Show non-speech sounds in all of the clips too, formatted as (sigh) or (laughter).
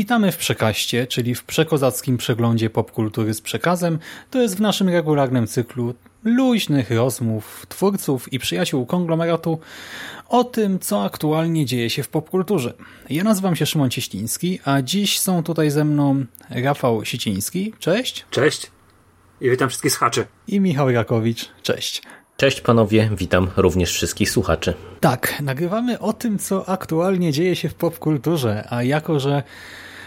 Witamy w Przekaście, czyli w przekozackim przeglądzie popkultury z przekazem. To jest w naszym regularnym cyklu luźnych rozmów twórców i przyjaciół konglomeratu o tym, co aktualnie dzieje się w popkulturze. Ja nazywam się Szymon Cieśliński, a dziś są tutaj ze mną Rafał Siciński. Cześć. Cześć i witam wszystkich słuchaczy. I Michał Rakowicz. Cześć. Cześć panowie, witam również wszystkich słuchaczy. Tak, nagrywamy o tym, co aktualnie dzieje się w popkulturze, a jako, że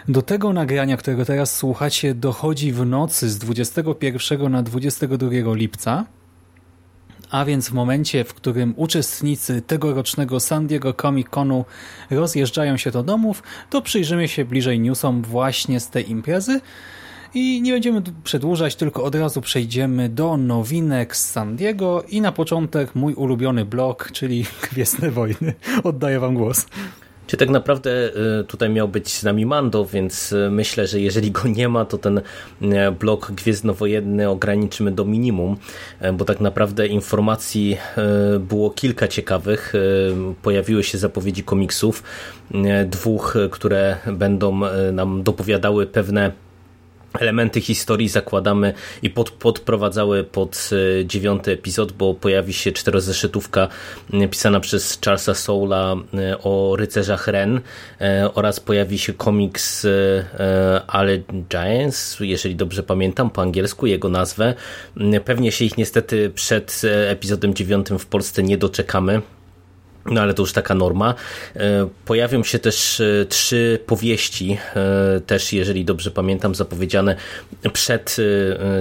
do tego nagrania, którego teraz słuchacie, dochodzi w nocy z 21 na 22 lipca, a więc w momencie, w którym uczestnicy tegorocznego San Diego Comic Conu rozjeżdżają się do domów, to przyjrzymy się bliżej newsom właśnie z tej imprezy i nie będziemy przedłużać, tylko od razu przejdziemy do nowinek z San Diego i na początek mój ulubiony blog, czyli (laughs) Gwiezdne Wojny. Oddaję wam głos. Czy tak naprawdę y, tutaj miał być z nami Mando, więc y, myślę, że jeżeli go nie ma, to ten y, blok gwiezdnowojenny ograniczymy do minimum, bo tak naprawdę informacji było kilka ciekawych. Pojawiły się zapowiedzi komiksów, dwóch, które będą nam dopowiadały pewne elementy historii zakładamy i pod, podprowadzały pod e, dziewiąty epizod, bo pojawi się czterozeszytówka e, pisana przez Charlesa Soula e, o rycerzach Ren oraz pojawi się komiks Ale Giants, jeżeli dobrze pamiętam po angielsku jego nazwę. Pewnie się ich niestety przed epizodem dziewiątym w Polsce nie doczekamy. No ale to już taka norma. E, pojawią się też e, trzy powieści, e, też jeżeli dobrze pamiętam, zapowiedziane przed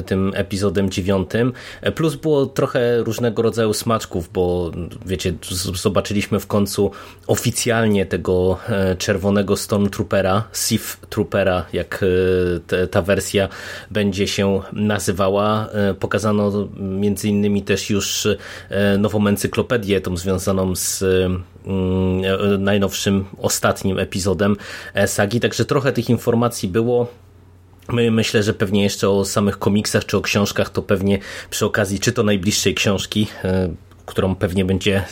tym epizodem dziewiątym. Plus było trochę różnego rodzaju smaczków, bo wiecie, zobaczyliśmy w końcu oficjalnie tego czerwonego Stormtroopera, Sith Troopera, jak ta wersja będzie się nazywała. Pokazano między innymi też już nową encyklopedię, tą związaną z najnowszym, ostatnim epizodem sagi, także trochę tych informacji było. My myślę, że pewnie jeszcze o samych komiksach czy o książkach to pewnie przy okazji czy to najbliższej książki e, którą pewnie będzie e,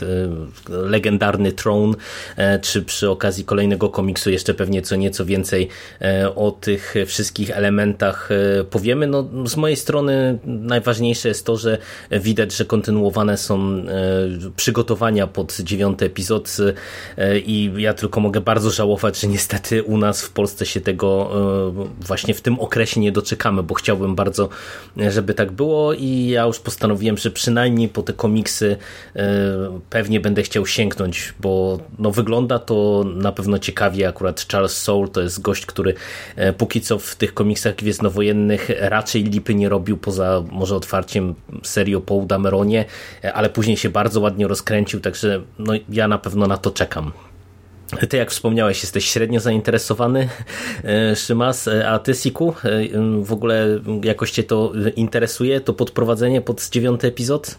legendarny Throne, e, czy przy okazji kolejnego komiksu jeszcze pewnie co nieco więcej e, o tych wszystkich elementach powiemy. No, z mojej strony najważniejsze jest to, że widać, że kontynuowane są przygotowania pod dziewiąty epizod i ja tylko mogę bardzo żałować, że niestety u nas w Polsce się tego właśnie w tym okresie nie doczekamy, bo chciałbym bardzo, żeby tak było i ja już postanowiłem, że przynajmniej po te komiksy pewnie będę chciał sięgnąć, bo no wygląda to na pewno ciekawie. Akurat Charles Soule to jest gość, który e, póki co w tych komiksach gwiezdnowojennych raczej lipy nie robił, poza może otwarciem serii o Paul Dameronie, e, ale później się bardzo ładnie rozkręcił, także no ja na pewno na to czekam. Ty, jak wspomniałeś, jesteś średnio zainteresowany, Szymas, a ty, Siku, w ogóle jakoś cię to interesuje, to podprowadzenie pod dziewiąty epizod?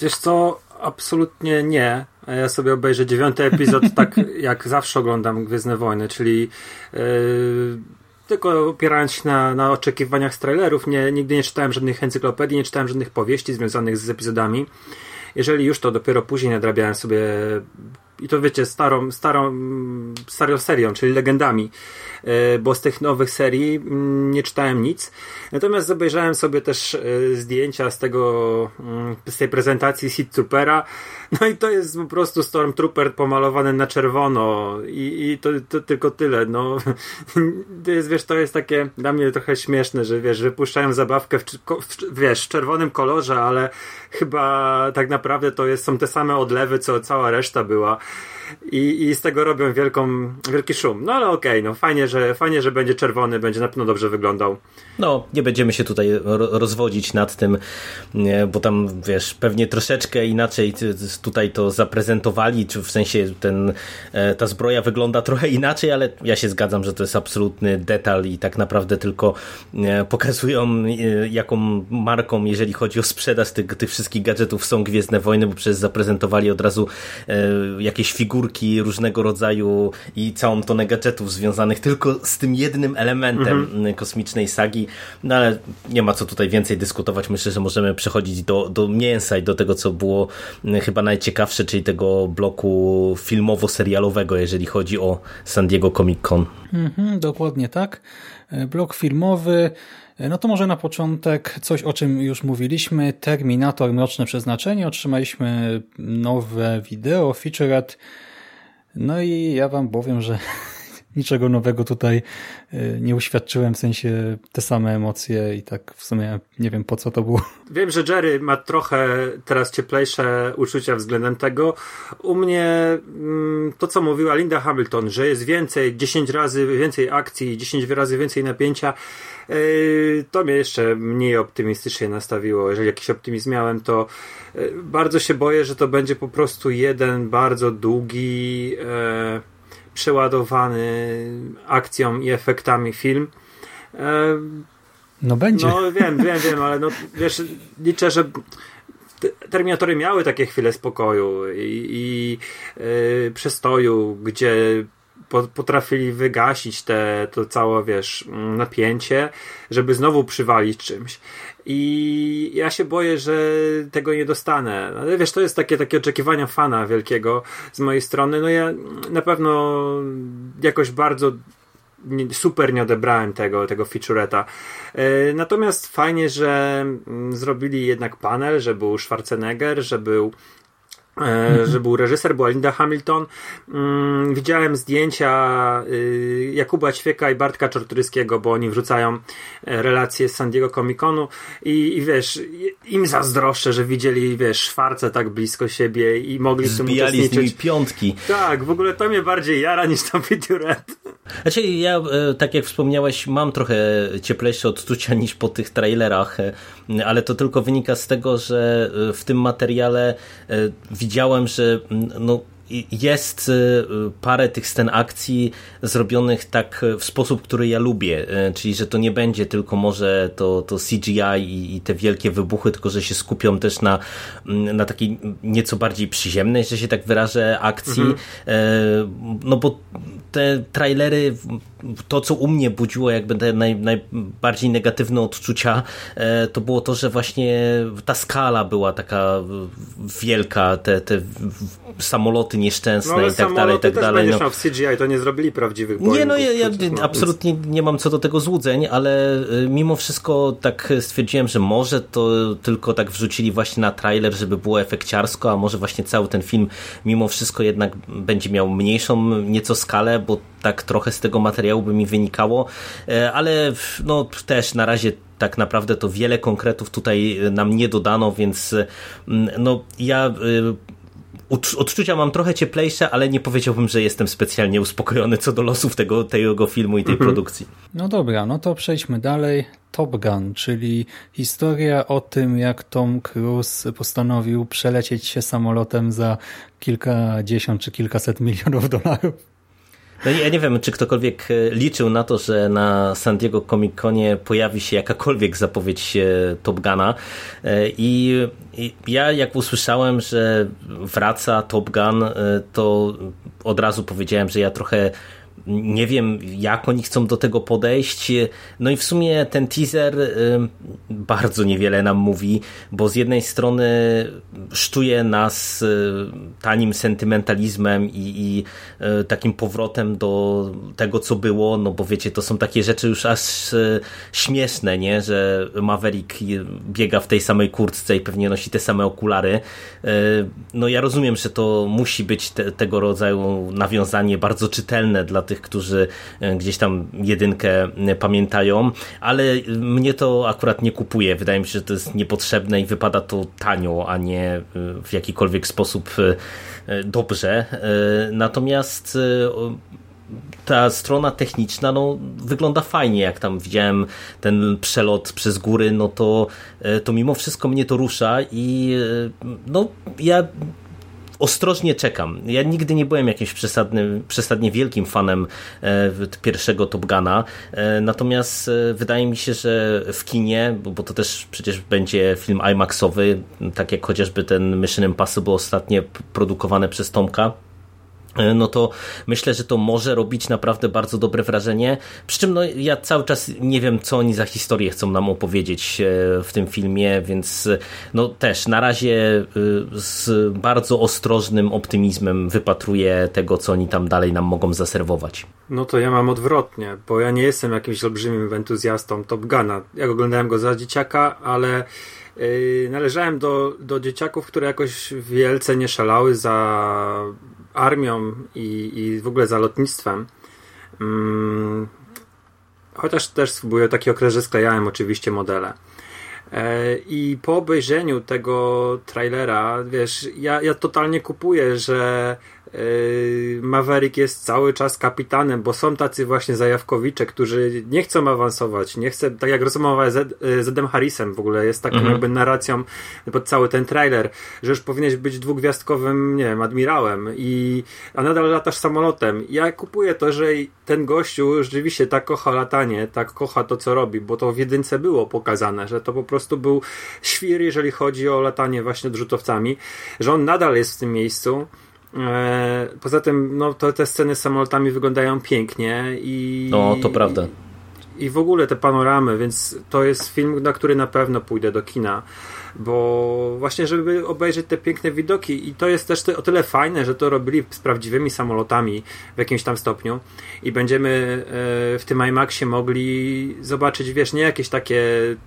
Wiesz co, absolutnie nie. Ja sobie obejrzę dziewiąty epizod (laughs) tak jak zawsze oglądam Gwiezdne Wojny, czyli yy, tylko opierając się na, na oczekiwaniach z trailerów. Nie, nigdy nie czytałem żadnych encyklopedii, nie czytałem żadnych powieści związanych z epizodami. Jeżeli już, to dopiero później nadrabiałem sobie i to wiecie, starą, starą, starą serią, czyli legendami, bo z tych nowych serii mm, nie czytałem nic. Natomiast obejrzałem sobie też e, zdjęcia z tego, mm, z tej prezentacji Seed Troopera. No i to jest po prostu Stormtrooper pomalowany na czerwono i, i to, to tylko tyle. No, (laughs) to jest, wiesz, to jest takie dla mnie trochę śmieszne, że wiesz, wypuszczają zabawkę w, w, wiesz, w czerwonym kolorze, ale chyba tak naprawdę to jest, są te same odlewy, co cała reszta była i, i z tego robią wielką, wielki szum. No ale okej, okay, no fajnie że, fajnie, że będzie czerwony, będzie na pewno dobrze wyglądał. No, nie będziemy się tutaj rozwodzić nad tym, bo tam, wiesz, pewnie troszeczkę inaczej tutaj to zaprezentowali, czy w sensie ten, e, ta zbroja wygląda trochę inaczej, ale ja się zgadzam, że to jest absolutny detal i tak naprawdę tylko e, pokazują, e, jaką marką, jeżeli chodzi o sprzedaż tych, tych wszystkich gadżetów są Gwiezdne Wojny, bo przecież zaprezentowali od razu jakieś figurki różnego rodzaju i całą tonę gadżetów związanych tylko z tym jednym elementem mhm. kosmicznej sagi no ale nie ma co tutaj więcej dyskutować. Myślę, że możemy przechodzić do, do mięsa i do tego, co było mm, chyba najciekawsze, czyli tego bloku filmowo-serialowego, jeżeli chodzi o San Diego Comic Con. Mhm, dokładnie tak. E, blok filmowy. E, no to może na początek coś, o czym już mówiliśmy. Terminator Mroczne Przeznaczenie. Otrzymaliśmy nowe wideo, featurette. No i ja wam powiem, że (laughs) niczego nowego tutaj y, nie uświadczyłem, w sensie te same emocje i tak w sumie nie wiem po co to było. Wiem, że Jerry ma trochę teraz cieplejsze uczucia względem tego. U mnie mm, to, co mówiła Linda Hamilton, że jest więcej, 10 razy więcej akcji, 10 razy więcej napięcia, y, to mnie jeszcze mniej optymistycznie nastawiło. Jeżeli jakiś optymizm miałem, to y, bardzo się boję, że to będzie po prostu jeden bardzo długi przeładowany akcją i efektami film. E, no będzie. No wiem, wiem, wiem, ale no wiesz, liczę, że Terminatory miały takie chwile spokoju i, i yy, przestoju, gdzie potrafili wygasić te, to całe, wiesz, napięcie, żeby znowu przywalić czymś. I ja się boję, że tego nie dostanę. Ale wiesz, to jest takie, takie oczekiwania fana wielkiego z mojej strony. No ja na pewno jakoś bardzo super nie odebrałem tego, tego featureta. E, natomiast fajnie, że mm, zrobili jednak panel, że był Schwarzenegger, że był E, że był reżyser, była Linda Hamilton. Mm, widziałem zdjęcia y, Jakuba Ćwieka i Bartka Czortryskiego, bo oni wrzucają e, relacje z San Diego Comic Conu i, i wiesz, im zazdroszczę, że widzieli, wiesz, szwarce tak blisko siebie i mogli w tym uczestniczyć. z nimi piątki. Tak, w ogóle to mnie bardziej jara niż tam Red. Znaczy ja, e, tak jak wspomniałeś, mam trochę cieplejsze odczucia niż po tych trailerach, ale to tylko wynika z tego, że w tym materiale widziałem, że mm, no, jest y, parę tych scen akcji zrobionych tak w sposób, który ja lubię, y, czyli że to nie będzie tylko może to, to CGI i, i te wielkie wybuchy, tylko że się skupią też na, mm, na takiej nieco bardziej przyziemnej, że się tak wyrażę, akcji. Mhm. Y, no bo te trailery, to co u mnie budziło jakby te naj, najbardziej negatywne odczucia, to było to, że właśnie ta skala była taka wielka, te, te samoloty nieszczęsne no, i tak dalej, i tak dalej. No. w CGI, to nie zrobili prawdziwych Nie, no ja, ja absolutnie nie mam co do tego złudzeń, ale y, mimo wszystko tak stwierdziłem, że może to tylko tak wrzucili właśnie na trailer, żeby było efekciarsko, a może właśnie cały ten film mimo wszystko jednak będzie miał mniejszą nieco skalę, bo tak trochę z tego materiału by mi wynikało, e, ale no też na razie tak naprawdę to wiele konkretów tutaj nam nie dodano, więc mm, no ja y, odczucia mam trochę cieplejsze, ale nie powiedziałbym, że jestem specjalnie uspokojony co do losów tego, tego filmu i tej mhm. produkcji. No dobra, no to przejdźmy dalej. Top Gun, czyli historia o tym, jak Tom Cruise postanowił przelecieć się samolotem za kilkadziesiąt czy kilkaset milionów dolarów. No ja nie wiem, czy ktokolwiek e, liczył na to, że na San Diego Comic Conie pojawi się jakakolwiek zapowiedź e, Top Guna. E, i ja jak usłyszałem, że wraca Top Gun, to od razu powiedziałem, że ja trochę nie wiem, jak oni chcą do tego podejść. No i w sumie ten teaser y, bardzo niewiele nam mówi, bo z jednej strony sztuje nas y, tanim sentymentalizmem i, i y, takim powrotem do tego, co było, no bo wiecie, to są takie rzeczy już aż śmieszne, nie? że Maverick biega w tej samej kurtce i pewnie nosi te same okulary. No ja rozumiem, że to musi być te, tego rodzaju nawiązanie bardzo czytelne dla tych, którzy gdzieś tam jedynkę pamiętają, ale mnie to akurat nie kupuje. Wydaje mi się, że to jest niepotrzebne i wypada to tanio, a nie w jakikolwiek sposób dobrze. Natomiast ta strona techniczna no, wygląda fajnie, jak tam widziałem ten przelot przez góry, no to, e, to mimo wszystko mnie to rusza i e, no ja ostrożnie czekam. Ja nigdy nie byłem jakimś przesadnym, przesadnie wielkim fanem e, pierwszego Top Guna, natomiast wydaje mi się, że w kinie, bo to też przecież będzie film IMAXowy, tak jak chociażby ten Mission Impossible ostatnio produkowane przez Tomka, E, no to myślę, że to może robić naprawdę bardzo dobre wrażenie. Przy czym no, ja cały czas nie wiem, co oni za historię chcą nam opowiedzieć e, w tym filmie, więc no też na razie e, z bardzo ostrożnym optymizmem wypatruję tego, co oni tam dalej nam mogą zaserwować. No to ja mam odwrotnie, bo ja nie jestem jakimś olbrzymim entuzjastą Top Guna. Ja oglądałem go za dzieciaka, ale należałem do, do dzieciaków, które jakoś wielce nie szalały za armią i, i w ogóle za lotnictwem. Hmm, chociaż też był taki okres, że sklejałem oczywiście modele. E, I po obejrzeniu tego trailera, wiesz, ja, ja totalnie kupuję, że Maverick jest cały czas kapitanem, bo są tacy właśnie zajawkowicze, którzy nie chcą awansować, nie chcą, tak jak rozmowa z, yy, z Edem Harrisem w ogóle jest taką mhm. jakby narracją pod cały ten trailer, że już powinieneś być dwugwiazdkowym, nie wiem, admirałem i a nadal latasz samolotem. Ja kupuję to, że ten gościu rzeczywiście tak kocha latanie, tak kocha to, co robi, bo to w jedynce było pokazane, że to po prostu był świr, jeżeli chodzi o latanie właśnie odrzutowcami, że on nadal jest w tym miejscu poza tym, no to te sceny z samolotami wyglądają pięknie i. No, to prawda. I w ogóle te panoramy, więc to jest film, na który na pewno pójdę do kina bo właśnie, żeby obejrzeć te piękne widoki i to jest też o tyle fajne, że to robili z prawdziwymi samolotami w jakimś tam stopniu i będziemy e, w tym IMAXie mogli zobaczyć, wiesz, nie jakieś takie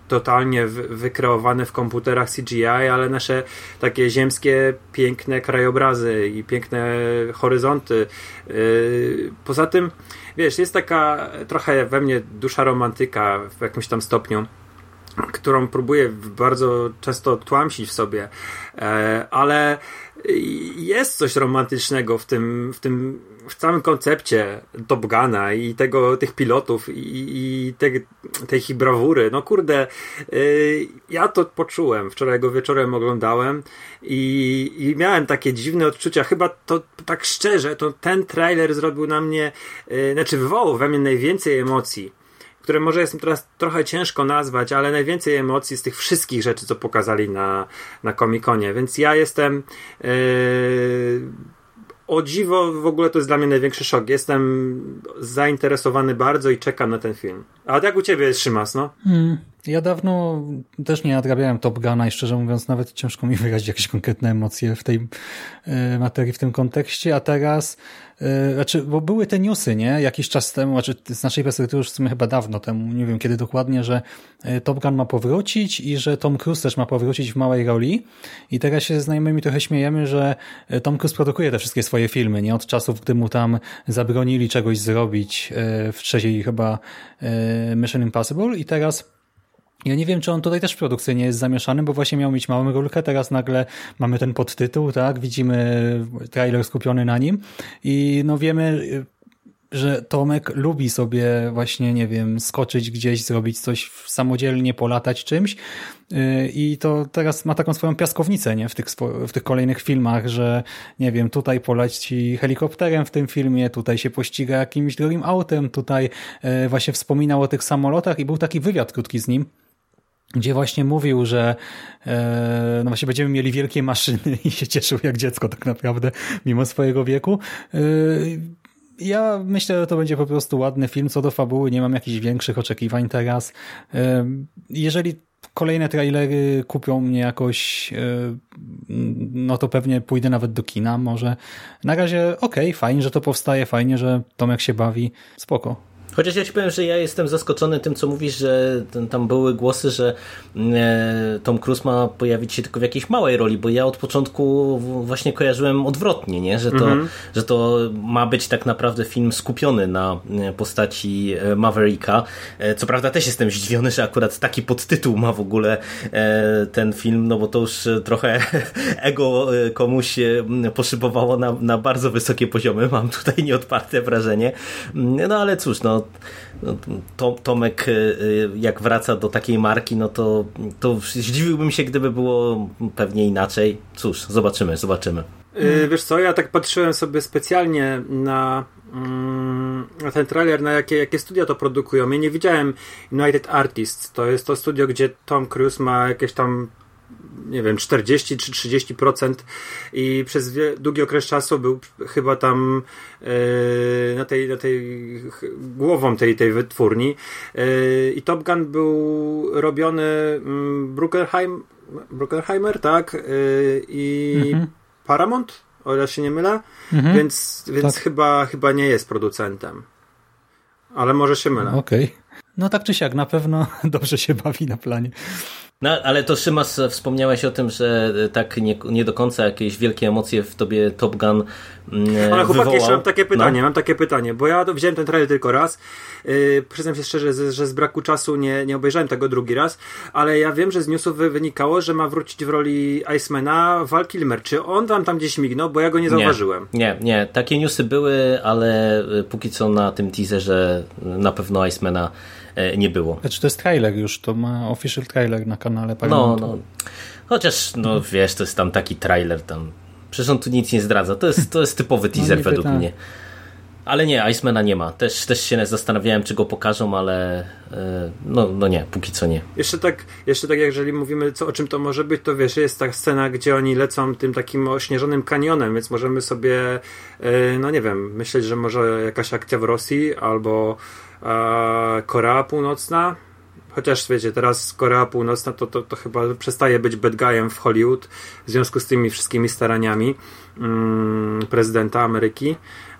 totalnie wykreowane w komputerach CGI, ale nasze takie ziemskie, piękne krajobrazy i piękne horyzonty. E, poza tym, wiesz, jest taka trochę we mnie dusza romantyka w jakimś tam stopniu którą próbuję bardzo często tłamsić w sobie, e, ale jest coś romantycznego w tym, w tym w całym koncepcie Top Guna i tego, tych pilotów i, i te, tej ich brawury. No kurde, yy, ja to poczułem. Wczoraj go wieczorem oglądałem i, i miałem takie dziwne odczucia. Chyba to tak szczerze, to ten trailer zrobił na mnie, yy, znaczy wywołał we mnie najwięcej emocji które może jest teraz trochę ciężko nazwać, ale najwięcej emocji z tych wszystkich rzeczy, co pokazali na, na Comic-Conie. Więc ja jestem. Yy, o dziwo, w ogóle to jest dla mnie największy szok. Jestem zainteresowany bardzo i czekam na ten film. A jak u ciebie jest Szymas, no? Hmm. Ja dawno też nie nadrabiałem Top Guna i szczerze mówiąc nawet ciężko mi wyrazić jakieś konkretne emocje w tej e, materii, w tym kontekście, a teraz e, znaczy, bo były te newsy, nie? Jakiś czas temu, znaczy z naszej perspektywy już w sumie chyba dawno temu, nie wiem kiedy dokładnie, że e, Top Gun ma powrócić i że Tom Cruise też ma powrócić w małej roli i teraz się z znajomymi trochę śmiejemy, że Tom Cruise produkuje te wszystkie swoje filmy, nie? Od czasów, gdy mu tam zabronili czegoś zrobić w trzeciej chyba Mission Impossible i teraz ja nie wiem, czy on tutaj też produkcyjnie jest zamieszany, bo właśnie miał mieć małą rolkę, teraz nagle mamy ten podtytuł, tak, widzimy trailer skupiony na nim i no wiemy, że Tomek lubi sobie właśnie, nie wiem, skoczyć gdzieś, zrobić coś samodzielnie, polatać czymś. I to teraz ma taką swoją piaskownicę, nie, w tych, w tych kolejnych filmach, że nie wiem, tutaj poleci helikopterem w tym filmie, tutaj się pościga jakimś drugim autem, tutaj e, właśnie wspominał o tych samolotach i był taki wywiad krótki z nim, gdzie właśnie mówił, że e, no właśnie będziemy mieli wielkie maszyny (laughs) i się cieszył jak dziecko tak naprawdę, mimo swojego wieku. E, ja myślę, że to będzie po prostu ładny film. Co do fabuły nie mam jakichś większych oczekiwań teraz. E, jeżeli kolejne trailery kupią mnie jakoś, e, no to pewnie pójdę nawet do kina może. Na razie okej, okay, fajnie, że to powstaje, fajnie, że Tomek się bawi, spoko. Chociaż ja ci powiem, że ja jestem zaskoczony tym, co mówisz, że tam były głosy, że e, Tom Cruise ma pojawić się tylko w jakiejś małej roli, bo ja od początku właśnie kojarzyłem odwrotnie, nie? Że, to, mm -hmm. że to ma być tak naprawdę film skupiony na e, postaci e, Mavericka. Co prawda też jestem zdziwiony, że akurat taki podtytuł ma w ogóle ten film, no bo to już trochę (laughs) ego komuś poszybowało na, na bardzo wysokie poziomy, mam tutaj nieodparte wrażenie. No ale cóż, no to, Tomek jak wraca do takiej marki, no to, to zdziwiłbym się, gdyby było pewnie inaczej. Cóż, zobaczymy, zobaczymy. Yy, wiesz co, ja tak patrzyłem sobie specjalnie na, mm, na ten trailer, na jakie, jakie studia to produkują. Ja nie widziałem United Artists. To jest to studio, gdzie Tom Cruise ma jakieś tam nie wiem, 40 czy 30% i przez długi okres czasu był chyba tam yy, na, tej, na tej głową tej, tej wytwórni yy, i Top Gun był robiony yy, Bruckenheim, Bruckenheimer, tak? Yy, I mhm. Paramount, o ile się nie mylę, mhm. więc, więc tak. chyba, chyba nie jest producentem. Ale może się mylę. Okej. Okay. No tak czy siak, na pewno (laughs) dobrze się bawi na planie. No, ale to Szymas wspomniałeś o tym, że tak nie, nie do końca jakieś wielkie emocje w tobie Top Gun mm, Ale chłopaki, jeszcze mam takie pytanie, no. mam takie pytanie, bo ja widziałem ten trailer tylko raz. Yy, przyznam się szczerze, że, że z braku czasu nie, nie obejrzałem tego drugi raz, ale ja wiem, że z newsów wynikało, że ma wrócić w roli Icemana Val Kilmer. Czy on wam tam gdzieś mignął, bo ja go nie zauważyłem? Nie, nie, nie. takie newsy były, ale y, póki co na tym teaserze na pewno Icemana E, nie było. Znaczy to jest trailer już, to ma official trailer na kanale No, no. Chociaż, no wiesz, to jest tam taki trailer tam. Przecież on tu nic nie zdradza. To jest, to jest typowy (laughs) no, teaser no, według tak. mnie. Ale nie, Icemana nie ma. Też, też się zastanawiałem, czy go pokażą, ale e, no, no nie, póki co nie. Jeszcze tak, jeszcze tak jeżeli mówimy, co, o czym to może być, to wiesz, jest ta scena, gdzie oni lecą tym takim ośnieżonym kanionem, więc możemy sobie, e, no nie wiem, myśleć, że może jakaś akcja w Rosji albo Korea Północna. Chociaż wiecie, teraz Korea Północna to, to, to chyba przestaje być bad guyem w Hollywood w związku z tymi wszystkimi staraniami mm, prezydenta Ameryki.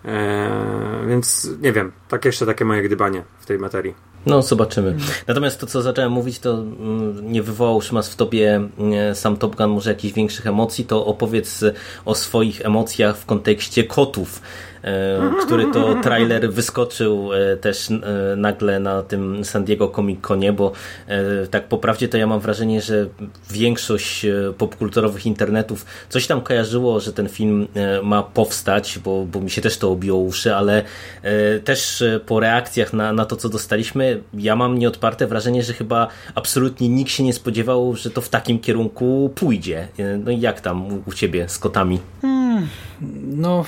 E, więc nie wiem, tak jeszcze takie moje gdybanie w tej materii. No, zobaczymy. Natomiast to, co zacząłem mówić, to mm, nie wywołał Szymas w tobie mm, sam Top Gun może jakichś większych emocji, to opowiedz o swoich emocjach w kontekście kotów E, który to trailer wyskoczył e, też e, nagle na tym San Diego Comic Conie, bo tak po prawdzie to ja mam wrażenie, że większość popkulturowych internetów coś tam kojarzyło, że ten film ma powstać, bo, bo mi się też to obiło uszy, ale też po reakcjach na, na to, co dostaliśmy, ja mam nieodparte wrażenie, że chyba absolutnie nikt się nie spodziewał, że to w takim kierunku pójdzie. No i jak tam u ciebie z kotami? Hmm, no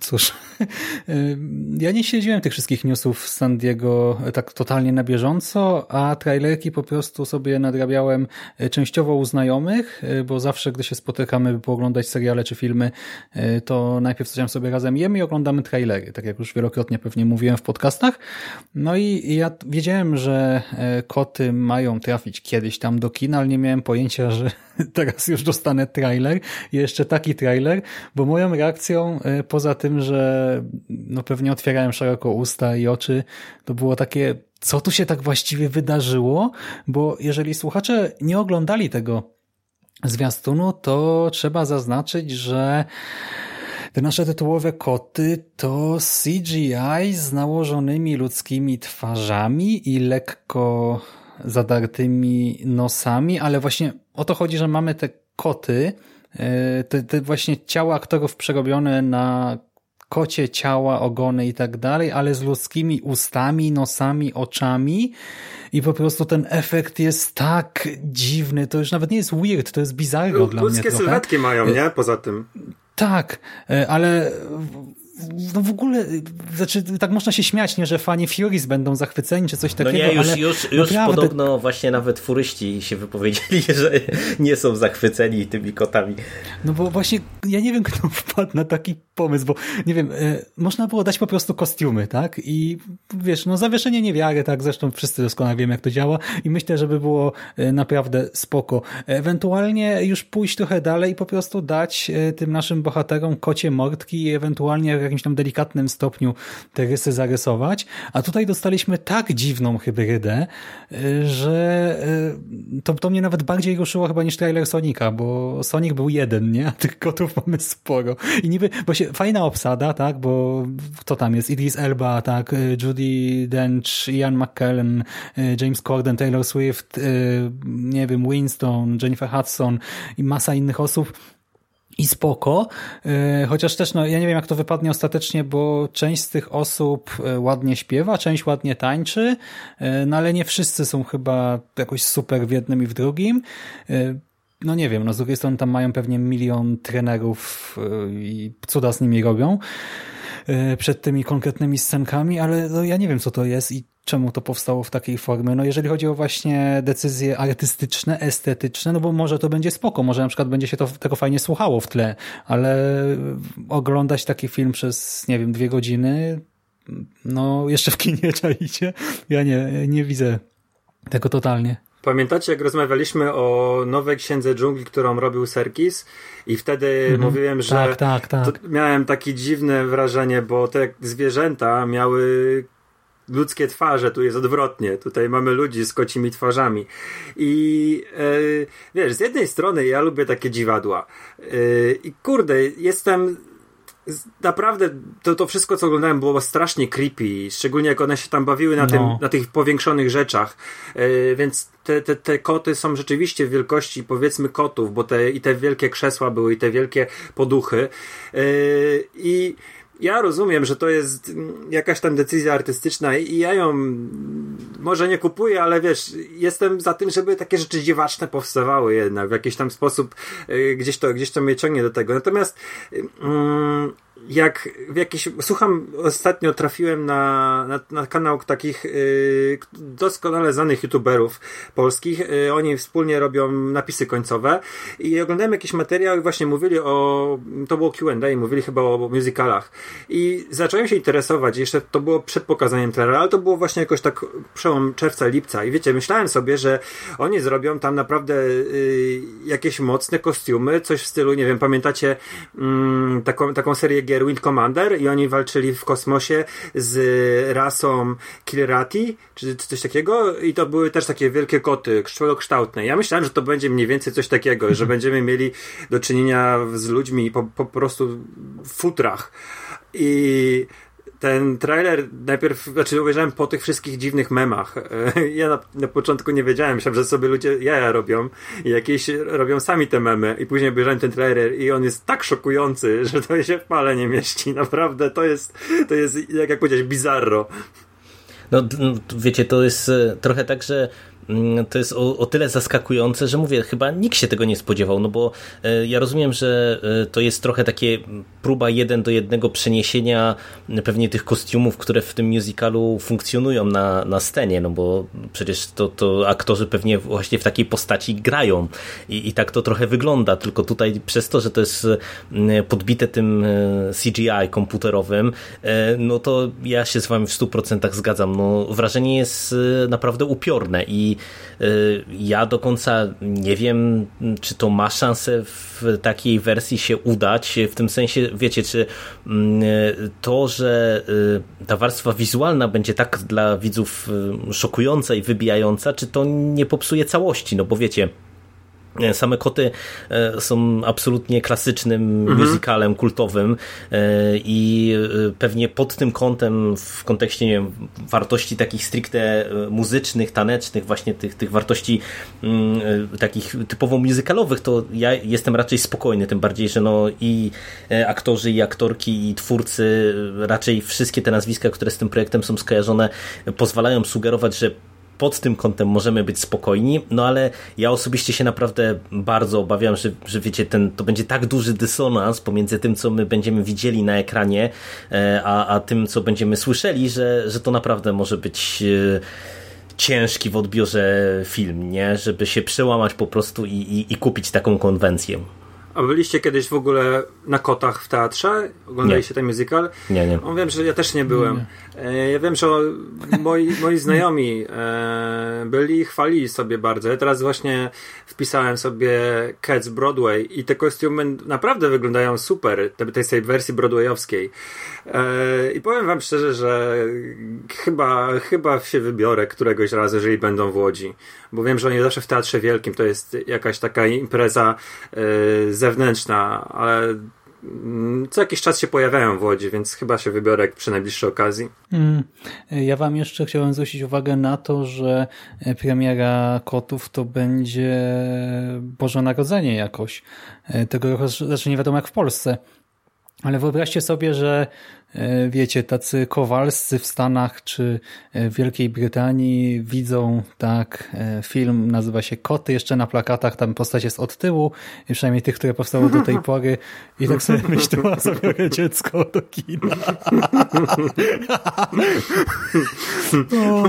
Cóż, (laughs) ja nie śledziłem tych wszystkich newsów z San Diego tak totalnie na bieżąco, a trailerki po prostu sobie nadrabiałem e, częściowo u znajomych, e, bo zawsze, gdy się spotykamy, by pooglądać seriale czy filmy, e, to najpierw coś sobie razem jemy i oglądamy trailery, tak jak już wielokrotnie pewnie mówiłem w podcastach. No i ja wiedziałem, że koty mają trafić kiedyś tam do kina, ale nie miałem pojęcia, że (laughs) teraz już dostanę trailer, jeszcze taki trailer, bo moją reakcją poza tym, że no pewnie otwierałem szeroko usta i oczy. To było takie, co tu się tak właściwie wydarzyło? Bo jeżeli słuchacze nie oglądali tego zwiastunu, to trzeba zaznaczyć, że te nasze tytułowe koty to CGI z nałożonymi ludzkimi twarzami i lekko zadartymi nosami, ale właśnie o to chodzi, że mamy te koty, e, te, te właśnie ciała aktorów przerobione na kocie ciała, ogony i tak dalej, ale z ludzkimi ustami, nosami, oczami i po prostu ten efekt jest tak dziwny, to już nawet nie jest weird, to jest bizarro L- dla mnie Ludzkie sylwetki mają, nie? Poza tym. Tak, e, ale no w ogóle, znaczy tak można się śmiać, nie, że fani Furies będą zachwyceni, czy coś takiego, No nie, już, już, już naprawdę... podobno właśnie nawet furyści się wypowiedzieli, (laughs) że nie są zachwyceni tymi kotami. No bo właśnie, ja nie wiem, kto wpadł na taki pomysł, bo nie wiem, e, można było dać po prostu kostiumy, tak? I wiesz, no zawieszenie niewiary, tak? Zresztą wszyscy doskonale wiemy, jak to działa i myślę, żeby było e, naprawdę spoko. Ewentualnie już pójść trochę dalej i po prostu dać e, tym naszym bohaterom kocie mordki i ewentualnie jakimś tam delikatnym stopniu te rysy zarysować, a tutaj dostaliśmy tak dziwną hybrydę, y, że y, to, to mnie nawet bardziej ruszyło chyba niż trailer Sonika, bo Sonic był jeden, nie? A tych kotów mamy sporo. I niby, bo się, fajna obsada, tak? Bo to tam jest? Idris Elba, tak? Y, Judy Dench, Ian McKellen, James Corden, Taylor Swift, nie wiem, Winston, Jennifer Hudson i masa innych osób i spoko, e, chociaż też no, ja nie wiem jak to wypadnie ostatecznie, bo część z tych osób e, ładnie śpiewa, część ładnie tańczy, e, no ale nie wszyscy są chyba jakoś super w jednym i w drugim. No nie wiem, no z drugiej strony tam mają pewnie milion trenerów i cuda z nimi robią przed tymi konkretnymi scenkami, ale no ja nie wiem co to jest i czemu to powstało w takiej formie. No jeżeli chodzi o właśnie decyzje artystyczne, estetyczne, no bo może to będzie spoko, może na przykład będzie się to tego fajnie słuchało w tle, ale oglądać taki film przez, nie wiem, dwie godziny, no jeszcze w kinie (laughs) czaicie? Ja nie, nie widzę tego totalnie. Pamiętacie, jak rozmawialiśmy o nowej księdze dżungli, którą robił Serkis? I wtedy mhm. mówiłem, że tak, tak, tak. miałem takie dziwne wrażenie, bo te zwierzęta miały ludzkie twarze, tu jest odwrotnie. Tutaj mamy ludzi z kocimi twarzami. I e, wiesz, z jednej strony ja lubię takie dziwadła. E, I kurde, jestem naprawdę to, to wszystko, co oglądałem, było strasznie creepy, szczególnie jak one się tam bawiły na, no. tym, na tych powiększonych rzeczach. E, więc te, te, te koty są rzeczywiście w wielkości, powiedzmy, kotów, bo te, i te wielkie krzesła były, i te wielkie poduchy. E, I ja rozumiem, że to jest jakaś tam decyzja artystyczna i ja ją może nie kupuję, ale wiesz, jestem za tym, żeby takie rzeczy dziwaczne powstawały jednak w jakiś tam sposób, y, gdzieś to, gdzieś to mnie ciągnie do tego. Natomiast mm, jak w jakiś, słucham, ostatnio trafiłem na, na, na kanał takich y, doskonale znanych youtuberów polskich. Y, oni wspólnie robią napisy końcowe i oglądałem jakiś materiał i właśnie mówili o, to było Q&A i mówili chyba o musicalach. I zacząłem się interesować, jeszcze to było przed pokazaniem trailera, ale to było właśnie jakoś tak przełom czerwca, lipca i wiecie, myślałem sobie, że oni zrobią tam naprawdę y, jakieś mocne kostiumy, coś w stylu, nie wiem, pamiętacie mm, taką, taką serię gier Wind Commander i oni walczyli w kosmosie z rasą Kilrati, czy, coś takiego i to były też takie wielkie koty, kształtne. Ja myślałem, że to będzie mniej więcej coś takiego, że (laughs) będziemy mieli do czynienia z ludźmi po, po prostu w futrach. I ten trailer najpierw, znaczy obejrzałem po tych wszystkich dziwnych memach. (laughs) Ja na, na, początku nie wiedziałem, myślałem, że sobie ludzie jaja robią i jakieś robią sami te memy i później obejrzałem ten trailer i on jest tak szokujący, (laughs) że to się w pale nie mieści. Naprawdę to jest, to jest jak, jak powiedzieć, bizarro. No, wiecie, to jest e, trochę tak, że to jest o, o, tyle zaskakujące, że mówię, chyba nikt się tego nie spodziewał, no bo e, ja rozumiem, że e, to jest trochę takie próba jeden do jednego przeniesienia pewnie tych kostiumów, które w tym musicalu funkcjonują na, na scenie, no bo przecież to, to aktorzy pewnie właśnie w takiej postaci grają I, i tak to trochę wygląda, tylko tutaj przez to, że to jest podbite tym e, CGI komputerowym, no to ja się z wami w 100% zgadzam, no wrażenie jest naprawdę upiorne i ja do końca nie wiem, czy to ma szansę w takiej wersji się udać. W tym sensie, wiecie, czy mm, to, że y, ta warstwa wizualna będzie tak dla widzów y, szokująca i wybijająca, czy to nie popsuje całości? No bo wiecie, Same koty e, są absolutnie klasycznym mhm. musicalem kultowym e, i e, pewnie pod tym kątem, w kontekście nie wiem, wartości takich stricte muzycznych, tanecznych, właśnie tych, tych wartości mm, takich typowo musicalowych, to ja jestem raczej spokojny, tym bardziej, że no i aktorzy, i aktorki, i twórcy, raczej wszystkie te nazwiska, które z tym projektem są skojarzone, pozwalają sugerować, że pod tym kątem możemy być spokojni, no ale ja osobiście się naprawdę bardzo obawiam, że, że wiecie, ten, to będzie tak duży dysonans pomiędzy tym, co my będziemy widzieli na ekranie, e, a, a tym, co będziemy słyszeli, że, że to naprawdę może być e, ciężki w odbiorze film, nie? Żeby się przełamać po prostu i, i, i kupić taką konwencję. A byliście kiedyś w ogóle na kotach w teatrze? Oglądaliście ten musical? Nie, nie. On wiem, że ja też nie byłem. E, Ja wiem, że moi, moi znajomi e, byli i chwalili sobie bardzo. Ja teraz właśnie wpisałem sobie Cats Broadway i te kostiumy naprawdę wyglądają super, te- tej tej wersji broadwayowskiej. E, I powiem wam szczerze, że chyba, chyba się wybiorę któregoś razu, jeżeli będą w Łodzi. Bo wiem, że oni zawsze w Teatrze Wielkim to jest jakaś taka impreza e, zewnętrzna, ale co jakiś czas się pojawiają w Łodzi, więc chyba się wybiorę przy najbliższej okazji. Mm. Ja wam jeszcze chciałem zwrócić uwagę na to, że premiera Kotów to będzie Boże Narodzenie jakoś. Tego roku, znaczy nie wiadomo jak w Polsce. Ale wyobraźcie sobie, że e, wiecie, tacy kowalscy w Stanach czy e, w Wielkiej Brytanii widzą tak e, film, nazywa się Koty, jeszcze na plakatach tam postać jest od tyłu, przynajmniej tych, które powstały do tej pory. I tak sobie myślą, a zabiorę dziecko do kina. (laughs) O,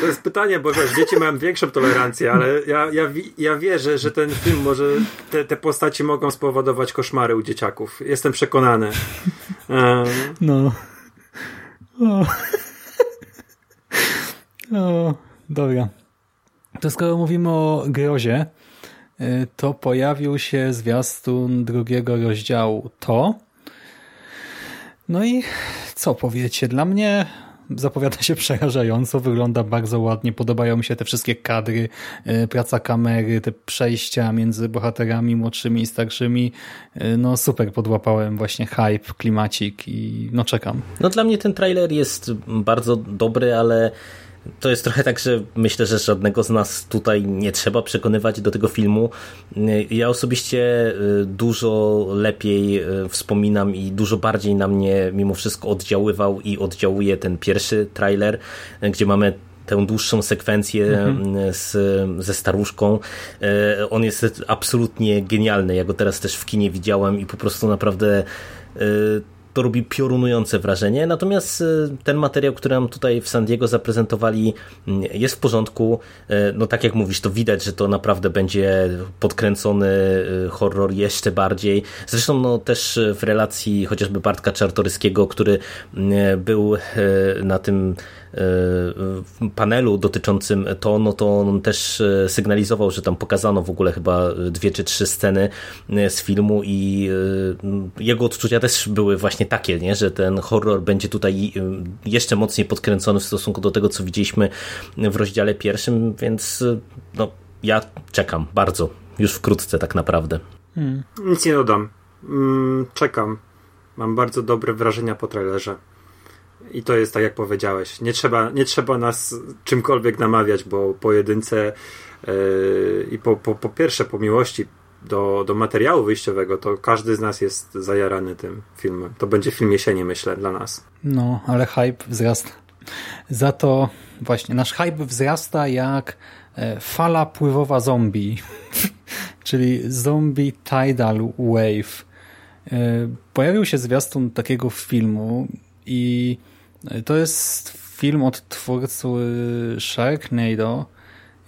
To jest pytanie, bo wiesz, dzieci mają większą tolerancję, ale ja, ja, ja wierzę, że ten film może, te, te postaci mogą spowodować koszmary u dzieciaków. Jestem przekonany. E, No. O. o, dobra. To skoro mówimy o grozie, y, to pojawił się zwiastun drugiego rozdziału To. No i co powiecie? Dla mnie zapowiada się przerażająco, wygląda bardzo ładnie, podobają mi się te wszystkie kadry, y, praca kamery, te przejścia między bohaterami młodszymi i starszymi. Y, No super, podłapałem właśnie hype, klimacik i no czekam. No dla mnie ten trailer jest bardzo dobry, ale to jest trochę tak, że myślę, że żadnego z nas tutaj nie trzeba przekonywać do tego filmu. Ja osobiście y, dużo lepiej y, wspominam i dużo bardziej na mnie mimo wszystko oddziaływał i oddziałuje ten pierwszy trailer, y, gdzie mamy tę dłuższą sekwencję z, ze staruszką. On jest absolutnie genialny. Ja go teraz też w kinie widziałem i po prostu naprawdę to robi piorunujące wrażenie. Natomiast e, ten materiał, który nam tutaj w San Diego zaprezentowali, mm, jest w porządku. E, No tak jak mówisz, to widać, że to naprawdę będzie podkręcony horror jeszcze bardziej. Zresztą no, też w relacji chociażby Bartka Czartoryskiego, który był na tym panelu dotyczącym to, no to on też e, sygnalizował, że tam pokazano w ogóle chyba dwie czy trzy sceny e, z filmu i e, jego odczucia też były właśnie takie, nie? że ten horror będzie tutaj e, jeszcze mocniej podkręcony w stosunku do tego, co widzieliśmy w rozdziale pierwszym, więc e, no, ja czekam bardzo, już wkrótce tak naprawdę. nic nie dodam. Mm, czekam. Mam bardzo dobre wrażenia po trailerze. I to jest tak, jak powiedziałeś. Nie trzeba, nie trzeba nas czymkolwiek namawiać, bo po jedynce yy, i po, po, po pierwsze po miłości do, do materiału wyjściowego, to każdy z nas jest zajarany tym filmem. To będzie film jesieni, myślę, dla nas. No, ale hype wzrasta. Za to właśnie nasz hype wzrasta jak e, fala pływowa zombie, (laughs) czyli zombie tidal wave. E, Pojawił się zwiastun takiego filmu i to jest film od twórcy Sharknado.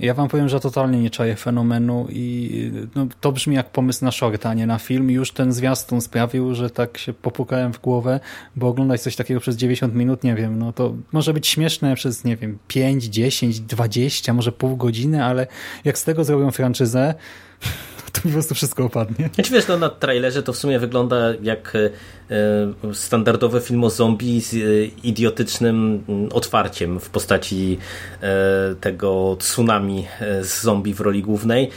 Ja wam powiem, że totalnie nie czaję fenomenu i no, to brzmi jak pomysł na shorta, a nie na film. Już ten zwiastun sprawił, że tak się popukałem w głowę, bo oglądać coś takiego przez 90 minut, nie wiem, no to może być śmieszne przez, nie wiem, 5, 10, 20, może pół godziny, ale jak z tego zrobią franczyzę, (laughs) to po prostu wszystko opadnie. Znaczy wiesz, no na trailerze to w sumie wygląda jak e, e, standardowy film o zombie z e, idiotycznym mm, otwarciem w postaci e, tego tsunami z zombie w roli głównej.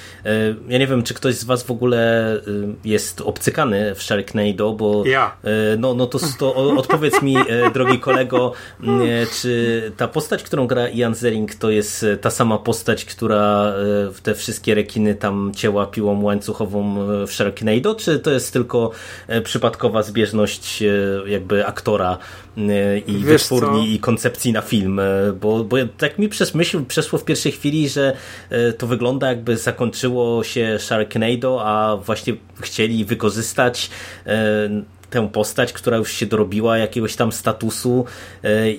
Ja nie wiem, czy ktoś z was w ogóle jest obcykany w Sharknado, bo Ja. no, no to, to odpowiedz mi, drogi kolego, czy ta postać, którą gra Ian Zering, to jest ta sama postać, która w te wszystkie rekiny tam cięła piłą łańcuchową w Sharknado, czy to jest tylko przypadkowa zbieżność e, jakby aktora e, i Wiesz wytwórni co? i koncepcji na film, e, bo, bo tak mi przez myśl przeszło w pierwszej chwili, że to wygląda jakby zakończyło się Sharknado, a właśnie chcieli wykorzystać tę postać, która już się dorobiła jakiegoś tam statusu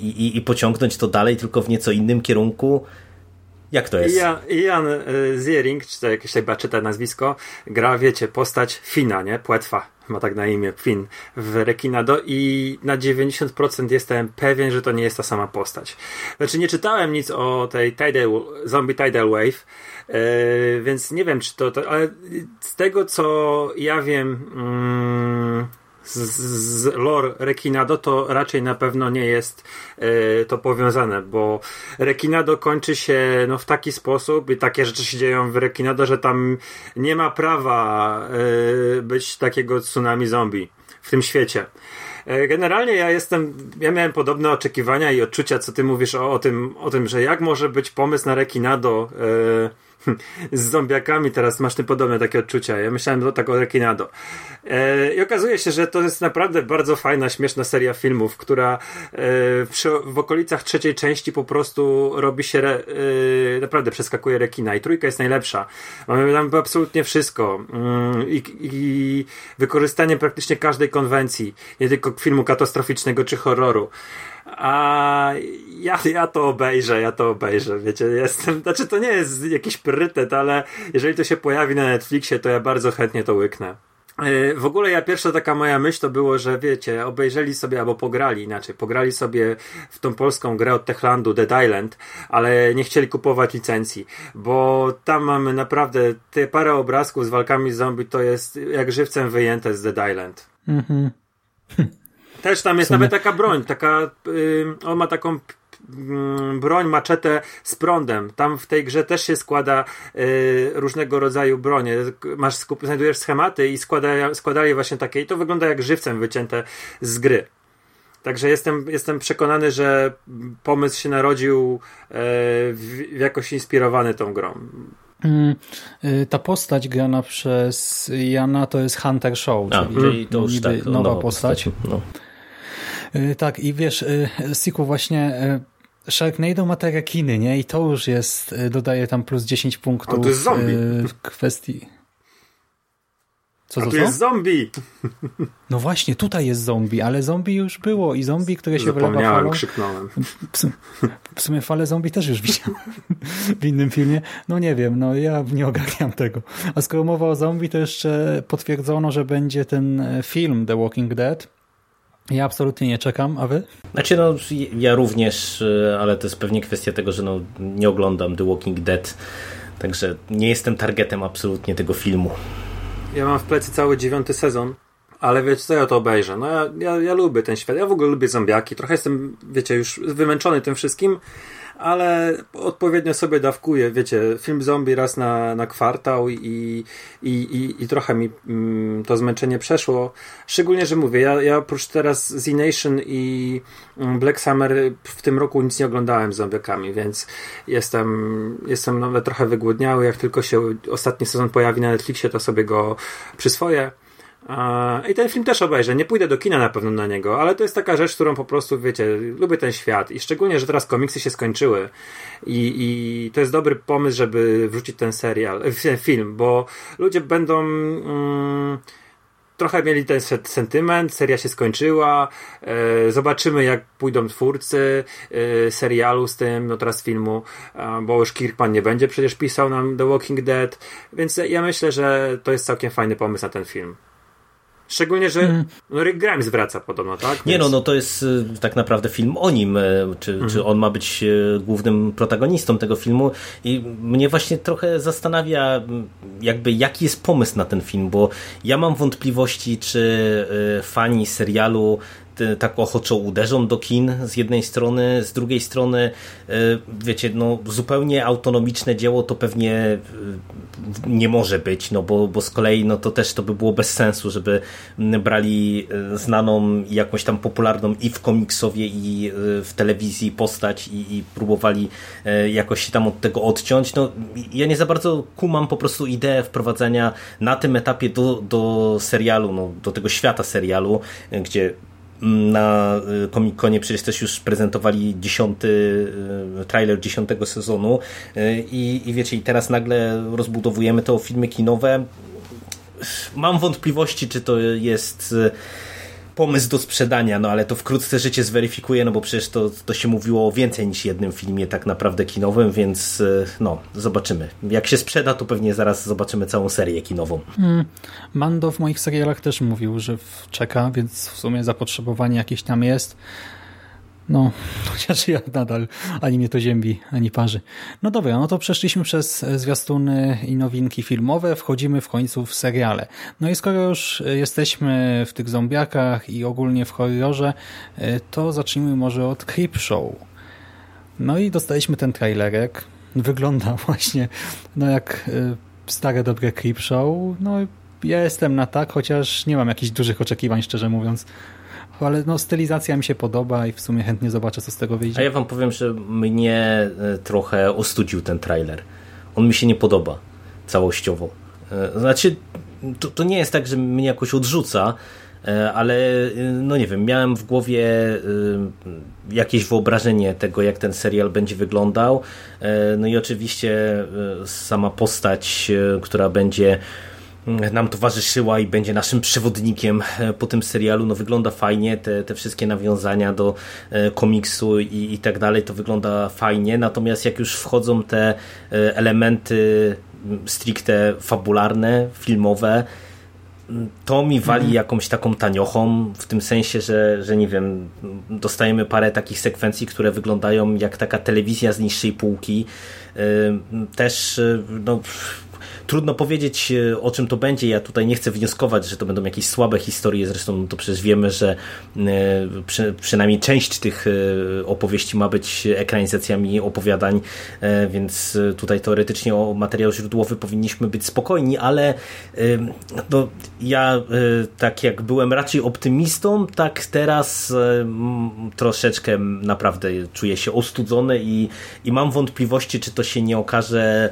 i, i- i pociągnąć to dalej, tylko w nieco innym kierunku. Jak to jest? Ian y, Ziering, czy to jakieś chyba czyta nazwisko, gra, wiecie, postać Fina, nie? Płetwa, ma tak na imię, Fin, w Rekinado i na 90% jestem pewien, że to nie jest ta sama postać. Znaczy nie czytałem nic o tej Tidal, Zombie Tidal Wave, yy, więc nie wiem, czy to, to, ale z tego, co ja wiem... Z, z lore Rekinado, to raczej na pewno nie jest e, to powiązane, bo Rekinado kończy się no, w taki sposób i takie rzeczy się dzieją w Rekinado, że tam nie ma prawa e, być takiego tsunami zombie w tym świecie. E, generalnie ja jestem, ja miałem podobne oczekiwania i odczucia, co ty mówisz o, o, tym, o tym, że jak może być pomysł na Rekinado (laughs) z zombiakami teraz masz ty podobne takie odczucia. Ja myślałem to tak o Rekinado. E, I okazuje się, że to jest naprawdę bardzo fajna, śmieszna seria filmów, która e, przy, w okolicach trzeciej części po prostu robi się re, e, naprawdę przeskakuje rekina i trójka jest najlepsza. Mamy tam absolutnie wszystko mm, i, i wykorzystanie praktycznie każdej konwencji, nie tylko filmu katastroficznego czy horroru. A ja, ja to obejrzę, ja to obejrzę, wiecie, jestem, znaczy to nie jest jakiś priorytet, ale jeżeli to się pojawi na Netflixie, to ja bardzo chętnie to łyknę. E, w ogóle ja pierwsza taka moja myśl to było, że wiecie, obejrzeli sobie albo pograli inaczej, pograli sobie w tą polską grę od Techlandu Dead Island, ale nie chcieli kupować licencji, bo tam mamy naprawdę te parę obrazków z walkami z zombie to jest jak żywcem wyjęte z Dead Island. Mhm. (laughs) Też tam jest nawet taka broń, taka, yy, on ma taką mm, broń, maczetę z prądem. Tam w tej grze też się składa y, różnego rodzaju bronie. Masz, skup, znajdujesz schematy i składa, składali właśnie takie i to wygląda jak żywcem wycięte z gry. Także jestem, jestem przekonany, że pomysł się narodził y, w, jakoś inspirowany tą grą. Mm, y, ta postać grana przez Jana to jest Hunter Show, A, czyli to już tak, nowa, nowa postać. postać. No. Y, tak, i wiesz, y, Siku właśnie y, Sharknado ma te rekiny, nie? I to już jest, dodaje tam plus 10 punktów. A to jest zombie. W kwestii... Co A tu jest zombie! No właśnie, tutaj jest zombie, ale zombie już było i zombie, które się wylewa falą... krzyknąłem. W sumie falę zombie też już widziałem w innym filmie. No nie wiem, no ja nie ogarniam tego. A skoro mowa o zombie, to jeszcze potwierdzono, że będzie ten film The Walking Dead, ja absolutnie nie czekam, a wy? Znaczy no, ja również, e, ale to jest pewnie kwestia tego, że no, nie oglądam The Walking Dead, także nie jestem targetem absolutnie tego filmu. Ja mam w plecy cały dziewiąty sezon, ale wiecie co, ja to obejrzę. No ja, ja, ja lubię ten świat, ja w ogóle lubię zombiaki, trochę jestem, wiecie, już wymęczony tym wszystkim, ale odpowiednio sobie dawkuję, wiecie, film zombie raz na, na kwartał i, i, i, i trochę mi mm, to zmęczenie przeszło. Szczególnie, że mówię, ja, ja oprócz teraz Z Nation i mm, Black Summer w tym roku nic nie oglądałem z zombiakami, więc jestem, jestem nawet trochę wygłodniały. Jak tylko się ostatni sezon pojawi na Netflixie, to sobie go przyswoję. I ten film też obejrzę. Nie pójdę do kina na pewno na niego, ale to jest taka rzecz, którą po prostu, wiecie, lubię ten świat. I szczególnie, że teraz komiksy się skończyły. I, i to jest dobry pomysł, żeby wrzucić ten serial, ten film, bo ludzie będą. Mm, trochę mieli ten sentyment, seria się skończyła, e, zobaczymy jak pójdą twórcy e, serialu z tym, no teraz filmu, e, bo już Kirkman nie będzie przecież pisał nam The Walking Dead, więc ja myślę, że to jest całkiem fajny pomysł na ten film. Szczególnie, że mm. Rick Grimes wraca podobno, tak? Nie no, no to jest y, tak naprawdę film o nim, y, czy, mm. czy on ma być y, głównym protagonistą tego filmu i mnie właśnie trochę zastanawia jakby jaki jest pomysł na ten film, bo ja mam wątpliwości, czy fani serialu tak ochoczo uderzą do kin z jednej strony, z drugiej strony e, wiecie, no zupełnie autonomiczne dzieło to pewnie e, nie może być, no bo, bo z kolei no to też to by było bez sensu, żeby brali e, znaną jakąś tam popularną i w komiksowie i w telewizji postać i, i próbowali jakoś się tam od tego odciąć. No ja nie za bardzo kumam po prostu ideę wprowadzenia na tym etapie do, do serialu, no, do tego świata serialu, gdzie na y, Comic-Conie przecież też już prezentowali dziesiąty y, trailer dziesiątego sezonu y, i, i wiecie, i teraz nagle rozbudowujemy to filmy kinowe. Mam wątpliwości, czy to jest pomysł do sprzedania, no ale to wkrótce życie zweryfikuje, no bo przecież to, to się mówiło o więcej niż jednym filmie tak naprawdę kinowym, więc e, no, zobaczymy. Jak się sprzeda, to pewnie zaraz zobaczymy całą serię kinową. Hmm. Mando w moich serialach też mówił, że czeka, więc w sumie zapotrzebowanie jakieś tam jest. No, chociaż ja nadal ani mnie to ziębi, ani parzy. No dobra, no to przeszliśmy przez zwiastuny i nowinki filmowe, wchodzimy w końcu w seriale. No i skoro już jesteśmy w tych zombiakach i ogólnie w horrorze, to zacznijmy może od Creep Show. No i dostaliśmy ten trailerek. Wygląda (laughs) właśnie no jak e, stare, dobre Creep Show. No ja jestem na tak, chociaż nie mam jakichś dużych oczekiwań, szczerze mówiąc ale no, stylizacja mi się podoba i w sumie chętnie zobaczę, co z tego wyjdzie. A ja wam powiem, że mnie e, trochę ostudził ten trailer. On mi się nie podoba całościowo. E, znaczy, to, to nie jest tak, że mnie jakoś odrzuca, e, ale no nie wiem, miałem w głowie jakieś wyobrażenie tego, jak ten serial będzie wyglądał. No i oczywiście sama postać, która będzie nam towarzyszyła i będzie naszym przewodnikiem e, po tym serialu. No wygląda fajnie, te, te wszystkie nawiązania do e, komiksu i, i tak dalej, to wygląda fajnie. Natomiast jak już wchodzą te e, elementy stricte fabularne, filmowe, to mi wali mhm. jakąś taką taniochą, w tym sensie, że, że nie wiem, dostajemy parę takich sekwencji, które wyglądają jak taka telewizja z niższej półki. Też no, Trudno powiedzieć, e, o czym to będzie. Ja tutaj nie chcę wnioskować, że to będą jakieś słabe historie. Zresztą to przecież wiemy, że e, przy, przynajmniej część tych e, opowieści ma być ekranizacjami opowiadań, więc tutaj teoretycznie o materiał źródłowy powinniśmy być spokojni, ale no, ja tak jak byłem raczej optymistą, tak teraz troszeczkę naprawdę czuję się ostudzony i, i mam wątpliwości, czy to się nie okaże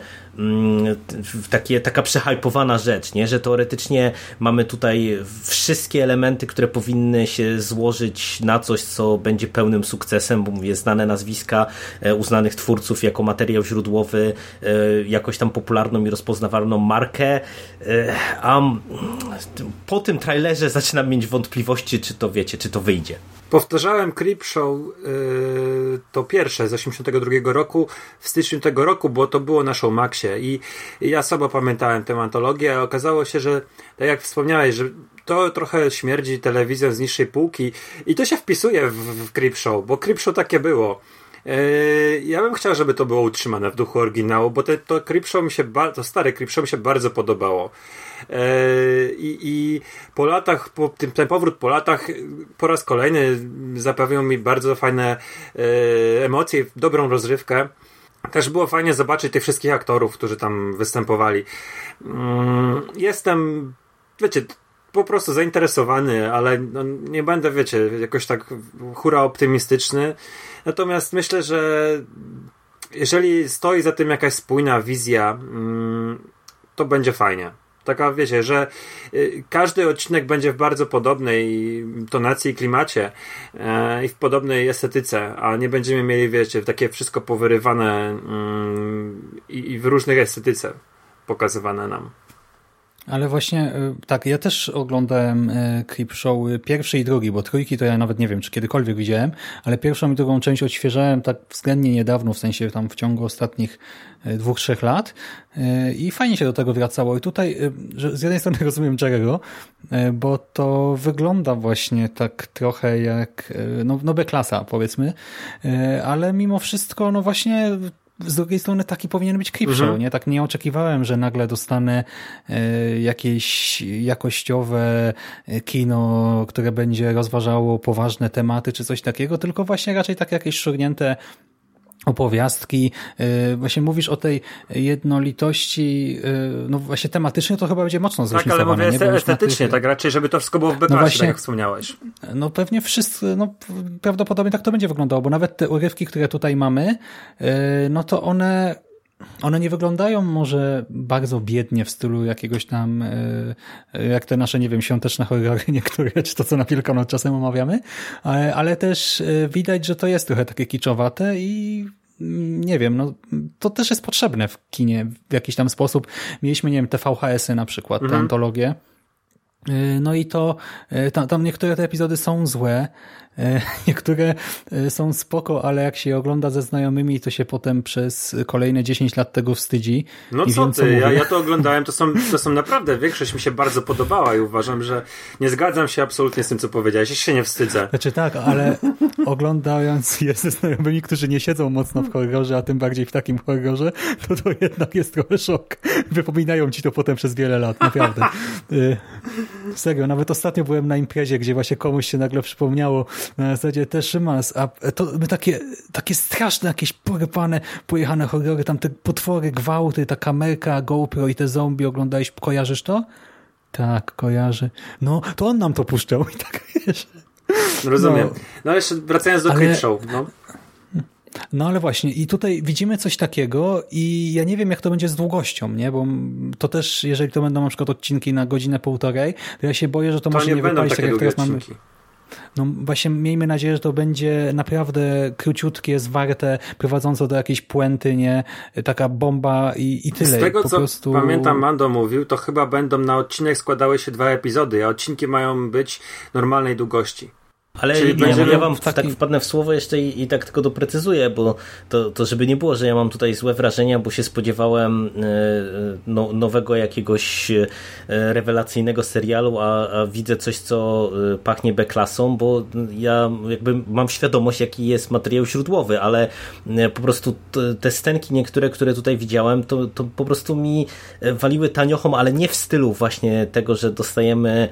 takie, taka przehajpowana rzecz, nie? że teoretycznie mamy tutaj wszystkie elementy, które powinny się złożyć na coś, co będzie pełnym sukcesem, bo mówię, znane nazwiska e, uznanych twórców jako materiał źródłowy, e, jakoś tam popularną i rozpoznawalną markę, e, a po tym trailerze zaczynam mieć wątpliwości, czy to wiecie, czy to wyjdzie. Powtarzałem Creep Show yy, to pierwsze z 82 roku w styczniu tego roku, bo to było na Showmaxie i, i ja sobie pamiętałem tę antologię, a okazało się, że tak jak wspomniałeś, że to trochę śmierdzi telewizją z niższej półki i to się wpisuje w, w Creep Show, bo Creep Show takie było. Yy, ja bym chciał, żeby to było utrzymane w duchu oryginału, bo te, to mi się, to stare Creepshow mi się bardzo podobało. Yy, I, I, po latach, po, tym, ten powrót po latach po raz kolejny zapewnił mi bardzo fajne yy, emocje, dobrą rozrywkę. Też było fajnie zobaczyć tych wszystkich aktorów, którzy tam występowali. Jestem, wiecie, po prostu zainteresowany, ale no, nie będę, wiecie, jakoś tak hura optymistyczny. Natomiast myślę, że jeżeli stoi za tym jakaś spójna wizja, mm, to będzie fajnie. Taka, wiecie, że y, każdy odcinek będzie w bardzo podobnej tonacji i klimacie e, i w podobnej estetyce, a nie będziemy mieli, wiecie, takie wszystko powyrywane mm, i w różnych estetyce pokazywane nam. Ale właśnie y, tak, ja też oglądałem y, Creep Show pierwszy i drugi, bo trójki to ja nawet nie wiem, czy kiedykolwiek widziałem, ale pierwszą i drugą część odświeżałem tak względnie niedawno, w sensie tam w ciągu ostatnich y, dwóch, trzech lat i fajnie się do tego wracało. I tutaj z jednej strony (laughs) rozumiem Jerego, bo to wygląda właśnie tak trochę jak no, no B-klasa powiedzmy, ale mimo wszystko no właśnie z drugiej strony taki powinien być Creepshow, mhm. nie? Tak nie oczekiwałem, że nagle dostanę e, jakieś jakościowe kino, które będzie rozważało poważne tematy czy coś takiego, tylko właśnie raczej tak jakieś szurnięte opowiastki. E, właśnie mówisz o tej jednolitości, no właśnie tematycznie to chyba będzie mocno zróżnicowane. Tak, ale mówię estetycznie, tych... tak raczej, żeby to wszystko było w no właśnie, tak jak wspomniałeś. No pewnie wszyscy, no prawdopodobnie tak to będzie wyglądało, bo nawet te urywki, które tutaj mamy, e, no to one one nie wyglądają może bardzo biednie w stylu jakiegoś tam, jak te nasze, nie wiem, świąteczne horrory (laughs) niektóre, czy to, co na Wielkanoc czasem omawiamy, ale też widać, że to jest trochę takie kiczowate i nie wiem, no to też jest potrzebne w kinie w jakiś tam sposób. Mieliśmy, nie wiem, te VHS-y na przykład, mhm. te antologie, No i to, tam, tam niektóre te epizody są złe, (laughs) niektóre e, są spoko, ale jak się ogląda ze znajomymi, to się potem przez kolejne 10 lat tego wstydzi. No co wiem, ty, co ja, ja, to oglądałem, to są, to są naprawdę, większość mi się bardzo podobała i uważam, że nie zgadzam się absolutnie z tym, co powiedziałeś. Ja się nie wstydzę. Znaczy tak, ale (laughs) oglądając je ze znajomymi, którzy nie siedzą mocno w horrorze, a tym bardziej w takim horrorze, to to jednak jest trochę szok. Wypominają ci to potem przez wiele lat, naprawdę. E, (laughs) serio, nawet ostatnio byłem na imprezie, gdzie właśnie komuś się nagle przypomniało, na zasadzie też mas, a to takie, takie straszne, jakieś porypane, pojechane horrory, tam te potwory, gwałty, ta kamerka, GoPro i te zombie oglądałeś, kojarzysz to? Tak, kojarzy. No, to on nam to puszczał i tak wiesz. Rozumiem. No, no jeszcze wracając do ale... Show, no. No ale właśnie i tutaj widzimy coś takiego i ja nie wiem jak to będzie z długością, nie? Bo to też, jeżeli to będą na przykład odcinki na godzinę, półtorej, to ja się boję, że to, to może nie, nie wypalić tak jak teraz odcinki. No właśnie miejmy nadzieję, że to będzie naprawdę króciutkie, zwarte, prowadzące do jakiejś puenty, nie? Taka bomba i, i tyle. Z tego, po co prostu... pamiętam Mando mówił, to chyba będą na odcinek składały się dwa epizody, a odcinki mają być normalnej długości. Ale Czyli ja, ja wam taki... tak wpadnę w słowo jeszcze i, i, tak tylko doprecyzuję, bo to, to żeby nie było, że ja mam tutaj złe wrażenia, bo się spodziewałem e, no, nowego jakiegoś e, rewelacyjnego serialu, a, a, widzę coś, co e, pachnie B-klasą, bo ja jakby mam świadomość, jaki jest materiał źródłowy, ale po prostu te scenki niektóre, które tutaj widziałem, to, to po prostu mi waliły taniochą, ale nie w stylu właśnie tego, że dostajemy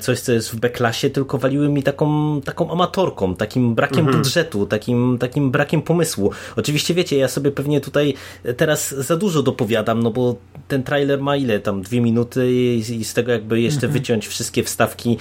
coś, co jest w B-klasie, tylko waliły mi taką taką amatorką, takim brakiem mhm. budżetu, takim, takim brakiem pomysłu. Oczywiście wiecie, ja sobie pewnie tutaj teraz za dużo dopowiadam, no bo ten trailer ma ile tam, dwie minuty i, z tego jakby jeszcze mhm. wyciąć wszystkie wstawki,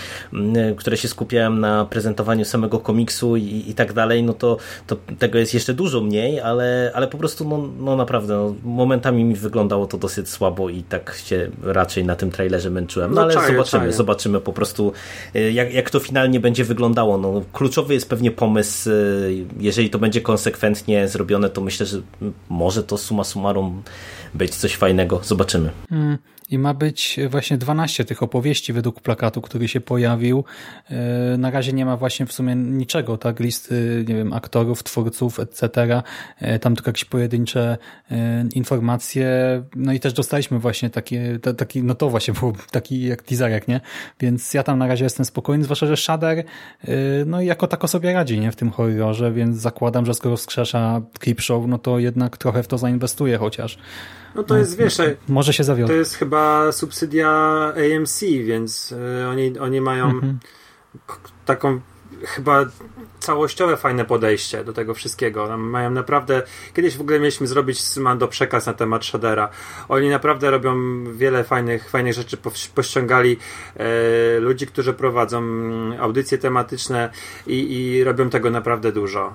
które się skupiałem na prezentowaniu samego komiksu i, i tak dalej, no to, to tego jest jeszcze dużo mniej, ale, ale po prostu no, no naprawdę, no, momentami mi wyglądało to dosyć słabo i tak się raczej na tym trailerze męczyłem. No, no ale czaję, zobaczymy, czaję. zobaczymy po prostu y, jak, jak to finalnie będzie wyglądało. No, kluczowy jest pewnie pomysł. Y, jeżeli to będzie konsekwentnie zrobione, to myślę, że może to suma summarum być coś fajnego. Zobaczymy. Hmm. I ma być właśnie 12 tych opowieści według plakatu, który się pojawił. E, na razie nie ma właśnie w sumie niczego, tak? Listy, nie wiem, aktorów, twórców, etc. E, tam tylko jakieś pojedyncze e, informacje. No i też dostaliśmy właśnie takie, taki, no to właśnie był taki jak teaserek, nie? Więc ja tam na razie jestem spokojny, zwłaszcza, że Shader no i jako tako sobie radzi, nie? W tym horrorze, więc zakładam, że skoro wskrzesza Creepshow, no to jednak trochę w to zainwestuje chociaż. No to jest, wiesz, może się zawiódł. To jest chyba subsydia AMC, więc y, oni, oni mają mhm. taką chyba całościowe fajne podejście do tego wszystkiego. Mają naprawdę. Kiedyś w ogóle mieliśmy zrobić z Mando przekaz na temat Shadera. Oni naprawdę robią wiele fajnych, fajnych rzeczy. Pościągali e, ludzi, którzy prowadzą audycje tematyczne i, i robią tego naprawdę dużo.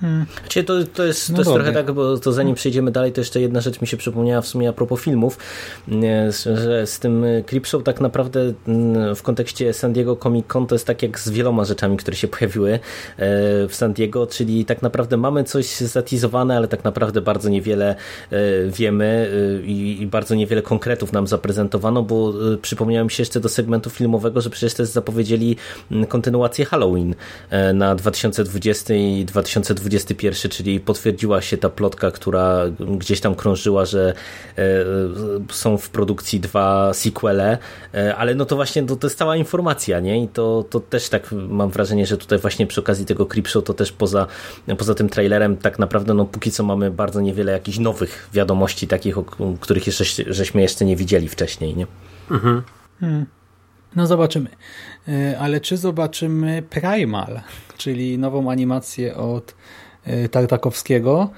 Hmm. to, to jest, to no jest trochę tak, bo to zanim przejdziemy dalej, to jeszcze jedna rzecz mi się przypomniała w sumie a propos filmów, że z tym Clipshow tak naprawdę mm, w kontekście San Diego Comic Con to jest tak jak z wieloma rzeczami, które się pojawiły e, w San Diego, czyli tak naprawdę mamy coś zatizowane, ale tak naprawdę bardzo niewiele e, wiemy e, i bardzo niewiele konkretów nam zaprezentowano, bo przypomniałem się jeszcze do segmentu filmowego, że przecież też zapowiedzieli mm, kontynuację Halloween na 2020 i 2021 2021, czyli potwierdziła się ta plotka, która gdzieś tam krążyła, że e, są w produkcji dwa sequele, e, ale no to właśnie to, to jest cała informacja, nie? I to, to też tak mam wrażenie, że tutaj właśnie przy okazji tego Creepshow to też poza, poza tym trailerem tak naprawdę no póki co mamy bardzo niewiele jakichś nowych wiadomości takich, o których jeszcze, żeśmy jeszcze nie widzieli wcześniej, nie? Mhm. Hmm. No zobaczymy. E, ale czy zobaczymy Primal, czyli nową animację od e, Tartakowskiego?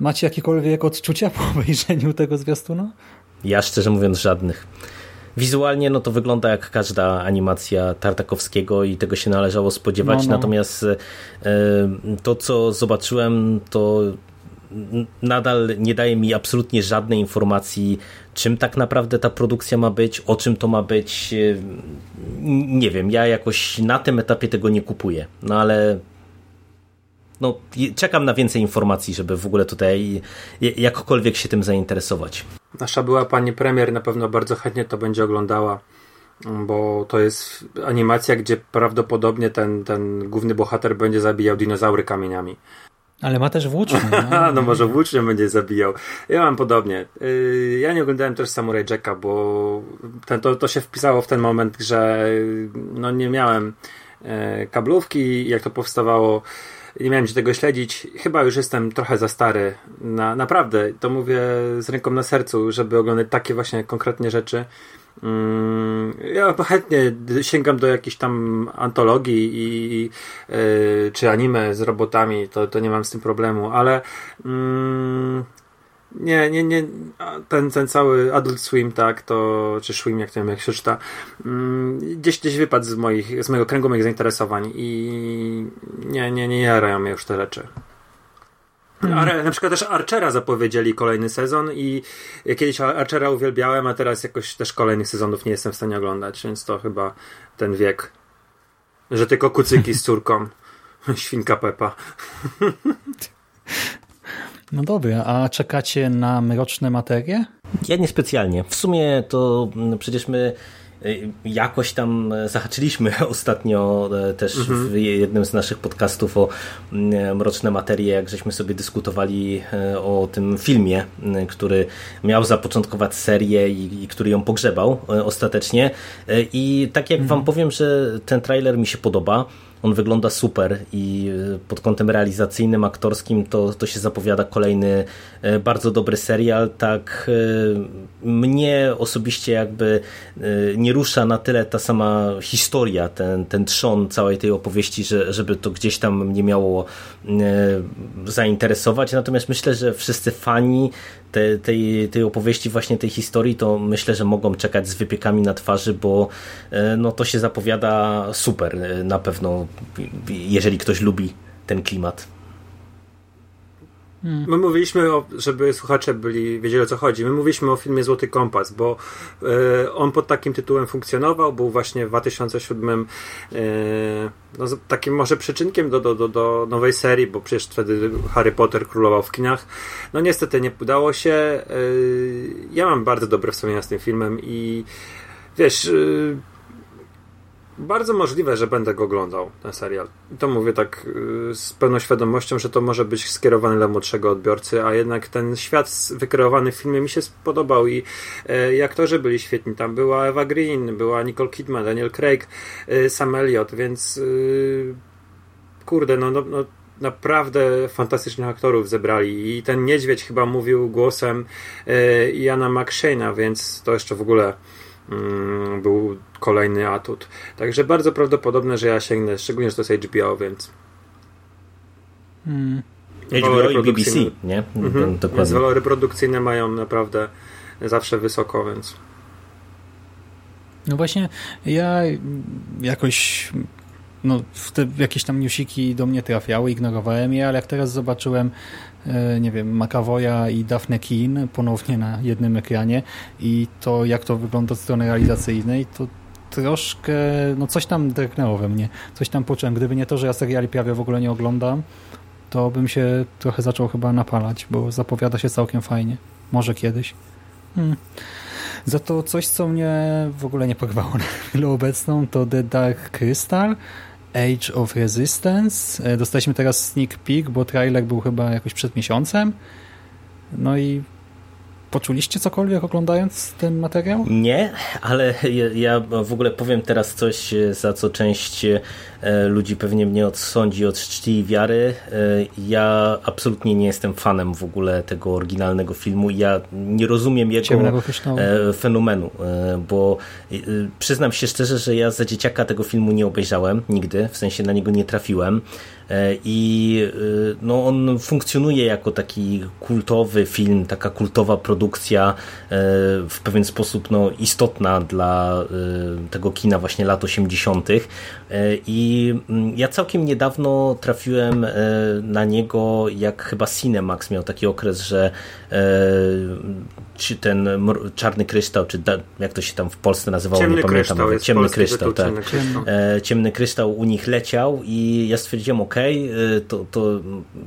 Macie jakiekolwiek odczucia po (laughs) obejrzeniu tego zwiastuna? Ja szczerze mówiąc żadnych. Wizualnie no to wygląda jak każda animacja Tartakowskiego i tego się należało spodziewać, no, no. natomiast e, to co zobaczyłem to nadal nie daje mi absolutnie żadnej informacji, czym tak naprawdę ta produkcja ma być, o czym to ma być. E, nie wiem, ja jakoś na tym etapie tego nie kupuję. No ale no, czekam na więcej informacji, żeby w ogóle tutaj jakkolwiek się tym zainteresować. Nasza była pani premier na pewno bardzo chętnie to będzie oglądała, bo to jest animacja, gdzie prawdopodobnie ten, ten główny bohater będzie zabijał dinozaury kamieniami. Ale ma też włócznie. (laughs) No, no może włócznie będzie zabijał. Ja mam podobnie. Y, ja nie oglądałem też Samurai Jacka, bo ten, to, to się wpisało w ten moment, że no nie miałem e, kablówki, jak to powstawało nie miałem się tego śledzić. Chyba już jestem trochę za stary. Na, naprawdę, to mówię z ręką na sercu, żeby oglądać takie właśnie konkretnie rzeczy. Mm, ja chętnie sięgam do jakichś tam antologii i, yy, czy anime z robotami, to, to nie mam z tym problemu, ale yy, nie, nie, nie. Ten, ten cały Adult Swim, tak, to, czy Swim, jak to wiem, jak się czyta, mm, gdzieś, gdzieś wypadł z, moich, z mojego kręgu moich zainteresowań i nie, nie, nie jarają mnie już te rzeczy. Hmm. na przykład też Archera zapowiedzieli kolejny sezon i kiedyś Archera uwielbiałem, a teraz jakoś też kolejnych sezonów nie jestem w stanie oglądać, więc to chyba ten wiek, że tylko kucyki z (laughs) córką. Świnka Pepa. No dobra, a czekacie na mroczne materie? Ja niespecjalnie. W sumie to przecież my jakoś tam zahaczyliśmy (laughs) ostatnio e, też mhm. w jednym z naszych podcastów o mm, mroczne materie, jak żeśmy sobie dyskutowali e, o tym filmie, który miał zapoczątkować serię i, i który ją pogrzebał e, ostatecznie. I tak jak mhm. wam powiem, że ten trailer mi się podoba, on wygląda super i e, pod kątem realizacyjnym, aktorskim to, to się zapowiada kolejny e, bardzo dobry serial. Tak e, mnie osobiście jakby nie rusza na tyle ta sama historia, ten, ten trzon całej tej opowieści, że, żeby to gdzieś tam mnie miało zainteresować. Natomiast myślę, że wszyscy fani te, tej, tej opowieści, właśnie tej historii, to myślę, że mogą czekać z wypiekami na twarzy, bo e, no, to się zapowiada super e, na pewno, jeżeli ktoś lubi ten klimat. Hmm. My mówiliśmy, o, żeby słuchacze byli wiedzieli o co chodzi. My mówiliśmy o filmie Złoty Kompas, bo e, on pod takim tytułem funkcjonował, był właśnie w 2007 e, no, takim może przyczynkiem do, do, do, do nowej serii, bo przecież wtedy Harry Potter królował w kinach. No niestety nie udało się. E, ja mam bardzo dobre wspomnienia z tym filmem i wiesz bardzo możliwe, że będę go oglądał, ten serial. To mówię tak y, z pełną świadomością, że to może być skierowany dla młodszego odbiorcy, a jednak ten świat wykreowany w filmie mi się spodobał i, e, i aktorzy byli świetni. Tam była Eva Green, była Nicole Kidman, Daniel Craig, e, Sam Elliott, więc y, kurde, no, no, no naprawdę fantastycznych aktorów zebrali i ten niedźwiedź chyba mówił głosem e, Jana McShane'a, więc to jeszcze w ogóle był kolejny atut. Także bardzo prawdopodobne, że ja sięgnę, szczególnie, że to jest HBO, więc. Hmm. HBO i BBC, nie? Mhm. Dokładnie. Więc walory produkcyjne mają naprawdę zawsze wysoko, więc. No właśnie, ja jakoś no, te jakieś tam newsiki do mnie trafiały, ignorowałem je, ale jak teraz zobaczyłem nie wiem, McAvoya i Daphne Keen ponownie na jednym ekranie i to jak to wygląda od strony realizacyjnej, to troszkę, no coś tam drgnęło we mnie, coś tam poczułem. Gdyby nie to, że ja seriali prawie w ogóle nie oglądam, to bym się trochę zaczął chyba napalać, bo zapowiada się całkiem fajnie. Może kiedyś. Hmm. Za to coś, co mnie w ogóle nie porwało na chwilę obecną, to The Dark Crystal, Age of Resistance. E, dostaliśmy teraz sneak peek, bo trailer był chyba jakoś przed miesiącem. No i Poczuliście cokolwiek oglądając ten materiał? Nie, ale ja w ogóle powiem teraz coś, za co część e, ludzi pewnie mnie odsądzi od czci i wiary. E, ja absolutnie nie jestem fanem w ogóle tego oryginalnego filmu. Ja nie rozumiem jego e, fenomenu, bo przyznam się szczerze, że ja za dzieciaka tego filmu nie obejrzałem nigdy, w sensie na niego nie trafiłem. E, i e, no, on funkcjonuje jako taki kultowy film, taka kultowa produkcja e, w pewien sposób no, istotna dla tego kina właśnie lat 80. I mm, ja całkiem niedawno trafiłem na niego, jak chyba Cinemax miał taki okres, że ten czarny kryształ, czy da, jak to się tam w Polsce nazywało, ciemny nie pamiętam. Jest ciemny kryształ, tak. Ciemny kryształ. E, ciemny kryształ u nich leciał i ja stwierdziłem, ok, to, to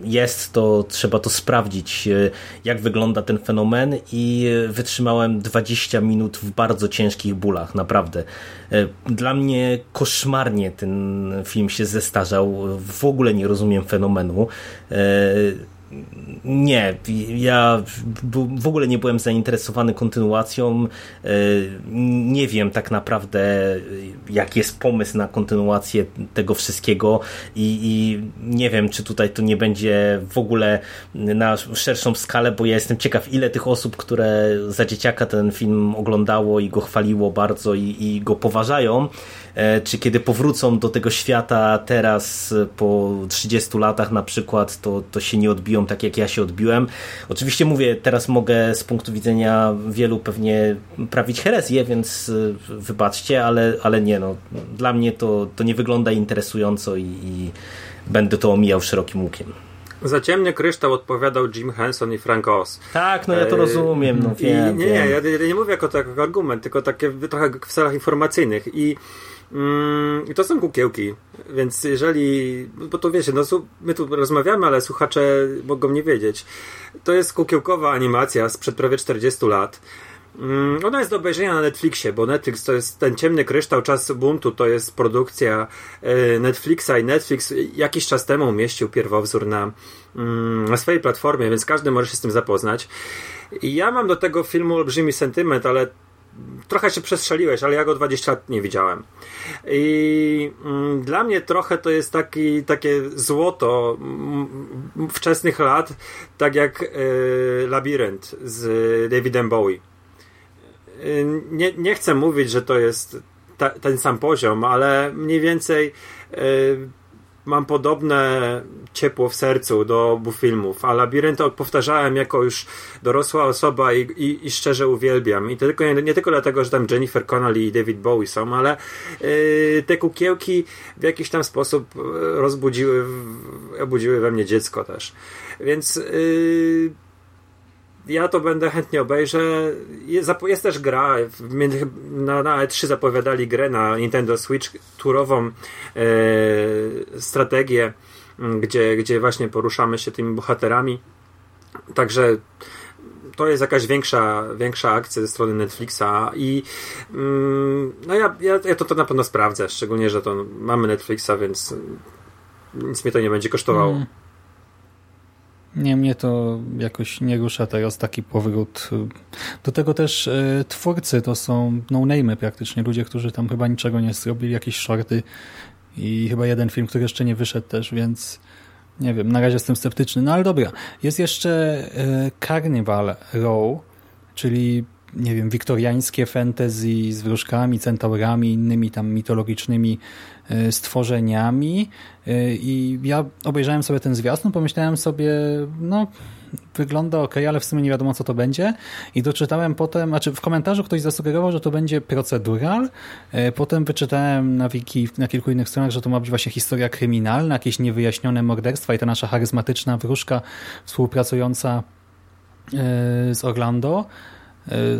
jest, to trzeba to sprawdzić, e, jak wygląda ten fenomen i wytrzymałem 20 minut w bardzo ciężkich bólach, naprawdę. E, dla mnie koszmarnie ten film się zestarzał, w ogóle nie rozumiem fenomenu. Nie, ja w ogóle nie byłem zainteresowany kontynuacją. E, nie wiem tak naprawdę, jaki jest pomysł na kontynuację tego wszystkiego i, i, nie wiem, czy tutaj to nie będzie w ogóle na szerszą skalę, bo ja jestem ciekaw, ile tych osób, które za dzieciaka ten film oglądało i go chwaliło bardzo i, i go poważają, czy kiedy powrócą do tego świata teraz e, po 30 latach na przykład, to, to się nie odbiją tak jak ja się odbiłem. Oczywiście mówię, teraz mogę z punktu widzenia wielu pewnie prawić herezję, więc e, wybaczcie, ale, ale nie, no, dla mnie to, to nie wygląda interesująco i, i będę to omijał szerokim łukiem. Za ciemny kryształ odpowiadał Jim Henson i Frank Oz. Tak, no ja to rozumiem. No, wiem, I, nie, nie, ja, ja nie mówię jako, jako argument, tylko takie trochę w celach informacyjnych. I Mm, to są kukiełki, więc jeżeli, bo to wiecie, no, my tu rozmawiamy, ale słuchacze mogą nie wiedzieć. To jest kukiełkowa animacja sprzed prawie 40 lat. Mm, ona jest do obejrzenia na Netflixie, bo Netflix to jest ten ciemny kryształ czas buntu, to jest produkcja e, Netflixa i Netflix jakiś czas temu umieścił pierwowzór na, mm, na swojej platformie, więc każdy może się z tym zapoznać. I ja mam do tego filmu olbrzymi sentyment, ale trochę się przestrzeliłeś, ale ja go 20 lat nie widziałem. I mm, dla mnie trochę to jest taki, takie złoto mm, wczesnych lat, tak jak y, Labirynt z Davidem Bowie. Y, nie, nie chcę mówić, że to jest ta, ten sam poziom, ale mniej więcej y, mam podobne ciepło w sercu do obu filmów, a Labirynt powtarzałem jako już dorosła osoba i, i, i szczerze uwielbiam. I tylko, nie, nie, tylko dlatego, że tam Jennifer Connelly i David Bowie są, ale yy, te kukiełki w jakiś tam sposób yy, rozbudziły, obudziły we mnie dziecko też. Więc yy, ja to będę chętnie obejrzę. Jest, jest też gra, na, na E3 zapowiadali grę na Nintendo Switch, turową e, strategię, gdzie, gdzie właśnie poruszamy się tymi bohaterami. Także to jest jakaś większa, większa akcja ze strony Netflixa i mm, no ja, ja, ja to, to na pewno sprawdzę, szczególnie, że to mamy Netflixa, więc nic mnie to nie będzie kosztowało. Mm. Nie, mnie to jakoś nie rusza teraz taki powrót. Do tego też y, twórcy to są no-name'y praktycznie, ludzie, którzy tam chyba niczego nie zrobili, jakieś shorty i chyba jeden film, który jeszcze nie wyszedł też, więc nie wiem, na razie jestem sceptyczny. No ale dobra, jest jeszcze y, Carnival Row, czyli nie wiem, wiktoriańskie fantasy z wróżkami, centaurami, innymi tam mitologicznymi stworzeniami. E, i ja obejrzałem sobie ten zwiastun, pomyślałem sobie, no wygląda ok, ale w sumie nie wiadomo co to będzie. I doczytałem potem, znaczy w komentarzu ktoś zasugerował, że to będzie procedural, e, potem wyczytałem na wiki, na kilku innych stronach, że to ma być właśnie historia kryminalna, jakieś niewyjaśnione morderstwa i ta nasza charyzmatyczna wróżka współpracująca z Orlando. E,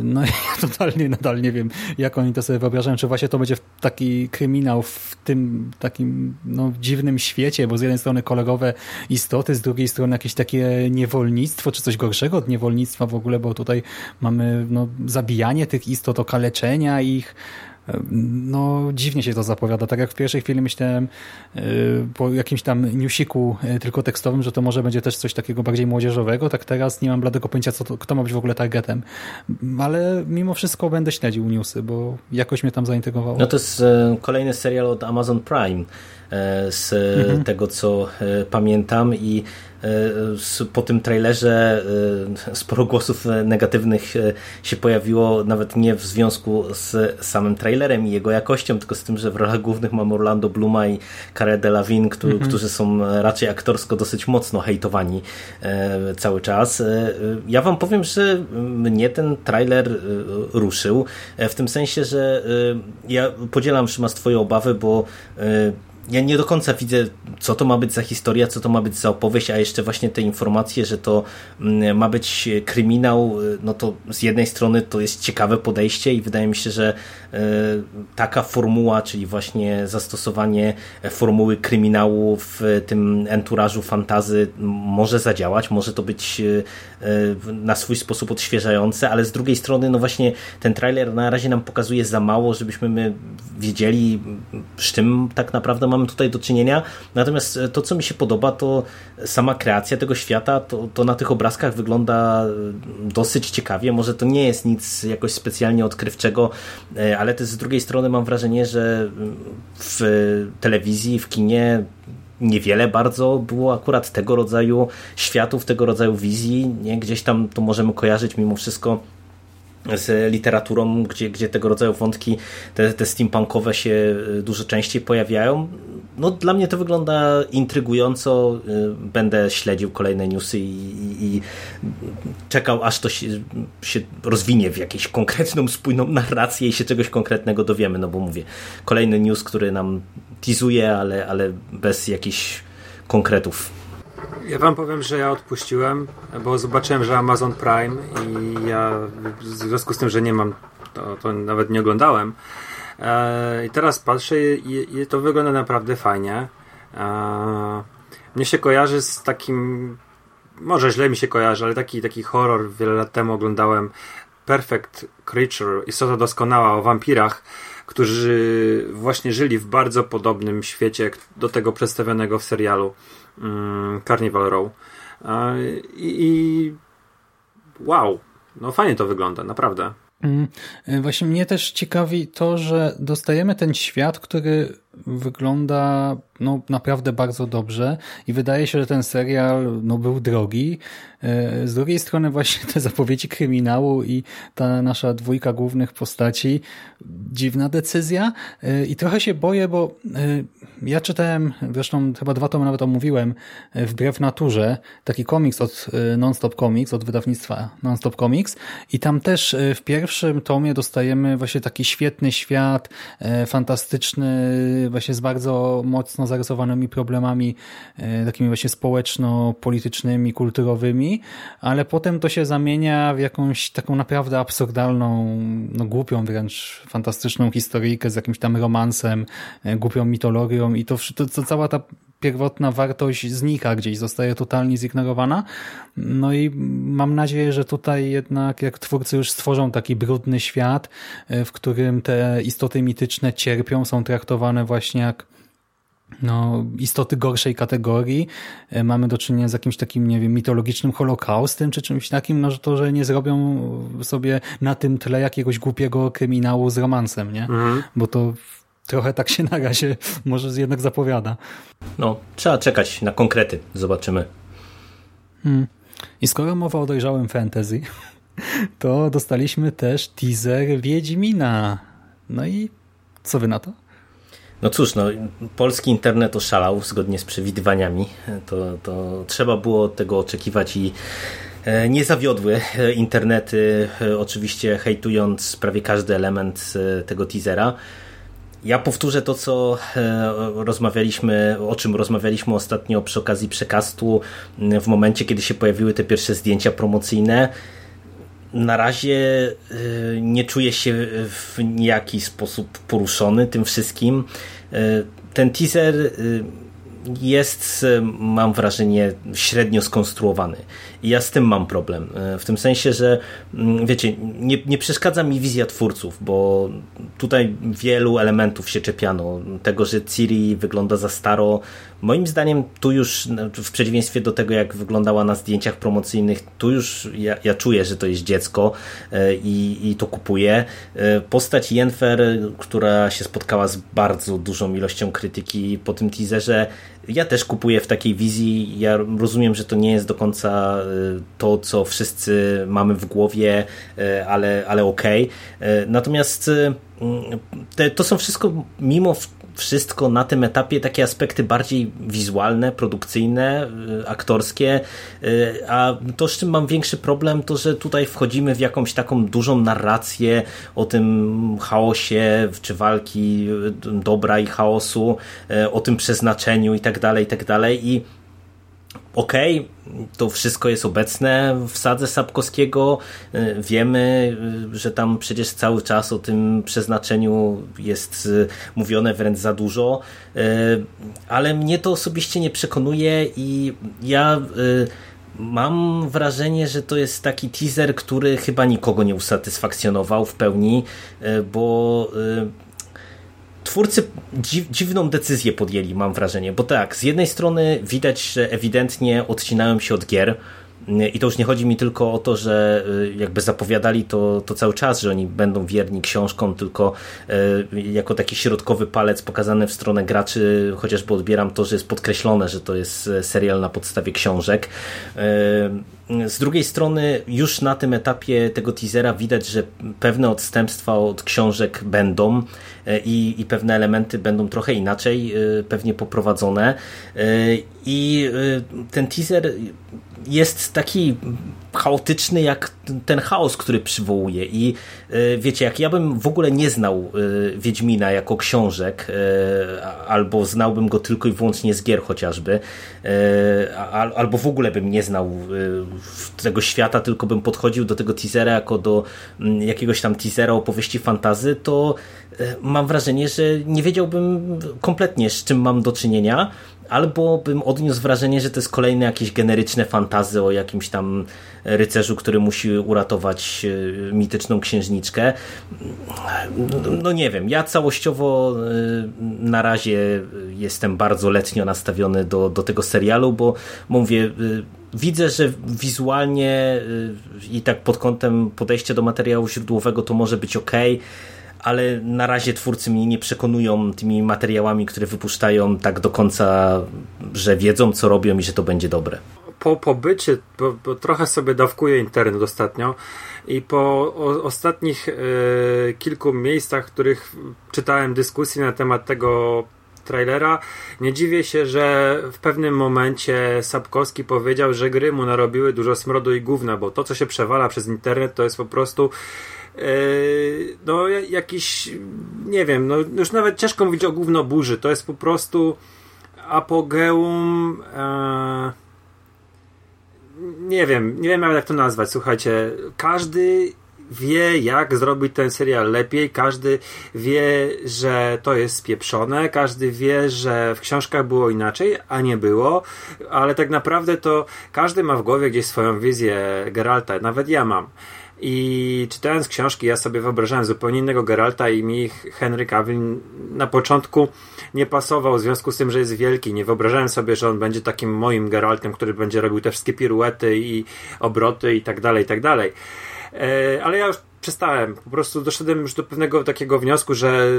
no i (laughs) ja totalnie nadal nie wiem, jak oni to sobie wyobrażają, czy właśnie to będzie taki kryminał w tym takim no, dziwnym świecie, bo z jednej strony kolegowe istoty, z drugiej strony jakieś takie niewolnictwo, czy coś gorszego od niewolnictwa w ogóle, bo tutaj mamy no, zabijanie tych istot, okaleczenia ich, no dziwnie się to zapowiada. Tak jak w pierwszej chwili myślałem y, po jakimś tam newsiku y, tylko tekstowym, że to może będzie też coś takiego bardziej młodzieżowego, tak teraz nie mam bladego pojęcia, co to, kto ma być w ogóle targetem. Ale mimo wszystko będę śledził newsy, bo jakoś mnie tam zaintrygowało. No to jest e, kolejny serial od Amazon Prime z mhm. tego, co e, pamiętam i E, po tym trailerze e, sporo głosów negatywnych e, się pojawiło, nawet nie w związku z samym trailerem i jego jakością, tylko z tym, że w rolach głównych mamy Orlando Bluma i Cara Delevingne, którzy, mhm. którzy są raczej aktorsko dosyć mocno hejtowani cały czas. Ja wam powiem, że mnie ten trailer ruszył, w tym sensie, że ja podzielam Szymas twoje obawy, bo ja nie do końca widzę, co to ma być za historia, co to ma być za opowieść, a jeszcze właśnie te informacje, że to mm, ma być kryminał, no to z jednej strony to jest ciekawe podejście i wydaje mi się, że e, taka formuła, czyli właśnie zastosowanie formuły kryminału w tym enturażu fantazy może zadziałać, może to być e, na swój sposób odświeżające, ale z drugiej strony, no właśnie ten trailer na razie nam pokazuje za mało, żebyśmy my wiedzieli, z czym tak naprawdę mamy tutaj do czynienia. Natomiast to, co mi się podoba, to sama kreacja tego świata, to, to na tych obrazkach wygląda dosyć ciekawie. Może to nie jest nic jakoś specjalnie odkrywczego, e, ale też z drugiej strony mam wrażenie, że w telewizji, w kinie niewiele bardzo było akurat tego rodzaju światów, tego rodzaju wizji. Nie? Gdzieś tam to możemy kojarzyć mimo wszystko z literaturą, gdzie, gdzie tego rodzaju wątki, te, te steampunkowe się y, dużo częściej pojawiają. No, dla mnie to wygląda intrygująco. Y, będę śledził kolejne newsy i, i, i czekał, aż to się, się, rozwinie w jakąś konkretną, spójną narrację i się czegoś konkretnego dowiemy. No bo mówię, kolejny news, który nam teasuje, ale, ale bez jakichś konkretów. Ja wam powiem, że ja odpuściłem, bo zobaczyłem, że Amazon Prime i ja w związku z tym, że nie mam, to, to nawet nie oglądałem. E, I teraz patrzę i, i, to wygląda naprawdę fajnie. E, mnie się kojarzy z takim, może źle mi się kojarzy, ale taki, taki horror wiele lat temu oglądałem Perfect Creature, Istota Doskonała o wampirach, którzy właśnie żyli w bardzo podobnym świecie do tego przedstawionego w serialu. Mm, Carnival Row. I, I wow, no fajnie to wygląda, naprawdę. Mm, e, właśnie mnie też ciekawi to, że dostajemy ten świat, który wygląda no, naprawdę bardzo dobrze i wydaje się, że ten serial no, był drogi. E, z drugiej strony właśnie te zapowiedzi kryminału i ta nasza dwójka głównych postaci, dziwna decyzja e, i trochę się boję, bo e, ja czytałem, zresztą chyba dwa tomy nawet omówiłem, Wbrew Naturze, taki komiks od Nonstop Comics, od wydawnictwa Nonstop Comics i tam też w pierwszym tomie dostajemy właśnie taki świetny świat, fantastyczny, właśnie z bardzo mocno zarysowanymi problemami e, takimi właśnie społeczno-politycznymi, kulturowymi, ale potem to się zamienia w jakąś taką naprawdę absurdalną, no głupią wręcz, fantastyczną historyjkę z jakimś tam romansem, e, głupią mitologią i to, to, to cała ta pierwotna wartość znika gdzieś, zostaje totalnie zignorowana. No i mam nadzieję, że tutaj jednak jak twórcy już stworzą taki brudny świat, e, w którym te istoty mityczne cierpią, są traktowane właśnie jak no, istoty gorszej kategorii. E, mamy do czynienia z jakimś takim, nie wiem, mitologicznym holokaustem, czy czymś takim, no, że to, że nie zrobią sobie na tym tle jakiegoś głupiego kryminału z romansem, nie? Mhm. Bo to trochę tak się na razie może jednak zapowiada. No, trzeba czekać na konkrety. Zobaczymy. Hmm. I skoro mowa o dojrzałym fantasy, (laughs) to dostaliśmy też teaser Wiedźmina. No i co wy na to? No cóż, no, polski internet oszalał zgodnie z przewidywaniami. To, to trzeba było tego oczekiwać i e, nie zawiodły internety, e, oczywiście hejtując prawie każdy element e, tego teasera. Ja powtórzę to, co rozmawialiśmy, o czym rozmawialiśmy ostatnio przy okazji przekastu, w momencie, kiedy się pojawiły te pierwsze zdjęcia promocyjne na razie y, nie czuję się w niejaki sposób poruszony tym wszystkim. Y, ten teaser jest, mam wrażenie, średnio skonstruowany. I ja z tym mam problem. E, w tym sensie, że mm, wiecie, nie, nie przeszkadza mi wizja twórców, bo tutaj wielu elementów się czepiano. Tego, że Ciri wygląda za staro. Moim zdaniem tu już, w przeciwieństwie do tego, jak wyglądała na zdjęciach promocyjnych, tu już ja, ja czuję, że to jest dziecko e, i, i to kupuję. E, postać Jenfer, która się spotkała z bardzo dużą ilością krytyki po tym teaserze, ja też kupuję w takiej wizji. Ja rozumiem, że to nie jest do końca y, to, co wszyscy mamy w głowie, y, ale, ale okej. Okay. Natomiast y, te, to są wszystko mimo wszystko na tym etapie takie aspekty bardziej wizualne, produkcyjne, y, aktorskie, y, a to z czym mam większy problem to, że tutaj wchodzimy w jakąś taką dużą narrację o tym chaosie, czy walki y, dobra i chaosu, o tym przeznaczeniu i tak dalej, i tak dalej i okej, okay, to wszystko jest obecne w sadze Sapkowskiego. Y, wiemy, y, że tam przecież cały czas o tym przeznaczeniu jest y, mówione wręcz za dużo, ale mnie to osobiście nie przekonuje i ja mam wrażenie, że to jest taki teaser, który chyba nikogo nie usatysfakcjonował w pełni, bo twórcy dziw, dziwną decyzję podjęli, mam wrażenie, bo tak, z jednej strony widać, że ewidentnie odcinają się od gier, i to już nie chodzi mi tylko o to, że y, jakby zapowiadali to, to cały czas, że oni będą wierni książkom, tylko y, jako taki środkowy palec pokazany w stronę graczy, chociażby odbieram to, że jest podkreślone, że to jest e, serial na podstawie książek. Y, z drugiej strony, już na tym etapie tego teasera widać, że pewne odstępstwa od książek będą i, i pewne elementy będą trochę inaczej pewnie poprowadzone. I ten teaser jest taki chaotyczny jak ten chaos, który przywołuje. I e, wiecie, jak ja bym w ogóle nie znał e, Wiedźmina jako książek e, albo znałbym go tylko i wyłącznie z gier chociażby albo w ogóle bym nie znał tego świata, tylko bym podchodził do tego teasera jako do mm, jakiegoś tam teasera opowieści fantazy, to mam wrażenie, że nie wiedziałbym kompletnie z czym mam do czynienia albo bym odniósł wrażenie, że to jest kolejne jakieś generyczne fantazy o jakimś tam rycerzu, który musi uratować e, mityczną księżniczkę. No nie wiem, ja całościowo e, na razie jestem bardzo letnio nastawiony do, do tego serialu, bo mówię, e, widzę, że wizualnie i tak pod kątem podejścia do materiału źródłowego to może być ok ale na razie twórcy mnie nie przekonują tymi materiałami, które wypuszczają tak do końca, że wiedzą co robią i że to będzie dobre. Po pobycie, bo, bo trochę sobie dawkuję internet ostatnio i po o, ostatnich e, kilku miejscach, w których czytałem dyskusje na temat tego trailera. Nie dziwię się, że w pewnym momencie Sapkowski powiedział, że gry mu narobiły dużo smrodu i gówna, bo to, co się przewala przez internet, to jest po prostu no jakiś, nie wiem, no już nawet ciężko mówić o gówno burzy, to jest po prostu apogeum e, nie wiem, nie wiem jak to nazwać, słuchajcie, każdy wie jak zrobić ten serial lepiej, każdy wie, że to jest spieprzone, każdy wie, że w książkach było inaczej, a nie było, ale tak naprawdę to każdy ma w głowie gdzieś swoją wizję Geralta, nawet ja mam. I czytając książki, ja sobie wyobrażałem zupełnie innego Geralta i mi Henry Cavill na początku nie pasował w związku z tym, że jest wielki. Nie wyobrażałem sobie, że on będzie takim moim Geraltem, który będzie robił te wszystkie piruety i obroty i tak dalej, i tak dalej. E, ale ja już przestałem. Po prostu doszedłem już do pewnego takiego wniosku, że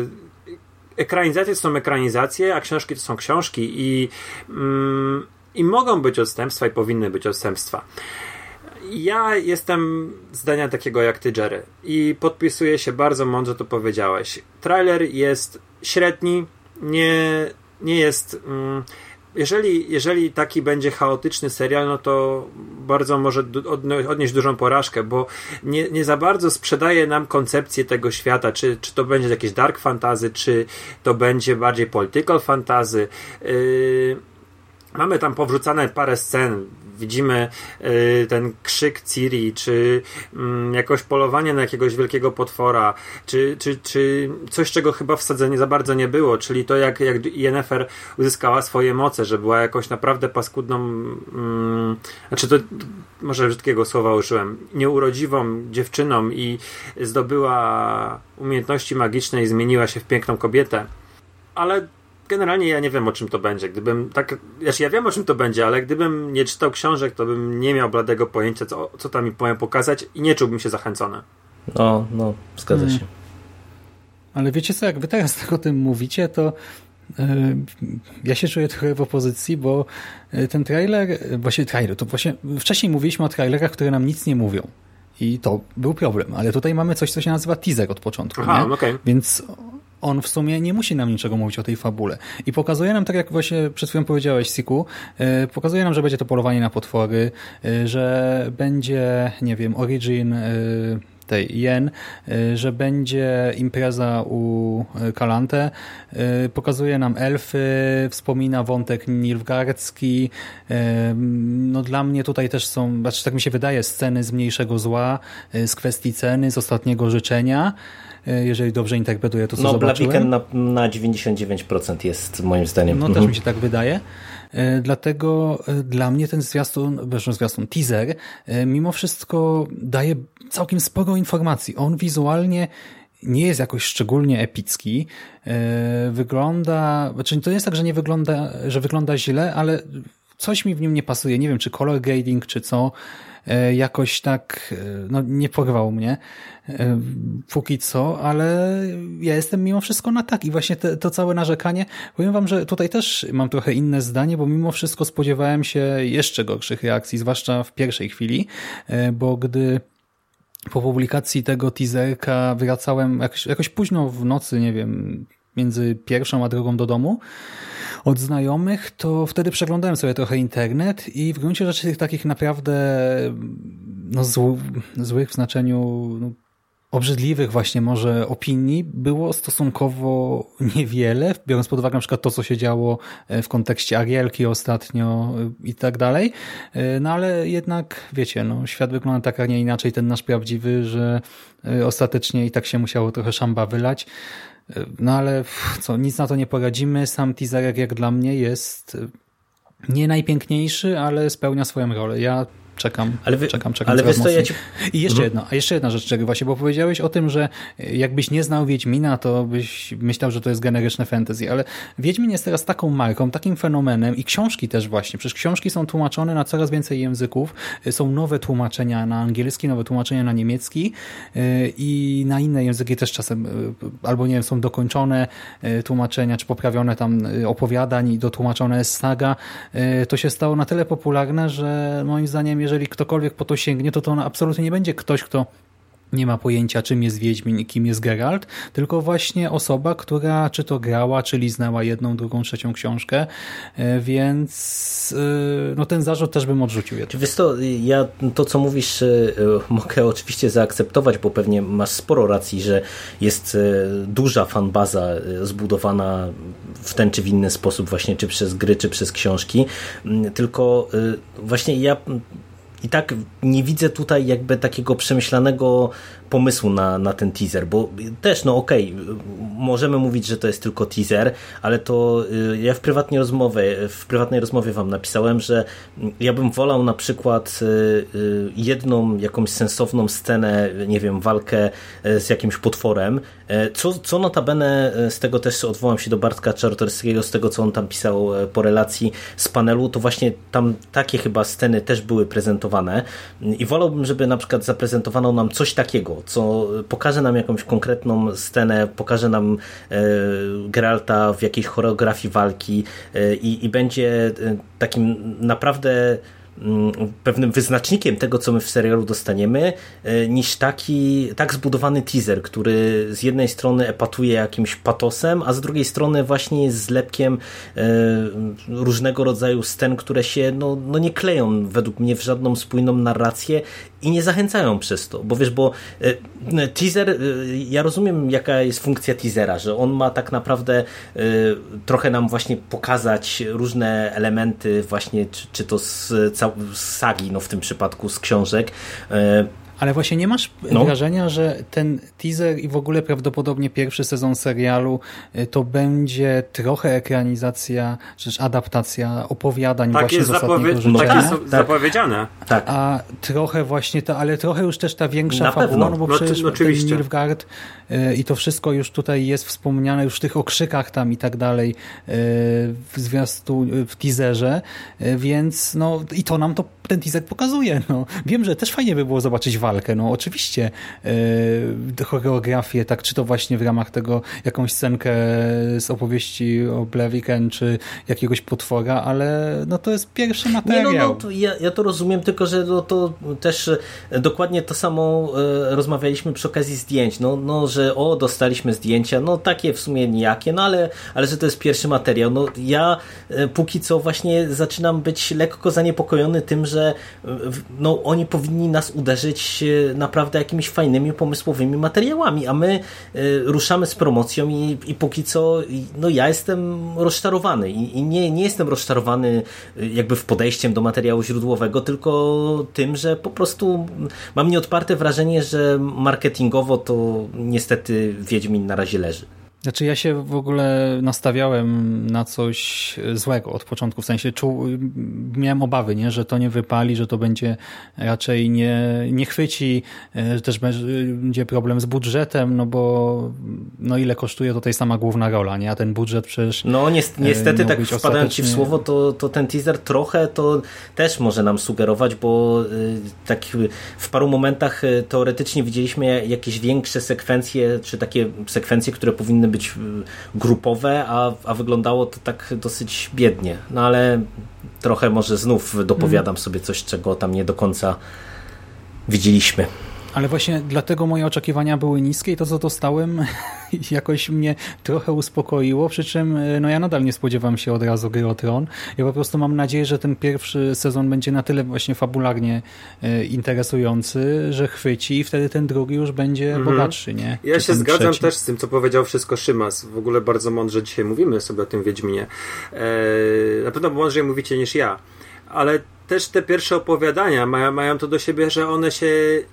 ekranizacje to są ekranizacje, a książki to są książki i, mm, i mogą być odstępstwa i powinny być odstępstwa. Ja jestem zdania takiego jak ty, Jerry. I podpisuję się bardzo mądrze, to powiedziałeś. Trailer jest średni, nie, nie jest. Mm, jeżeli, jeżeli taki będzie chaotyczny serial, no to bardzo może odnieść dużą porażkę, bo nie, nie za bardzo sprzedaje nam koncepcję tego świata, czy, czy to będzie jakieś dark fantazy, czy to będzie bardziej political fantazy. Yy, mamy tam powrzucane parę scen widzimy y, ten krzyk Ciri, czy mm, jakoś polowanie na jakiegoś wielkiego potwora, czy, czy, czy coś, czego chyba w sadzeniu za bardzo nie było, czyli to, jak, jak Yennefer uzyskała swoje moce, że była jakoś naprawdę paskudną, mm, znaczy to może brzydkiego słowa użyłem, nieurodziwą dziewczyną i zdobyła umiejętności magiczne i zmieniła się w piękną kobietę. Ale generalnie ja nie wiem o czym to będzie. Gdybym tak, znaczy ja wiem o czym to będzie, ale gdybym nie czytał książek, to bym nie miał bladego pojęcia, co, co tam mi powiem pokazać i nie czułbym się zachęcony. No, no, zgadza hmm. się. Ale wiecie co, jak wy teraz (laughs) tak o tym mówicie, to yy, ja się czuję trochę w opozycji, bo e, ten trailer, właśnie trailer, to właśnie wcześniej mówiliśmy o trailerach, które nam nic nie mówią. I to był problem, ale tutaj mamy coś, co się nazywa teaser od początku, Aha, nie? okej. Więc on w sumie nie musi nam niczego mówić o tej fabule. I pokazuje nam, tak jak właśnie przed chwilą powiedziałeś, Siku, e, pokazuje nam, że będzie to polowanie na potwory, e, że będzie, nie wiem, origin e, tej Jen, że będzie impreza u Kalante, pokazuje nam elfy, wspomina wątek nilfgaardzki. E, No dla mnie tutaj też są, znaczy tak mi się wydaje, sceny z mniejszego zła, z kwestii ceny, z ostatniego życzenia, jeżeli dobrze interpretuję to, co No, zobaczyłem. Blaviken na, na 99% jest moim zdaniem. No też Mhm. mi się tak wydaje. E, Dlatego e, dla mnie ten zwiastun, zresztą zwiastun, teaser, e, mimo wszystko daje całkiem sporo informacji. On wizualnie nie jest jakoś szczególnie epicki. E, Wygląda, znaczy to nie jest tak, że nie wygląda, że wygląda źle, ale coś mi w nim nie pasuje. Nie wiem, czy color grading, czy co. E, Jakoś tak, e, no nie porwał mnie e, póki co, ale ja jestem mimo wszystko na tak. I właśnie te, to całe narzekanie, powiem wam, że tutaj też mam trochę inne zdanie, bo mimo wszystko spodziewałem się jeszcze gorszych reakcji, zwłaszcza w pierwszej chwili, bo gdy po publikacji tego teaserka wracałem jakoś, jakoś późno w nocy, nie wiem, między pierwszą a drugą do domu od znajomych, to wtedy przeglądałem sobie trochę internet i w gruncie rzeczy tych takich naprawdę no, zł, złych w znaczeniu no, obrzydliwych właśnie może opinii było stosunkowo niewiele, biorąc pod uwagę na przykład to, co się działo e, w kontekście Arielki ostatnio e, i tak dalej. E, No ale jednak, wiecie, no, świat wygląda tak, a nie inaczej, ten nasz prawdziwy, że ostatecznie i tak się musiało trochę szamba wylać. No ale co, nic na to nie poradzimy. Sam teaserek jak dla mnie jest e, nie najpiękniejszy, ale spełnia swoją rolę. Ja czekam, Ale wy- czekam, czekam ale coraz co, ja mocniej. ci- I jeszcze Mhm. jedna, a jeszcze jedna rzecz, czego właśnie, bo powiedziałeś o tym, że jakbyś nie znał Wiedźmina, to byś myślał, że to jest generyczne fantasy, ale Wiedźmin jest teraz taką marką, takim fenomenem i książki też właśnie, przecież książki są tłumaczone na coraz więcej języków, są nowe tłumaczenia na angielski, nowe tłumaczenia na niemiecki yy, i na inne języki też czasem, yy, albo nie wiem, są dokończone tłumaczenia, czy poprawione tam opowiadań i dotłumaczone jest saga. To się stało na tyle popularne, że moim zdaniem, jeżeli ktokolwiek po to sięgnie, to to on absolutnie nie będzie ktoś, kto nie ma pojęcia, czym jest Wiedźmin i kim jest Geralt, tylko właśnie osoba, która czy to grała, czy liznęła jedną, drugą, trzecią książkę, e, więc e, no ten zarzut też bym odrzucił. Czy wiesz to, ja to co mówisz y, mogę oczywiście zaakceptować, bo pewnie masz sporo racji, że jest duża fanbaza zbudowana w ten czy w inny sposób właśnie, czy przez gry, czy przez książki, Mm, tylko właśnie ja i tak nie widzę tutaj jakby takiego przemyślanego pomysłu na, na ten teaser, bo też no okej, możemy mówić, że to jest tylko teaser, ale to y, ja w prywatnej rozmowie, w prywatnej rozmowie wam napisałem, że ja bym wolał na przykład y, y, jedną jakąś sensowną scenę, nie wiem, walkę z jakimś potworem, co, co notabene z tego też odwołam się do Bartka Czartorskiego, z tego co on tam pisał po relacji z panelu, to właśnie tam takie chyba sceny też były prezentowane. I wolałbym, żeby na przykład zaprezentowano nam coś takiego, co pokaże nam jakąś konkretną scenę, pokaże nam e, Geralta w jakiejś choreografii walki e, i, i będzie e, takim naprawdę mm, pewnym wyznacznikiem tego, co my w serialu dostaniemy, e, niż taki tak zbudowany teaser, który z jednej strony epatuje jakimś patosem, a z drugiej strony właśnie jest zlepkiem e, różnego rodzaju scen, które się no, no nie kleją według mnie w żadną spójną narrację i nie zachęcają przez to, bo wiesz, bo e, teaser, e, ja rozumiem jaka jest funkcja teasera, że on ma tak naprawdę e, trochę nam właśnie pokazać różne elementy właśnie, czy, czy to z, z sagi, no w tym przypadku z książek, Ale właśnie nie masz No. wrażenia, że ten teaser i w ogóle prawdopodobnie pierwszy sezon serialu y, to będzie trochę ekranizacja, czy też adaptacja opowiadań Tak właśnie jest, z ostatniego zapowie- życzenia. tak jest Tak, zapowiedziane. tak. A trochę właśnie ta, ale trochę już też ta większa Na fabuła, pewno. no bo No, przecież no, oczywiście. ten Nilfgaard i to wszystko już tutaj jest wspomniane, już w tych okrzykach tam i tak dalej w zwiastu, w teaserze, więc no i to nam to ten teaser pokazuje. (laughs) No. Wiem, że też fajnie by było zobaczyć walkę. No oczywiście yy, choreografię, tak czy to właśnie w ramach tego jakąś scenkę z opowieści o Blaviken, czy jakiegoś potwora, ale no to jest pierwszy materiał. Nie, no, no to ja, ja to rozumiem, tylko że no, to też e, dokładnie to samo e, rozmawialiśmy przy okazji zdjęć. No, no, że o, dostaliśmy zdjęcia, no takie w sumie nijakie, no ale, ale że to jest pierwszy materiał. No ja e, póki co właśnie zaczynam być lekko zaniepokojony tym, że że no, oni powinni nas uderzyć e, naprawdę jakimiś fajnymi, pomysłowymi materiałami, a my e, ruszamy z promocją i, i póki co no, ja jestem rozczarowany i, i nie, nie jestem rozczarowany e, jakby w podejściem do materiału źródłowego, tylko tym, że po prostu mam nieodparte wrażenie, że marketingowo to niestety Wiedźmin na razie leży. Znaczy ja się w ogóle nastawiałem na coś złego od początku, w sensie czuł, miałem obawy, nie, że to nie wypali, że to będzie raczej nie, nie chwyci, e, że też będzie problem z budżetem, no bo no ile kosztuje to tej sama główna rola, nie, a ten budżet przecież No niestety tak wpadając ostatecznie... Ci w słowo, to, to ten teaser trochę to też może nam sugerować, bo y, tak w paru momentach y, teoretycznie widzieliśmy jakieś większe sekwencje, czy takie sekwencje, które powinny być być y, grupowe, a, a wyglądało to tak dosyć biednie. No ale trochę może znów dopowiadam mm. sobie coś, czego tam nie do końca widzieliśmy. Ale właśnie dlatego moje oczekiwania były niskie i to, co dostałem, (laughs) jakoś mnie trochę uspokoiło, przy czym e, no ja nadal nie spodziewam się od razu gry o Tron. Ja po prostu mam nadzieję, że ten pierwszy sezon będzie na tyle właśnie fabularnie e, interesujący, że chwyci i wtedy ten drugi już będzie mhm. bogatszy, nie? Ja się zgadzam trzeci. też z tym, co powiedział wszystko Szymas. W ogóle bardzo mądrze dzisiaj mówimy sobie o tym Wiedźminie. Eee, na pewno mądrzej mówicie niż ja. Ale też te pierwsze opowiadania mają, mają to do siebie, że one się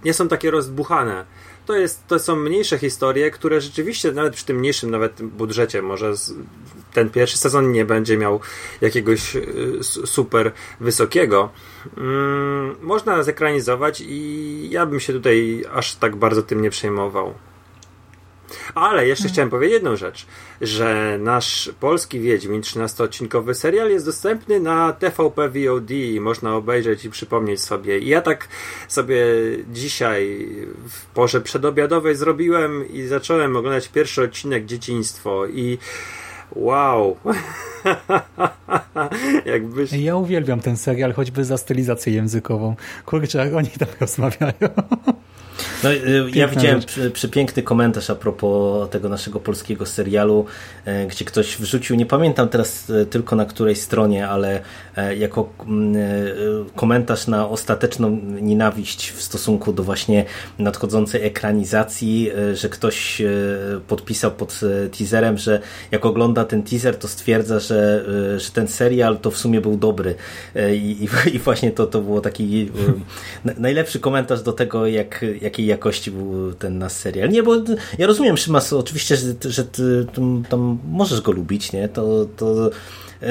nie są takie rozbuchane. To, jest, to są mniejsze historie, które rzeczywiście nawet przy tym mniejszym nawet budżecie może ten pierwszy sezon nie będzie miał jakiegoś y, super wysokiego. Mm, można zekranizować i ja bym się tutaj aż tak bardzo tym nie przejmował. Ale jeszcze chciałem powiedzieć jedną rzecz, że nasz polski Wiedźmin 13-odcinkowy serial jest dostępny na TVP VOD i można obejrzeć i przypomnieć sobie. I ja tak sobie dzisiaj w porze przedobiadowej zrobiłem i zacząłem oglądać pierwszy odcinek Dzieciństwo i Wow. (laughs) Jakbyś... Ja uwielbiam ten serial, choćby za stylizację językową. Kurczę, jak oni tam rozmawiają. (laughs) No, y, ja widziałem przy, przy piękny komentarz a propos tego naszego polskiego serialu, e, gdzie ktoś wrzucił, nie pamiętam teraz e, tylko na której stronie, ale e, jako mm, komentarz na ostateczną nienawiść w stosunku do właśnie nadchodzącej ekranizacji, że ktoś podpisał pod teaserem, że jak ogląda ten teaser, to stwierdza, że, że ten serial to w sumie był dobry. I, (laughs) i właśnie to, to było taki najlepszy komentarz do tego, jak, jakiej jakości był ten nasz serial. Nie, bo ja rozumiem, Szymas, oczywiście, że, że ty tam możesz go lubić, nie? To, to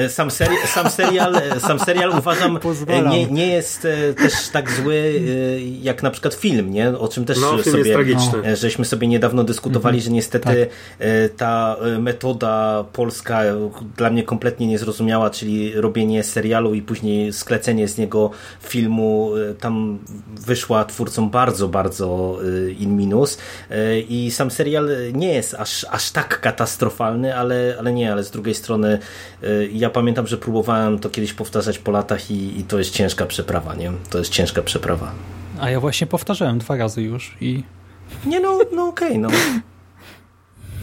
sam, seri sam, serial, e, sam serial uważam e, nie, nie jest też tak zły jak na przykład film, nie? o czym też no, sobie żeśmy sobie niedawno dyskutowali, mhm. że niestety tak. ta metoda polska dla mnie kompletnie niezrozumiała, czyli robienie serialu i później sklecenie z niego filmu tam wyszła twórcom bardzo, bardzo in minus i sam serial nie jest aż, aż tak katastrofalny, ale, ale nie, ale z drugiej strony ja pamiętam, że próbowałem to kiedyś powtarzać po latach i, i to jest ciężka przeprawa, nie? To jest ciężka przeprawa. A ja właśnie powtarzałem dwa razy już i... Nie no, no okej, okay, no.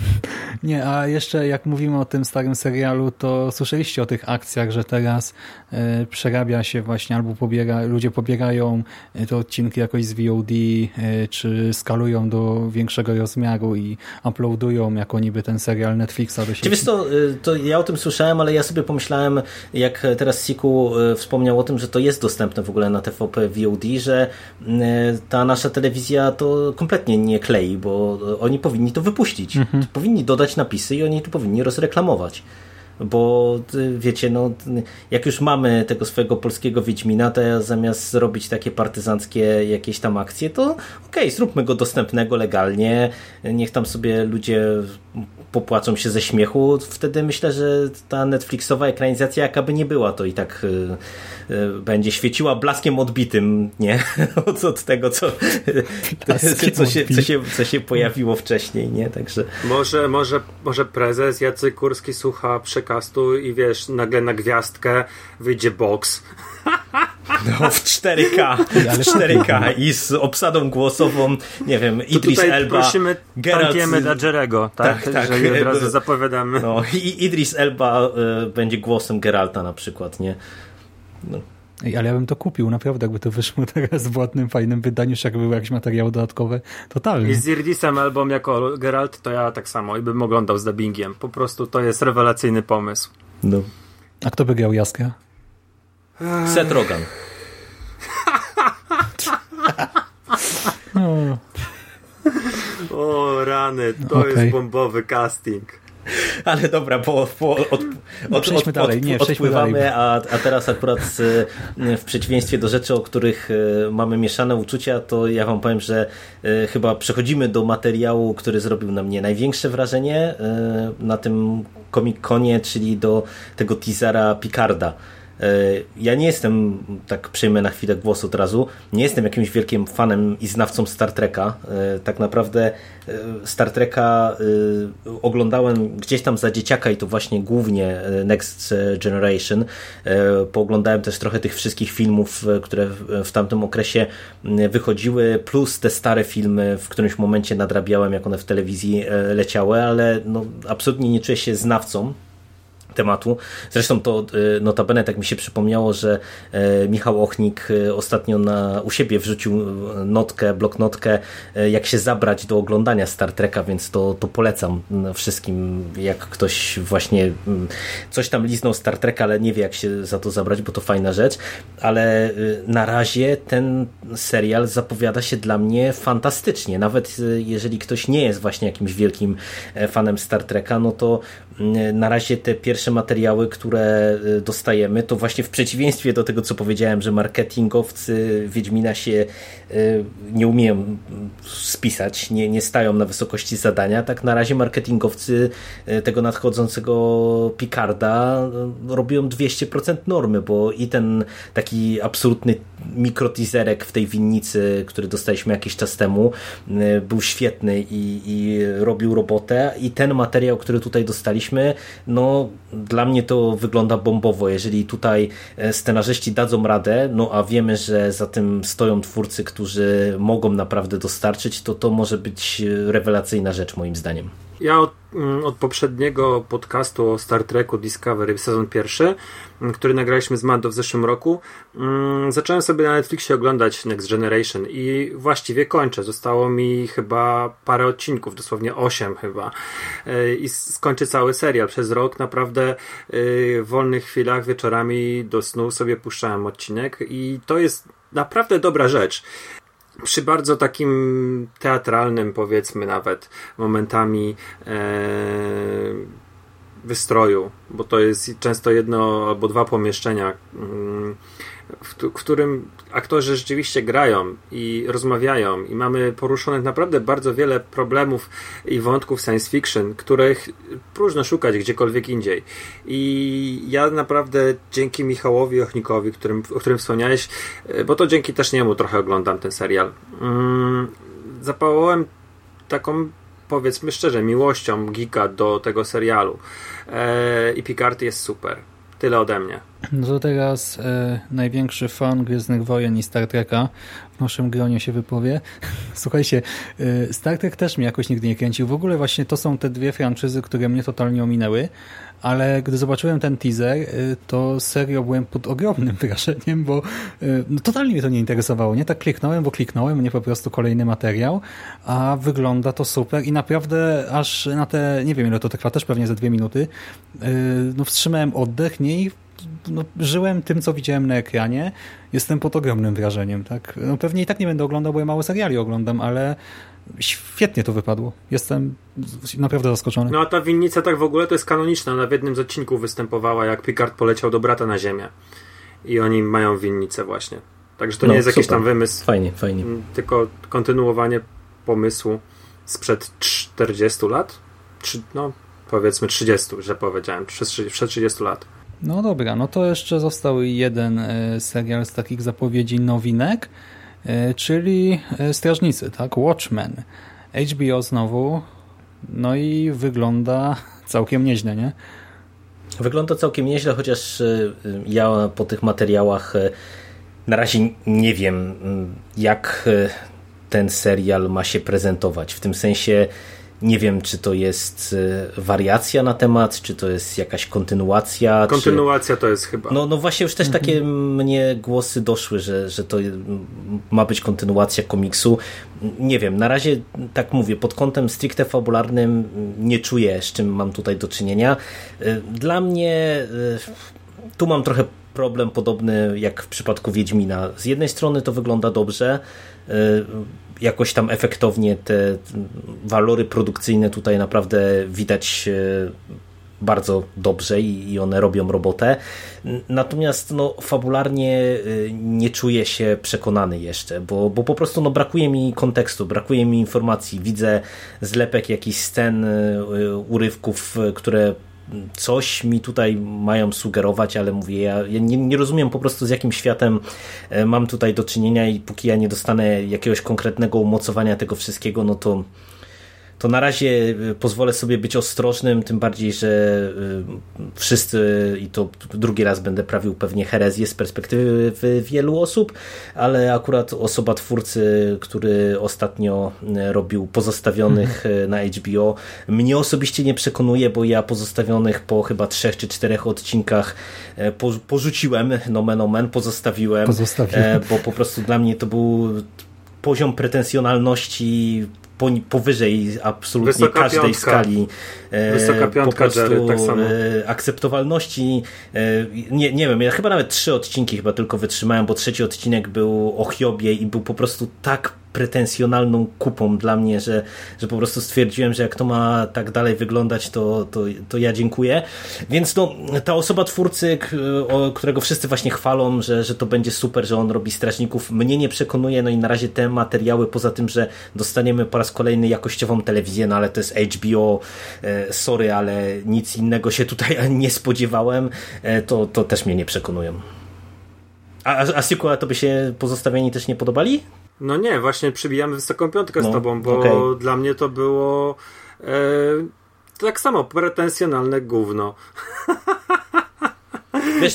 (laughs) Nie, a jeszcze jak mówimy o tym starym serialu, to słyszeliście o tych akcjach, że teraz e, przerabia się właśnie albo pobiera, ludzie pobierają e, te odcinki jakoś z VOD, e, czy skalują do większego rozmiaru i uploadują jako niby ten serial Netflixa do sieci. Wiesz to, to ja o tym słyszałem, ale ja sobie pomyślałem, jak teraz Siku wspomniał o tym, że to jest dostępne w ogóle na TVP VOD, że ta nasza telewizja to kompletnie nie klei, bo oni powinni to wypuścić. Mhm. Powinni dodać napisy i oni tu powinni rozreklamować. Bo y, wiecie, no jak już mamy tego swojego polskiego Wiedźmina, to ja zamiast zrobić takie partyzanckie jakieś tam akcje, to okej, okay, zróbmy go dostępnego legalnie, niech tam sobie ludzie popłaczą się ze śmiechu, wtedy myślę, że ta Netflixowa ekranizacja jakaby nie była, to i tak y, y, będzie świeciła blaskiem odbitym, nie? (laughs) od, od tego, co, co, się, co, się, co się pojawiło wcześniej, nie? Także... Może, może, może prezes Jacek Kurski słucha przekastu i wiesz, nagle na gwiazdkę wyjdzie box no, w 4K, (laughs) w 4K i z obsadą głosową, nie wiem, Idris tutaj Elba. prosimy Geralt... Dladgerego, tak? tak, tak. Że od razu (laughs) zapowiadamy. No, i Idris Elba y, będzie głosem Geralta na przykład, nie? No. Ej, ale ja bym to kupił, naprawdę, jakby to wyszło (laughs) teraz w ładnym, fajnym wydaniu, jak były jakieś materiały dodatkowe, totalnie. I z Irdisem album jako Geralt, to ja tak samo i bym oglądał z dubbingiem. Po prostu to jest rewelacyjny pomysł. No. A kto by grał Jaska? Seth Rogan. o. o rany, to okay. jest bombowy casting. (laughs) Ale dobra, bo, bo od, od, od, od, dalej. Nie, odpływamy, dalej. A, a teraz akurat w przeciwieństwie do rzeczy, o których e, mamy mieszane uczucia, to ja wam powiem, że e, chyba przechodzimy do materiału, który zrobił na mnie największe wrażenie na tym Comic-Conie, czyli do tego teasera Picarda. E, ja nie jestem, tak przejmę na chwilę głos od razu, nie jestem jakimś wielkim fanem i znawcą Star Treka. E, tak naprawdę e, Star Treka oglądałem gdzieś tam za dzieciaka i to właśnie głównie Next Generation. Pooglądałem też trochę tych wszystkich filmów, które w tamtym okresie wychodziły, plus te stare filmy w którymś momencie nadrabiałem, jak one w telewizji leciały, ale no, absolutnie nie czuję się znawcą tematu. Zresztą to e, notabene tak mi się przypomniało, że e, Michał Ochnik e, ostatnio na, u siebie wrzucił notkę, bloknotkę, jak się zabrać do oglądania Star Treka, więc to, to polecam wszystkim, jak ktoś właśnie coś tam liznął Star Treka, ale nie wie jak się za to zabrać, bo to fajna rzecz, ale na razie ten serial zapowiada się dla mnie fantastycznie. Nawet jeżeli ktoś nie jest właśnie jakimś wielkim fanem Star Treka, no to na razie te pierwsze materiały, które y, dostajemy, to właśnie w przeciwieństwie do tego, co powiedziałem, że marketingowcy Wiedźmina się nie umieją spisać, nie, nie stają na wysokości zadania, tak na razie marketingowcy y, tego nadchodzącego Picarda robią 200% normy, bo i ten taki absolutny mikrotizerek w tej winnicy, który dostaliśmy jakiś czas temu, był świetny i, i robił robotę i ten materiał, który tutaj dostaliśmy no dla mnie to wygląda bombowo. Jeżeli tutaj scenarzyści dadzą radę, no a wiemy, że za tym stoją twórcy, którzy mogą naprawdę dostarczyć, to to może być rewelacyjna rzecz moim zdaniem. Ja od, mm, od, poprzedniego podcastu o Star Treku Discovery sezon pierwszy, mm, który nagraliśmy z Mando w zeszłym roku, mm, zacząłem sobie na Netflixie oglądać Next Generation i właściwie kończę. Zostało mi chyba parę odcinków, dosłownie osiem chyba. E, I skończę cały serial. Przez rok naprawdę e, w wolnych chwilach, wieczorami do snu sobie puszczałem odcinek i to jest naprawdę dobra rzecz przy bardzo takim teatralnym, powiedzmy nawet, momentami e, wystroju, bo to jest często jedno albo dwa pomieszczenia. Mm, w, w którym aktorzy rzeczywiście grają i rozmawiają i mamy poruszonych naprawdę bardzo wiele problemów i wątków science fiction, których próżno szukać gdziekolwiek indziej. I ja naprawdę dzięki Michałowi Ochnikowi, którym, o którym wspomniałeś, e, bo to dzięki też niemu trochę oglądam ten serial, mm, zapałałem taką powiedzmy szczerze, miłością Gika do tego serialu. E, I Picard jest super. Tyle ode mnie. No to teraz e, największy fan Gwiezdnych Wojen i Star Treka w naszym gronie się wypowie. (laughs) Słuchajcie, e, Star Trek też mnie jakoś nigdy nie kręcił. W ogóle właśnie to są te dwie franczyzy, które mnie totalnie ominęły, ale gdy zobaczyłem ten teaser, y, to serio byłem pod ogromnym (laughs) wrażeniem, bo y, no, totalnie mnie to nie interesowało. Nie tak kliknąłem, bo kliknąłem, nie po prostu kolejny materiał, a wygląda to super i naprawdę aż na te, nie wiem ile to trwa, też pewnie za dwie minuty, y, no wstrzymałem oddech, nie i no, żyłem tym, co widziałem na ekranie. Jestem pod ogromnym wrażeniem. Tak? No, pewnie i tak nie będę oglądał, bo ja mało seriali oglądam, ale świetnie to wypadło. Jestem naprawdę zaskoczony. No a ta winnica tak w ogóle to jest kanoniczna. Ona w jednym z odcinków występowała, jak Picard poleciał do brata na ziemię. I oni mają winnicę właśnie. Także to no, nie jest super. jakiś tam wymysł. Fajnie, fajnie. Tylko kontynuowanie pomysłu sprzed 40 lat. no, powiedzmy 30, że powiedziałem. Przed 30 lat. No dobra, no to jeszcze został jeden e, serial z takich zapowiedzi nowinek, czyli e, Strażnicy, tak? Watchmen. HBO znowu, no i wygląda całkiem nieźle, nie? Wygląda całkiem nieźle, chociaż ja po tych materiałach na razie nie wiem, jak ten serial ma się prezentować. W tym sensie nie wiem, czy to jest e, wariacja na temat, czy to jest jakaś kontynuacja. Kontynuacja czy... to jest chyba. No, no właśnie, już też mhm. takie mnie głosy doszły, że, że to ma być kontynuacja komiksu. Nie wiem, na razie tak mówię, pod kątem stricte fabularnym nie czuję, z czym mam tutaj do czynienia. E, dla mnie e, tu mam trochę problem podobny jak w przypadku Wiedźmina. Z jednej strony to wygląda dobrze, jakoś tam efektownie te walory produkcyjne tutaj naprawdę widać e, bardzo dobrze i one robią robotę. Natomiast no, fabularnie e, nie czuję się przekonany jeszcze, bo, bo po prostu no, brakuje mi kontekstu, brakuje mi informacji. Widzę zlepek jakichś scen, e, urywków, które coś mi tutaj mają sugerować, ale mówię, ja, nie, nie, rozumiem po prostu z jakim światem e, mam tutaj do czynienia i póki ja nie dostanę jakiegoś konkretnego umocowania tego wszystkiego, no to to na razie y, pozwolę sobie być ostrożnym, tym bardziej, że y, wszyscy, i to drugi raz będę prawił pewnie herezję z perspektywy wielu osób, ale akurat osoba twórcy, który ostatnio y, robił pozostawionych mhm. na HBO, mnie osobiście nie przekonuje, bo ja pozostawionych po chyba trzech czy czterech odcinkach porzuciłem, nomen omen, pozostawiłem, Pozostawiłem. bo po prostu dla mnie to był poziom pretensjonalności powyżej absolutnie Wysoka każdej piątka. skali e, Wysoka piątka, po prostu Jerry, tak samo. E, akceptowalności. E, nie, nie wiem, ja chyba nawet trzy odcinki chyba tylko wytrzymałem, bo trzeci odcinek był o Hiobie i był po prostu tak pretensjonalną kupą dla mnie, że, że po prostu stwierdziłem, że jak to ma tak dalej wyglądać, to, to, to ja dziękuję. Więc no, ta osoba twórcy, którego wszyscy właśnie chwalą, że, że to będzie super, że on robi strażników, mnie nie przekonuje, no i na razie te materiały, poza tym, że dostaniemy po raz kolejny jakościową telewizję, no ale to jest HBO, e, sorry, ale nic innego się tutaj (laughs) nie spodziewałem, e, to, to też mnie nie przekonują. A, a sequela to by się pozostawieni też nie podobali? No nie, właśnie przybijamy wysoką piątkę no, z tobą, bo okay. dla mnie to było e, tak samo pretensjonalne gówno. (laughs) Wiesz,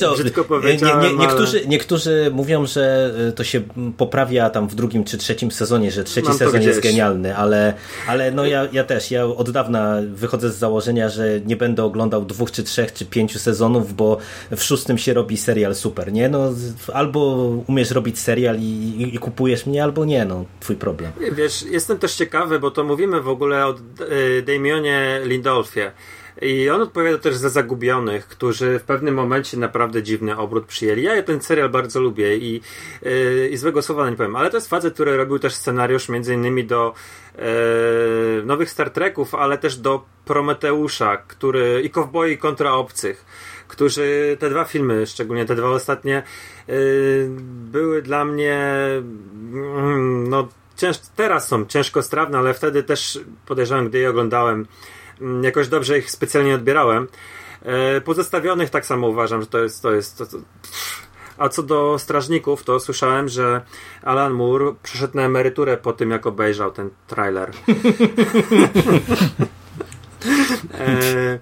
no, nie, nie, niektórzy, ale... niektórzy mówią, że y, to się poprawia tam w drugim czy trzecim sezonie, że trzeci Mam sezon jest genialny, ale, ale no ja, ja też, ja od dawna wychodzę z założenia, że nie będę oglądał dwóch czy trzech czy pięciu sezonów, bo w szóstym się robi serial super, nie? No, albo umiesz robić serial i, i kupujesz mnie, albo nie, no, twój problem. Wiesz, jestem też ciekawy, bo to mówimy w ogóle o y, Damionie Lindolfie. I on odpowiada też za Zagubionych, którzy w pewnym momencie naprawdę dziwny obrót przyjęli. Ja ten serial bardzo lubię i, yy, i złego słowa nie powiem, ale to jest facet, który robił też scenariusz między innymi do yy, nowych Star Treków, ale też do Prometeusza, który i Cowboy kontra obcych którzy te dwa filmy, szczególnie te dwa ostatnie, yy, były dla mnie mm, no, cięż, teraz są ciężko strawne, ale wtedy też podejrzewam, gdy je oglądałem, jakoś dobrze ich specjalnie odbierałem. E, pozostawionych tak samo uważam, że to jest. To jest to, to... A co do strażników, to słyszałem, że Alan Moore przeszedł na emeryturę po tym, jak obejrzał ten trailer. (laughs) e,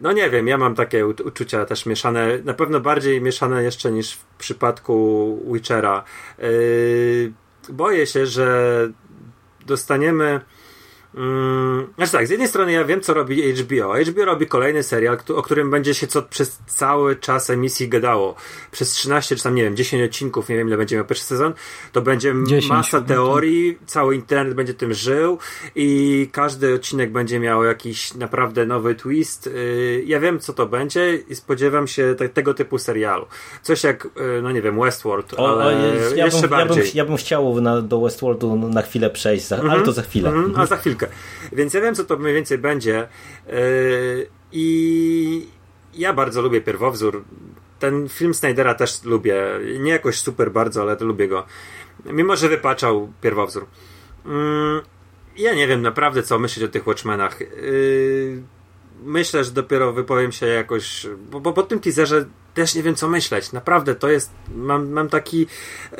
no nie wiem, ja mam takie uczucia też mieszane, na pewno bardziej mieszane jeszcze niż w przypadku Witchera. E, boję się, że dostaniemy Mm, znaczy tak, z jednej strony ja wiem, co robi HBO. HBO robi kolejny serial, o którym będzie się co przez cały czas emisji gadało. Przez 13 czy tam, nie wiem, 10 odcinków, nie wiem ile będzie miał pierwszy sezon, to będzie 10, masa teorii, cały internet będzie tym żył i każdy odcinek będzie miał jakiś naprawdę nowy twist. Y, ja wiem, co to będzie i spodziewam się te, tego typu serialu. Coś jak, y, no nie wiem, Westworld, o, ale ja jeszcze bym, bardziej. Ja bym, ja bym chciał na, do Westworldu na chwilę przejść, za, mm -hmm. ale to za chwilę. Mm -hmm. A za Więc ja wiem, co to mniej więcej będzie. Yy, I ja bardzo lubię pierwowzór. Ten film Snydera też lubię. Nie jakoś super bardzo, ale to lubię go. Mimo, że wypaczał pierwowzór. Yy, ja nie wiem naprawdę, co myśleć o tych Watchmenach. Yy, myślę, że dopiero wypowiem się jakoś, bo, bo po tym teaserze też nie wiem, co myśleć. Naprawdę to jest, mam, mam taki,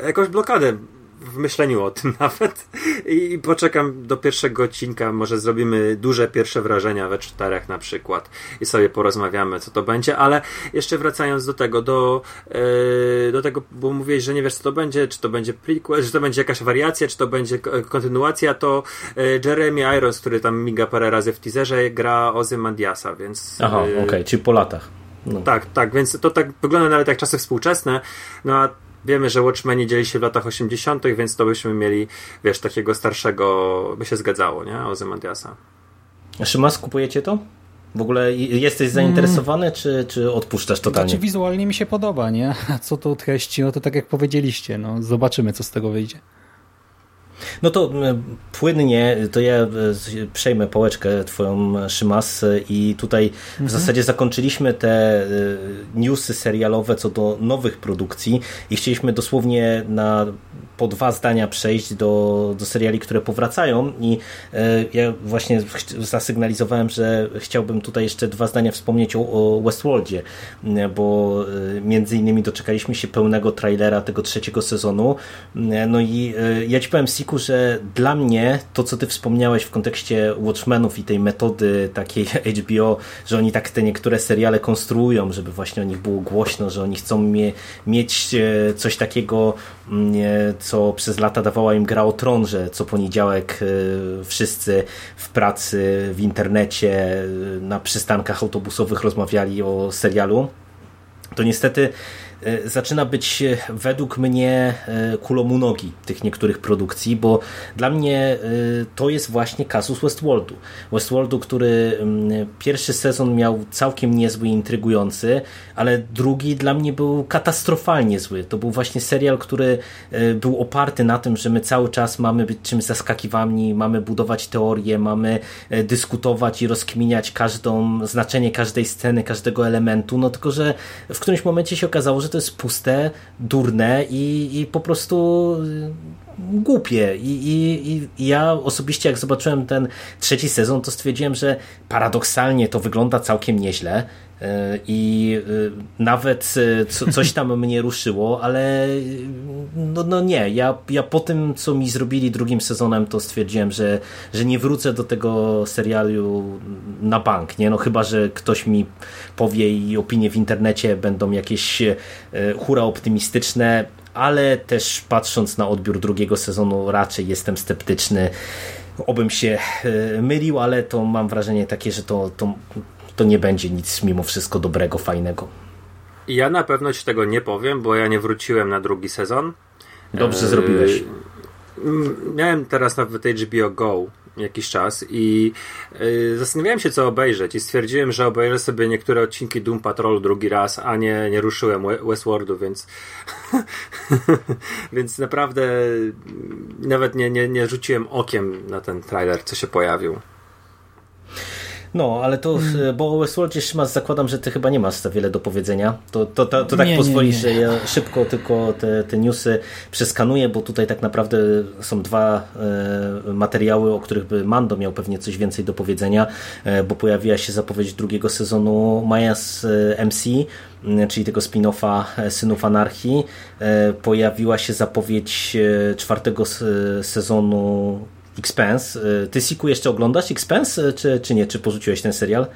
jakąś blokadę w myśleniu o tym (laughs) nawet i poczekam do pierwszego odcinka, może zrobimy duże pierwsze wrażenia we czterech na przykład i sobie porozmawiamy, co to będzie, ale jeszcze wracając do tego, do, yy, do tego, bo mówiłeś, że nie wiesz, co to będzie, czy to będzie prequel, czy to będzie jakaś wariacja, czy to będzie kontynuacja, to yy, Jeremy Irons, który tam miga parę razy w teaserze, gra Ozymandiasa, więc... Aha, yy, okej, okay, czyli po latach. No. Tak, tak, więc to tak wygląda nawet jak czasy współczesne, no a Wiemy, że Watchmeni dzieli się w latach 80., więc to byśmy mieli, wiesz, takiego starszego, by się zgadzało, nie? Ozymandiasa. Szymas, kupujecie to? W ogóle jesteś zainteresowany, mm. czy, czy odpuszczasz totalnie? Znaczy wizualnie mi się podoba, nie? A (laughs) co to treści, no to tak jak powiedzieliście, no zobaczymy, co z tego wyjdzie. No to płynnie, to ja e, przejmę pałeczkę twoją Szymas i tutaj mhm. w zasadzie zakończyliśmy te e, newsy serialowe co do nowych produkcji i chcieliśmy dosłownie na po dwa zdania przejść do, do seriali, które powracają. I e, ja właśnie zasygnalizowałem, że chciałbym tutaj jeszcze dwa zdania wspomnieć o, o Westworldzie, bo między innymi doczekaliśmy się pełnego trailera tego trzeciego sezonu. No i ja ci powiem Siku, że dla mnie to, co ty wspomniałeś w kontekście Watchmenów i tej metody takiej (laughs) HBO, że oni tak te niektóre seriale konstruują, żeby właśnie o nich było głośno, że oni chcą mie mieć e, coś takiego, co przez lata dawała im gra o tron, że co poniedziałek e, wszyscy w pracy, w internecie, na przystankach autobusowych rozmawiali o serialu. To niestety zaczyna być e, według mnie e, kulą u nogi tych niektórych produkcji, bo dla mnie to jest właśnie kasus Westworldu. Westworldu, który mm, pierwszy sezon miał całkiem niezły, intrygujący, ale drugi dla mnie był katastrofalnie zły. To był właśnie serial, który był oparty na tym, że my cały czas mamy być czymś zaskakiwani, mamy budować teorie, mamy dyskutować i rozkminiać każdą, znaczenie każdej sceny, każdego elementu, no tylko, że w którymś momencie się okazało, że że to jest puste, durne i, i po prostu y, głupie. I, i, I ja osobiście, jak zobaczyłem ten trzeci sezon, to stwierdziłem, że paradoksalnie to wygląda całkiem nieźle. I y, nawet y, coś tam (laughs) mnie ruszyło, ale no, no nie, ja, ja po tym, co mi zrobili drugim sezonem, to stwierdziłem, że, że nie wrócę do tego serialu na bank, nie? No chyba, że ktoś mi powie i opinie w internecie będą jakieś y, hura optymistyczne, ale też patrząc na odbiór drugiego sezonu raczej jestem sceptyczny. Obym się mylił, ale to mam wrażenie takie, że to, to to nie będzie nic mimo wszystko dobrego, fajnego. Ja na pewno ci tego nie powiem, bo ja nie wróciłem na drugi sezon. Dobrze eee, zrobiłeś. Miałem teraz nawet HBO Go jakiś czas i yy, zastanawiałem się, co obejrzeć i stwierdziłem, że obejrzę sobie niektóre odcinki Doom Patrolu drugi raz, a nie, nie ruszyłem Westworldu, więc (laughs) więc naprawdę nawet nie, nie, nie rzuciłem okiem na ten trailer, co się pojawił. No, ale to, hmm. bo o Westworldzie Szymas zakładam, że ty chyba nie masz za wiele do powiedzenia. To, to, to, to tak nie, pozwolisz, że ja szybko tylko te, te newsy przeskanuję, bo tutaj tak naprawdę są dwa e, materiały, o których by Mando miał pewnie coś więcej do powiedzenia, e, bo pojawiła się zapowiedź drugiego sezonu Majas e, MC, czyli tego spin-offa e, Synów Anarchii. E, pojawiła się zapowiedź czwartego sezonu Expense. Y, ty, Siku, jeszcze oglądasz Expense, y, czy, czy nie? Czy porzuciłeś ten serial?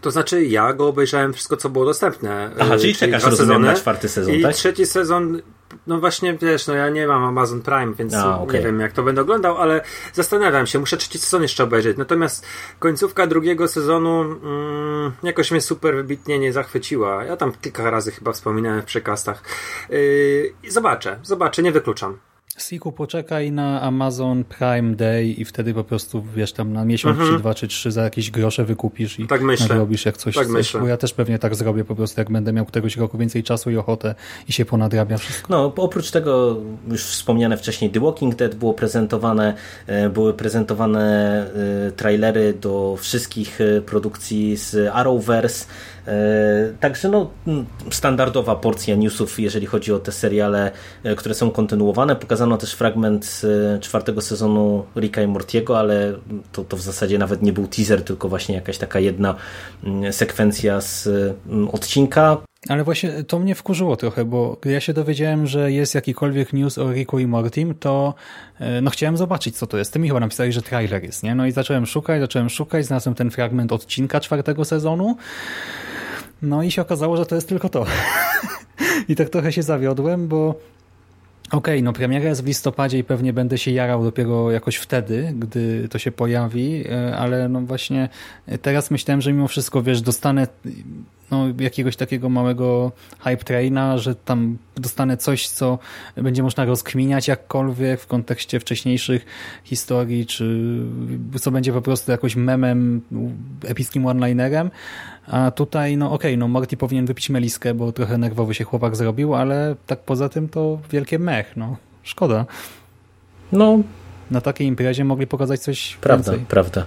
To znaczy, ja go obejrzałem wszystko, co było dostępne. Aha, czyli, y, czyli czekasz, rozumiem, na czwarty sezon, I tak? trzeci sezon no właśnie, wiesz, no ja nie mam Amazon Prime, więc A, okay. nie wiem jak to będę oglądał, ale zastanawiam się, muszę trzeci sezon jeszcze obejrzeć. Natomiast końcówka drugiego sezonu mm, jakoś mnie super wybitnie nie zachwyciła. Ja tam kilka razy chyba wspominałem w przekastach. Yy, zobaczę, zobaczę, nie wykluczam. Siku, poczekaj na Amazon Prime Day i wtedy po prostu, wiesz, tam na miesiąc, mhm. czy dwa, czy trzy za jakieś grosze wykupisz i tak myślę. robisz jak coś tak chcesz. Myślę. Bo ja też pewnie tak zrobię po prostu, jak będę miał któregoś roku więcej czasu i ochotę i się ponadrabia wszystko. No, oprócz tego już wspomniane wcześniej The Walking Dead było prezentowane, e, były prezentowane e, trailery do wszystkich e, produkcji z Arrowverse, Także no, standardowa porcja newsów, jeżeli chodzi o te seriale, które są kontynuowane. Pokazano też fragment czwartego sezonu Ricka i Mortiego, ale to, to w zasadzie nawet nie był teaser, tylko właśnie jakaś taka jedna sekwencja z odcinka. Ale właśnie to mnie wkurzyło trochę, bo gdy ja się dowiedziałem, że jest jakikolwiek news o Riku i Mortim, to no chciałem zobaczyć, co to jest. Ty mi chyba napisali, że trailer jest, nie? No i zacząłem szukać, zacząłem szukać, znalazłem ten fragment odcinka czwartego sezonu no i się okazało, że to jest tylko to. (laughs) I tak trochę się zawiodłem, bo okej, okay, no premiera jest w listopadzie i pewnie będę się jarał dopiero jakoś wtedy, gdy to się pojawi, e, ale no właśnie teraz myślałem, że mimo wszystko, wiesz, dostanę no, jakiegoś takiego małego hype traina, że tam dostanę coś, co będzie można rozkminiać jakkolwiek w kontekście wcześniejszych historii, czy co będzie po prostu jakoś memem, epickim one-linerem, a tutaj, no okej, okay, no Morty powinien wypić meliskę, bo trochę nerwowy się chłopak zrobił, ale tak poza tym to wielkie mech, no szkoda. No. Na takiej imprezie mogli pokazać coś Prawda, więcej. prawda.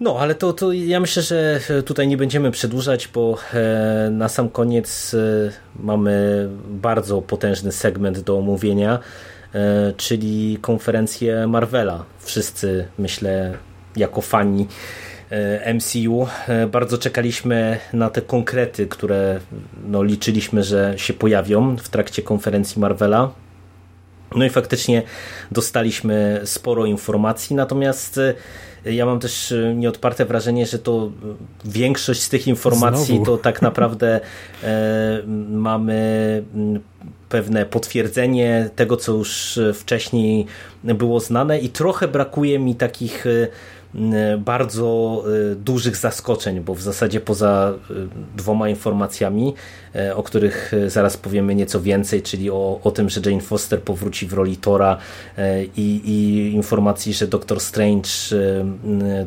No, ale to, to ja myślę, że tutaj nie będziemy przedłużać, bo e, na sam koniec e, mamy bardzo potężny segment do omówienia, e, czyli konferencję Marvela. Wszyscy, myślę, jako fani MCU. Bardzo czekaliśmy na te konkrety, które no, liczyliśmy, że się pojawią w trakcie konferencji Marvela. No i faktycznie dostaliśmy sporo informacji, natomiast ja mam też e, nieodparte wrażenie, że to większość z tych informacji Znowu. to tak naprawdę e, mamy pewne potwierdzenie tego, co już wcześniej było znane i trochę brakuje mi takich e, bardzo y, dużych zaskoczeń, bo w zasadzie poza y, dwoma informacjami, o których zaraz powiemy nieco więcej, czyli o, o tym, że Jane Foster powróci w roli Tora i, i informacji, że Doctor Strange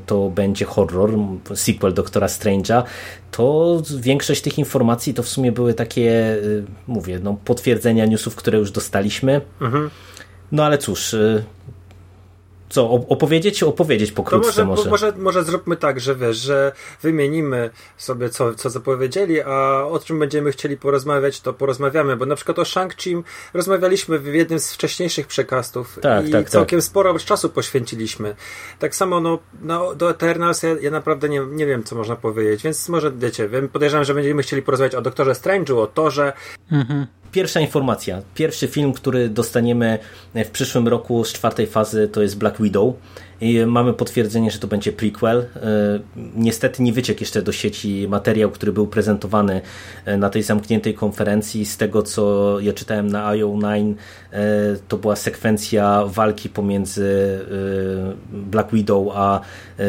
to będzie horror, sequel Doktora Strange'a, to większość tych informacji to w sumie były takie, mówię, no, potwierdzenia newsów, które już dostaliśmy. Mhm. No ale cóż, co, opowiedzieć, opowiedzieć pokrótce może, może. może. Może zróbmy tak, że wiesz, że wymienimy sobie co, co zapowiedzieli, a o czym będziemy chcieli porozmawiać, to porozmawiamy, bo na przykład o Shang-Chi rozmawialiśmy w jednym z wcześniejszych przekastów tak, i tak, całkiem tak. sporo czasu poświęciliśmy. Tak samo no, no do Eternals ja, ja naprawdę nie, nie wiem, co można powiedzieć, więc może wiecie, podejrzewam, że będziemy chcieli porozmawiać o Doktorze Strange'u, o Torze. Mhm. Pierwsza informacja. Pierwszy film, który dostaniemy w przyszłym roku z czwartej fazy to jest Black Widow. I mamy potwierdzenie, że to będzie prequel. E, niestety nie wyciekł jeszcze do sieci materiał, który był prezentowany e, na tej zamkniętej konferencji. Z tego, co ja czytałem na IO9, e, to była sekwencja walki pomiędzy Black Widow a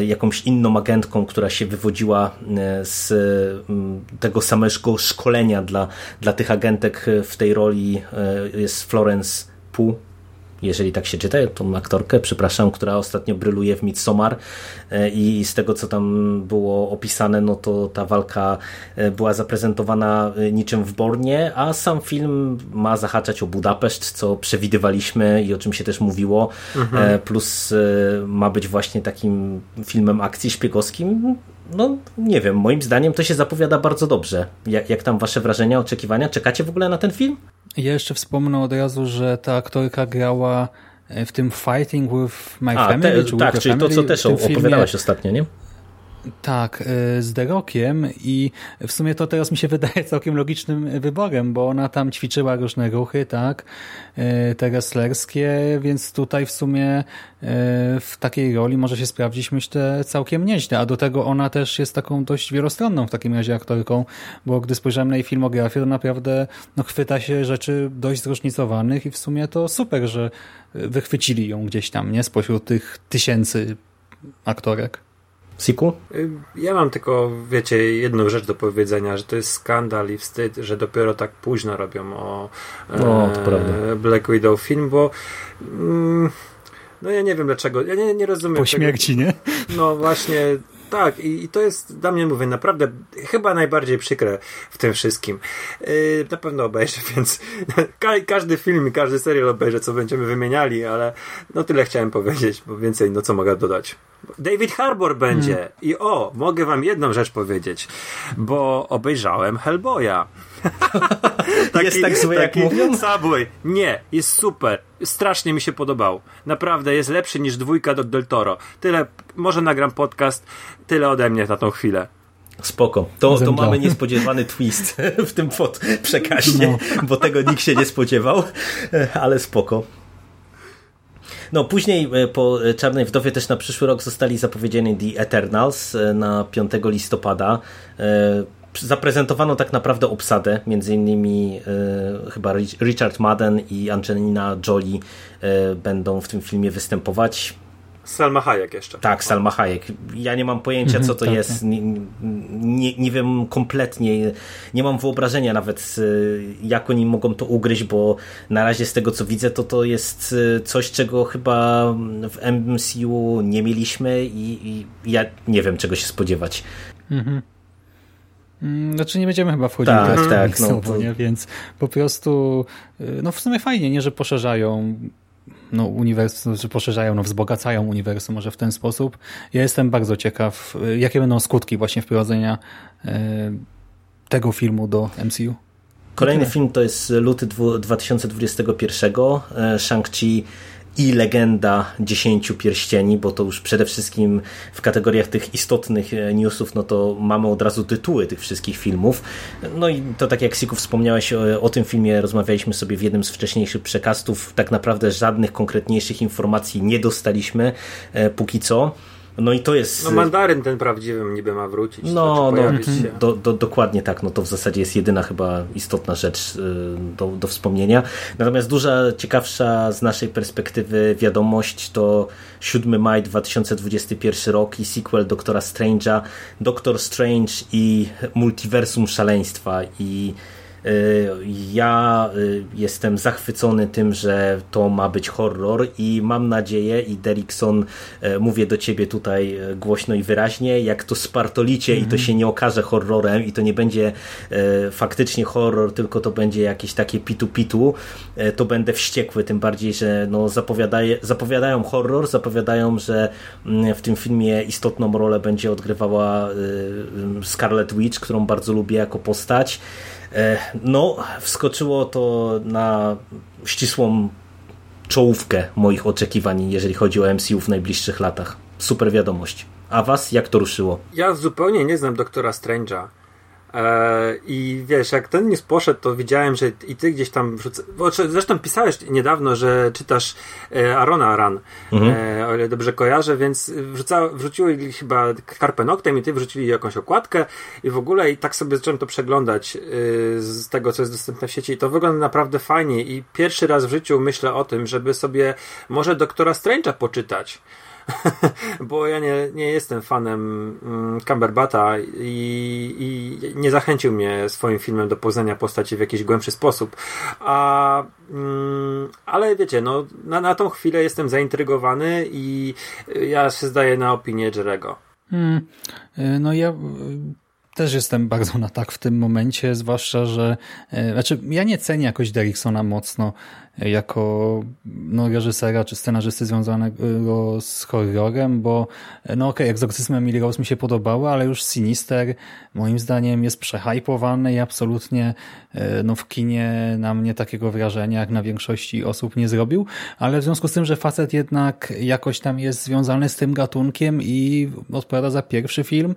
jakąś inną agentką, która się wywodziła z tego samego szkolenia dla, dla tych agentek w tej roli. Jest Florence Pugh jeżeli tak się czyta, tą aktorkę, przepraszam, która ostatnio bryluje w Midsommar e, i z tego, co tam było opisane, no to ta walka e, była zaprezentowana e, niczym w Bornie, a sam film ma zahaczać o Budapeszt, co przewidywaliśmy i o czym się też mówiło, mhm. plus ma być właśnie takim filmem akcji szpiegowskim, no nie wiem, moim zdaniem to się zapowiada bardzo dobrze. Jak, jak tam wasze wrażenia, oczekiwania? Czekacie w ogóle na ten film? Ja jeszcze wspomnę od razu, że ta aktorka grała e, w tym Fighting with My A, Family. Te, tak, czyli to, co też opowiadałaś filmie... ostatnio, nie? Tak, y, z Derokiem i w sumie to teraz mi się (laughs) wydaje całkiem logicznym wyborem, bo ona tam ćwiczyła różne ruchy, tak, y, te wrestlerskie, więc tutaj w sumie y, w takiej roli może się sprawdzić, myślę, całkiem nieźle, a do tego ona też jest taką dość wielostronną w takim razie aktorką, bo gdy spojrzałem na jej filmografię, to naprawdę no, chwyta się rzeczy dość zróżnicowanych i w sumie to super, że wychwycili ją gdzieś tam, nie, spośród tych tysięcy aktorek. Siku? Y, ja mam tylko, wiecie, jedną rzecz do powiedzenia, że to jest skandal i wstyd, że dopiero tak późno robią o no, prawda. Black Widow film, bo mm, no ja nie wiem dlaczego, ja nie, nie rozumiem Po śmierci, tego. nie? No właśnie, tak, i, i, to jest dla mnie, mówię, naprawdę chyba najbardziej przykre w tym wszystkim. Yy, na pewno obejrzę, (laughs) więc ka każdy film i każdy serial obejrzę, co będziemy wymieniali, ale no tyle chciałem powiedzieć, bo więcej, no co mogę dodać. David Harbour będzie hmm. i o, mogę wam jedną rzecz powiedzieć, bo obejrzałem Hellboya. (laughs) taki, jest tak zły, jak mówią? Subway. Nie, jest super. Strasznie mi się podobał. Naprawdę, jest lepszy niż dwójka do Del Toro. Tyle, może nagram podcast, tyle ode mnie na tą chwilę. Spoko. To, to mamy niespodziewany twist (laughs) w tym pod przekazie, no. bo tego nikt się nie spodziewał, (laughs) ale spoko. No, później e, po Czarnej Wdowie też na przyszły rok zostali zapowiedziani The Eternals e, na 5 listopada. E, zaprezentowano tak naprawdę obsadę, między innymi chyba Richard Madden i Angelina Jolie będą w tym filmie występować. Salma Hayek jeszcze. Tak, Salma Hayek. Ja nie mam pojęcia, co to tak, jest. Tak. Nie, nie, nie, wiem kompletnie, nie mam wyobrażenia nawet, jak oni mogą to ugryźć, bo na razie z tego, co widzę, to to jest coś, czego chyba w MCU nie mieliśmy i, i ja nie wiem, czego się spodziewać. Mhm. Mm, znaczy nie będziemy chyba wchodzić tak, do tak, no, to... nie? więc po prostu y, no w sumie fajnie, nie, że poszerzają no, uniwersum, że poszerzają, no, wzbogacają uniwersum może w ten sposób. Ja jestem bardzo ciekaw, jakie będą skutki właśnie wprowadzenia e, tego filmu do MCU. Kolejny film to jest luty 2021. E, Shang-Chi i legenda dziesięciu pierścieni, bo to już przede wszystkim w kategoriach tych istotnych e, newsów, no to mamy od razu tytuły tych wszystkich filmów. No i to tak jak Siku wspomniałeś o, o tym filmie, rozmawialiśmy sobie w jednym z wcześniejszych przekastów, tak naprawdę żadnych konkretniejszych informacji nie dostaliśmy e, póki co. No i to jest. No mandaryn ten prawdziwy niby ma wrócić. No, znaczy no do, do, dokładnie tak. No to w zasadzie jest jedyna chyba istotna rzecz y, do, do wspomnienia. Natomiast duża, ciekawsza z naszej perspektywy wiadomość to 7 maj 2021 rok i sequel Doktora Strange'a, Doctor Strange i Multiversum Szaleństwa i ja y, jestem zachwycony tym, że to ma być horror i mam nadzieję i Derrickson y, mówię do ciebie tutaj głośno i wyraźnie, jak to spartolicie mm -hmm. i to mhm. się nie okaże horrorem i to nie będzie faktycznie horror, tylko to będzie jakieś takie pitu-pitu, to będę wściekły, tym bardziej, że no zapowiadają horror, zapowiadają, że mm, w tym filmie istotną rolę będzie odgrywała Scarlet Witch, którą bardzo lubię jako postać. E, no, wskoczyło to na ścisłą czołówkę moich oczekiwań, jeżeli chodzi o MCU w najbliższych latach. Super wiadomość. A was jak to ruszyło? Ja zupełnie nie znam doktora Strange'a. E, I wiesz, jak ten news poszedł, to widziałem, że i ty gdzieś tam wrzuca... Zresztą pisałeś niedawno, że czytasz e, Arona Aran, mhm. E, o ile dobrze kojarzę, więc wrzuca, wrzuciły chyba Carpe Noctem i ty wrzucili jakąś okładkę i w ogóle i tak sobie zacząłem to przeglądać z tego, co jest dostępne w sieci i to wygląda naprawdę fajnie i pierwszy raz w życiu myślę o tym, żeby sobie może doktora Strange'a poczytać. (laughs) bo ja nie, nie jestem fanem mm, Cumberbata i, i nie zachęcił mnie swoim filmem do poznania postaci w jakiś głębszy sposób. A, mm, ale wiecie, no, na, na tą chwilę jestem zaintrygowany i ja się zdaję na opinię Jerego. Hmm, no ja też jestem bardzo na tak w tym momencie, zwłaszcza, że e, znaczy ja nie cenię jakoś Derricksona mocno jako no, reżysera czy scenarzysty związanego z horrorem, bo no okej, okay, Exorcism Emily Rose mi się podobało, ale już Sinister moim zdaniem jest przehypowany i absolutnie e, no, w kinie na mnie takiego wrażenia jak na większości osób nie zrobił, ale w związku z tym, że facet jednak jakoś tam jest związany z tym gatunkiem i odpowiada za pierwszy film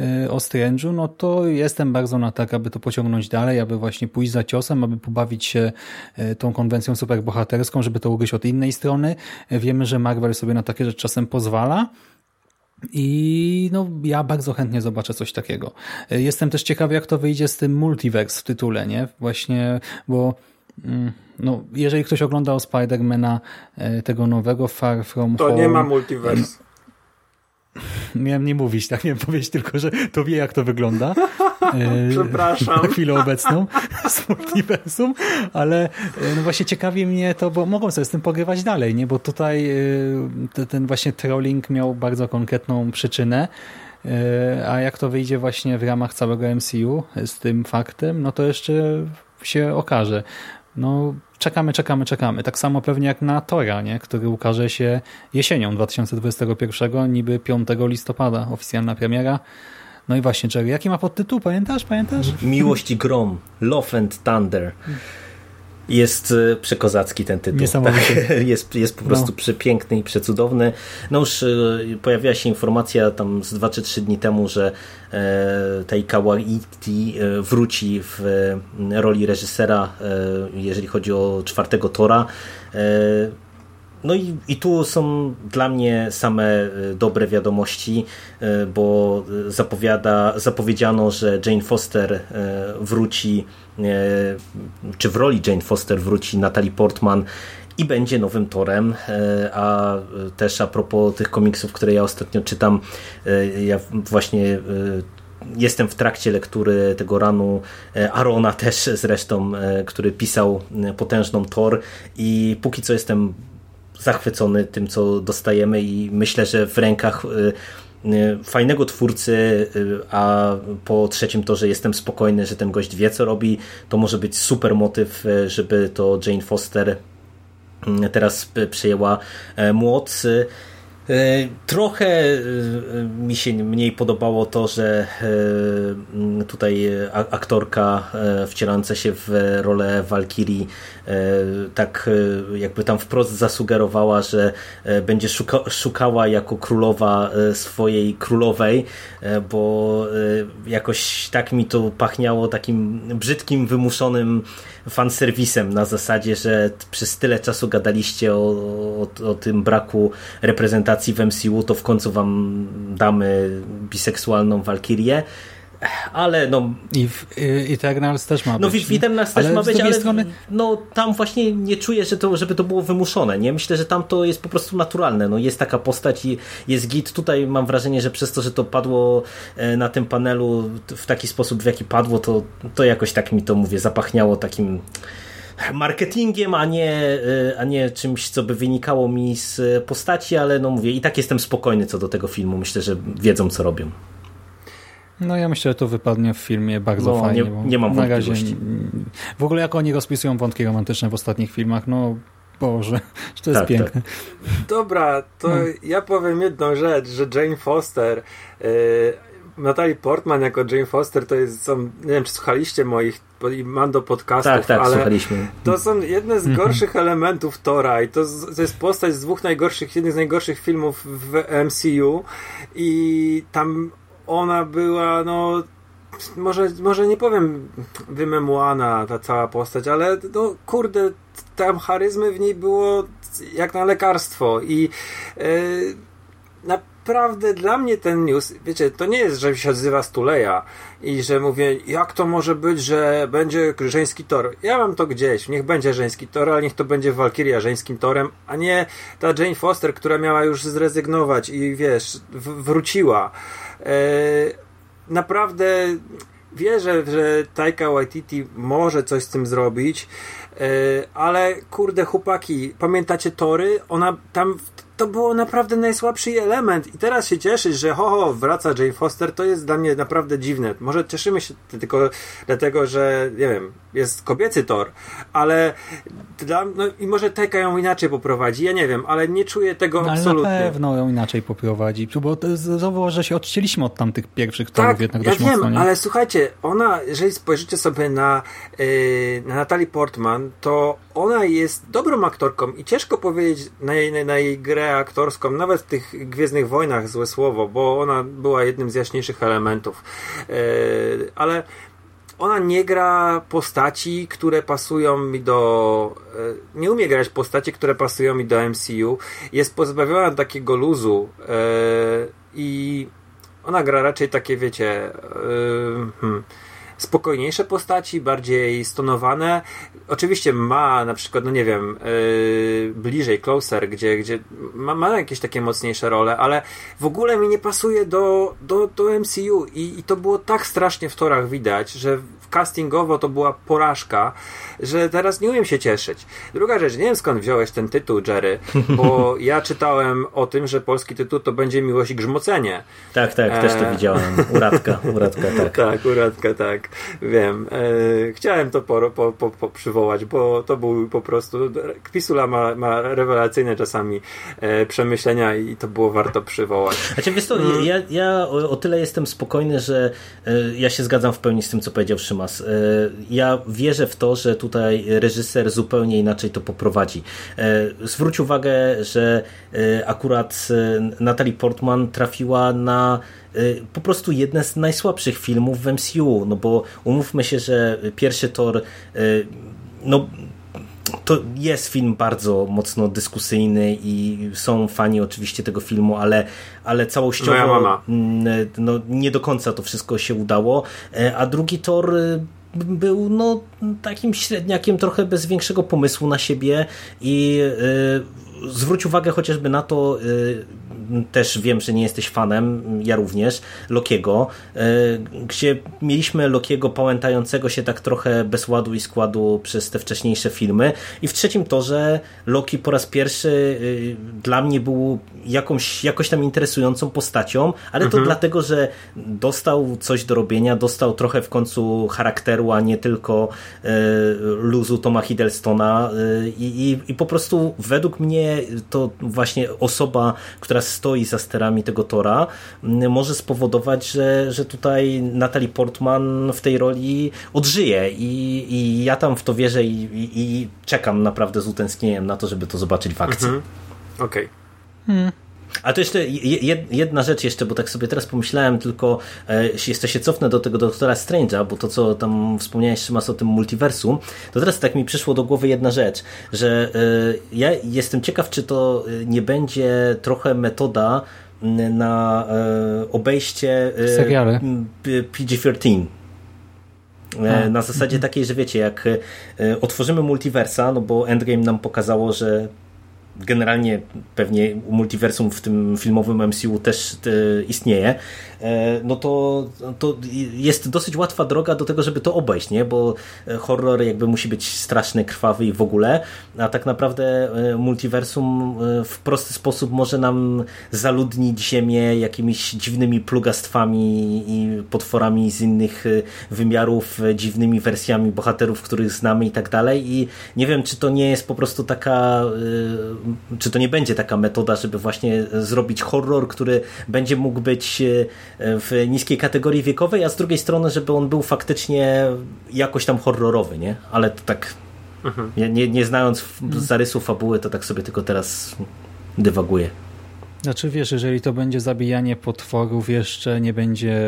e, o Strange'u, no to jestem bardzo na tak, aby to pociągnąć dalej, aby właśnie pójść za ciosem, aby pobawić się e, tą konwencją superbohaterską, żeby to ugryźć od innej strony. Wiemy, że Marvel sobie na takie rzeczy czasem pozwala. I no, ja bardzo chętnie zobaczę coś takiego. Jestem też ciekawy, jak to wyjdzie z tym multiverse w tytule, nie? Właśnie, bo mm, no, jeżeli ktoś oglądał Spidermana e, tego nowego Far From to Home... To nie ma multiverse. Miałem nie mówić, tak? Miałem powiedzieć tylko, że to wie, jak to wygląda. (laughs) E, Przepraszam. (laughs) Na chwilę obecną (laughs) z multiversum, ale e, no właśnie ciekawi mnie to, bo mogą sobie z tym pogrywać dalej, nie? Bo tutaj e, ten właśnie trolling miał bardzo konkretną przyczynę, a jak to wyjdzie właśnie w ramach całego MCU z tym faktem, no to jeszcze się okaże. No, czekamy, czekamy, czekamy. Tak samo pewnie jak na Tora, nie? który ukaże się jesienią 2021, niby 5 listopada, oficjalna premiera. No i właśnie, Jerry, jaki ma podtytuł? Pamiętasz? Pamiętasz? Miłość i grom. Love and Thunder. Jest e, przekozacki ten tytuł. Tak, (laughs) jest, jest po prostu no. przepiękny i przecudowny. No już e, pojawiła się informacja tam z 2 czy 3 dni temu, że e, Taika Waititi wróci w roli reżysera, jeżeli chodzi o czwartego Tora. No i, i tu są dla mnie same dobre wiadomości, bo zapowiada, zapowiedziano, że Jane Foster wróci E, czy w roli Jane Foster wróci Natalie Portman i będzie nowym Torem, e, a też a propos tych komiksów, które ja ostatnio czytam, e, ja właśnie jestem w trakcie lektury tego ranu Arona też zresztą, który pisał potężną Tor i póki co jestem zachwycony tym, co dostajemy i myślę, że w rękach fajnego twórcy, y, a po trzecim to, że jestem spokojny, że ten gość wie co robi, to może być super motyw, y, żeby to Jane Foster teraz przejęła młot. Trochę mi się mniej podobało to, że tutaj aktorka wcielająca się w rolę Walkirii tak jakby tam wprost zasugerowała, że będzie szuka szukała jako królowa swojej królowej, bo jakoś tak mi to pachniało takim brzydkim, wymuszonym fanserwisem na zasadzie, że przez tyle czasu gadaliście o, o, o tym braku reprezentacji w MCU, to w końcu wam damy biseksualną Walkirię ale no... I w Eternals też ma no, być. No w Eternals też ma być, ale strony... no, tam właśnie nie czuję, że to, żeby to było wymuszone. Nie Myślę, że tam to jest po prostu naturalne. No, jest taka postać i jest git. Tutaj mam wrażenie, że przez to, że to padło e, na tym panelu w taki sposób, w jaki padło, to, to jakoś tak mi to, mówię, zapachniało takim marketingiem, a nie, e, a nie czymś, co by wynikało mi z postaci, ale no mówię, i tak jestem spokojny co do tego filmu. Myślę, że wiedzą, co robią. No ja myślę, że to wypadnie w filmie bardzo no, fajnie. Nie, nie mam wątpliwości. w ogóle jak oni rozpisują wątki romantyczne w ostatnich filmach, no Boże, (laughs) to jest tak, piękne. Tak. Dobra, to no. ja powiem jedną rzecz, że Jane Foster yy, Natalie Portman jako Jane Foster to jest, są, nie wiem czy słuchaliście moich Mando podcastów, tak, tak, ale słuchaliśmy. to są jedne z mhm. gorszych elementów Tora i to, to jest postać z dwóch najgorszych, jednych z najgorszych filmów w MCU i tam ona była, no może, może nie powiem wymemłana ta cała postać, ale no kurde, tam charyzmy w niej było jak na lekarstwo i yy, naprawdę dla mnie ten news, wiecie, to nie jest, że się odzywa Stuleja i że mówię, jak to może być, że będzie żeński tor. Ja mam to gdzieś, niech będzie żeński tor, ale niech to będzie Walkiria żeńskim torem, a nie ta Jane Foster, która miała już zrezygnować i wiesz, wróciła. E, naprawdę wierzę, że Taika Waititi może coś z tym zrobić, e, ale kurde chłopaki, pamiętacie Tory? Ona tam to było naprawdę najsłabszy element. I teraz się cieszyć, że ho, ho, wraca Jane Foster, to jest dla mnie naprawdę dziwne. Może cieszymy się tylko dlatego, że, nie wiem, jest kobiecy Thor, ale dla, no, i może Teka ją inaczej poprowadzi, ja nie wiem, ale nie czuję tego no, absolutnie. na pewno ją inaczej poprowadzi, bo zauważ, że się odcięliśmy od tamtych pierwszych Thorów tak, jednak ja dość wiem, mocno. Nie? ale słuchajcie, ona, jeżeli spojrzycie sobie na, yy, na Natalie Portman, to ona jest dobrą aktorką i ciężko powiedzieć na jej, na jej grę aktorską, nawet w tych Gwiezdnych Wojnach, złe słowo, bo ona była jednym z jaśniejszych elementów. Yy, ale ona nie gra postaci, które pasują mi do. e, Nie umie grać postaci, które pasują mi do MCU. Jest pozbawiona takiego luzu e, i ona gra raczej takie, wiecie. e, Hmm, spokojniejsze postaci, bardziej stonowane. Oczywiście ma na przykład, no nie wiem, yy, bliżej, closer, gdzie, gdzie ma, ma jakieś takie mocniejsze role, ale w ogóle mi nie pasuje do, do, do MCU I, i to było tak strasznie w torach widać, że castingowo to była porażka, że teraz nie umiem się cieszyć. Druga rzecz, nie wiem skąd wziąłeś ten tytuł, Jerry, bo (laughs) ja czytałem o tym, że polski tytuł to będzie Miłość i Grzmocenie. Tak, tak, też to Eee. widziałem. Uradka, (laughs) uradka, tak. Tak, uradka, tak. Wiem. E, chciałem to po, po, po, po przywołać, bo to był po prostu. Kpisula ma, ma rewelacyjne czasami e, przemyślenia i to było warto przywołać. Znaczy, wiesz co, Mm. ja, ja o o tyle jestem spokojny, że e, ja się zgadzam w pełni z tym, co powiedział Szymas. E, Ja wierzę w to, że tutaj reżyser zupełnie inaczej to poprowadzi. E, Zwróć uwagę, że e, akurat e, Natalie Portman trafiła na po prostu jedne z najsłabszych filmów w MCU, no bo umówmy się, że pierwszy Thor e, no to jest film bardzo mocno dyskusyjny i są fani oczywiście tego filmu, ale, ale całościowo mm, no, nie do końca to wszystko się udało. A drugi tor był no, takim średniakiem trochę bez większego pomysłu na siebie i y, zwróć uwagę chociażby na to, y, też wiem, że nie jesteś fanem, ja również, Lokiego, y, gdzie mieliśmy Lokiego pałętającego się tak trochę bez ładu i składu przez te wcześniejsze filmy. I w trzecim torze Loki po raz pierwszy y, dla mnie był jakąś, jakoś tam interesującą postacią, ale to dlatego, że dostał coś do robienia, dostał trochę w końcu charakteru, a nie tylko y, luzu Toma Hiddlestona. Y, i, i, i po prostu według mnie to właśnie osoba, która stoi za sterami tego tora może spowodować, że, że tutaj Natalie Portman w tej roli odżyje i, i ja tam w to wierzę i, i, i czekam naprawdę z utęsknieniem na to, żeby to zobaczyć w akcji. Mhm. Okej. A to jeszcze je- jed- jedna rzecz jeszcze, bo tak sobie teraz pomyślałem, tylko e, jeszcze się cofnę do tego doktora Strange'a, bo to co tam wspomniałeś Szymas o tym multiversum, to teraz tak mi przyszło do głowy jedna rzecz, że e, ja jestem ciekaw, czy to e, nie będzie trochę metoda na obejście e, Seriale. m, P- PG-13. E, A. Na zasadzie takiej, że wiecie, jak otworzymy multiversa, no bo Endgame nam pokazało, że generalnie pewnie multiversum w tym filmowym MCU też e, istnieje, e, no to, to jest dosyć łatwa droga do tego, żeby to obejść, nie? Bo e, horror jakby musi być straszny, krwawy i w ogóle, a tak naprawdę multiversum w prosty sposób może nam zaludnić ziemię jakimiś dziwnymi plugastwami i potworami z innych wymiarów, dziwnymi wersjami bohaterów, których znamy i tak dalej i nie wiem, czy to nie jest po prostu taka czy to nie będzie taka metoda, żeby właśnie zrobić horror, który będzie mógł być e, w niskiej kategorii wiekowej, a z drugiej strony, żeby on był faktycznie jakoś tam horrorowy, nie? Ale to tak nie, nie, nie znając f- zarysu fabuły, to tak sobie tylko teraz dywaguję. Znaczy wiesz, jeżeli to będzie zabijanie potworów, jeszcze nie będzie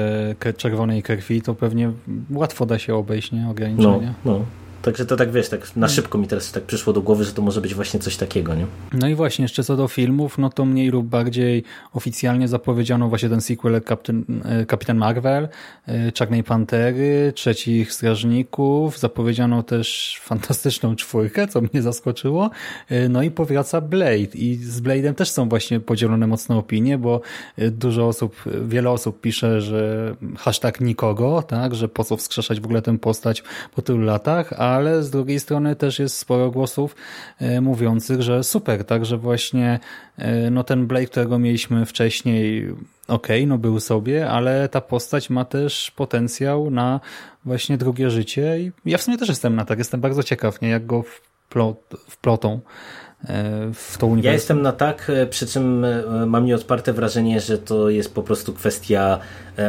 czerwonej krwi, to pewnie łatwo da się obejść, nie? No, Ograniczenia. no. Także to tak wiesz, tak na szybko mi teraz tak przyszło do głowy, że to może być właśnie coś takiego, nie? No i właśnie, jeszcze co do filmów, no to mniej lub bardziej oficjalnie zapowiedziano właśnie ten sequel Captain, e, Kapitan Marvel, e, Czarnej Pantery, Trzecich Strażników, zapowiedziano też fantastyczną czwórkę, co mnie zaskoczyło, E, no i powraca Blade. I z Blade'em też są właśnie podzielone mocne opinie, bo dużo osób, wiele osób pisze, że hashtag nikogo, tak, że po co wskrzeszać w ogóle tę postać po tylu latach, a ale z drugiej strony też jest sporo głosów e, mówiących, że super, tak, że właśnie e, no ten Blake, którego mieliśmy wcześniej, okej, okay, no był sobie, ale ta postać ma też potencjał na właśnie drugie życie i ja w sumie też jestem na tak, jestem bardzo ciekaw, nie, jak go wplot, wplotą e, w tą uniwersum. Ja jestem na tak, przy czym mam nieodparte wrażenie, że to jest po prostu kwestia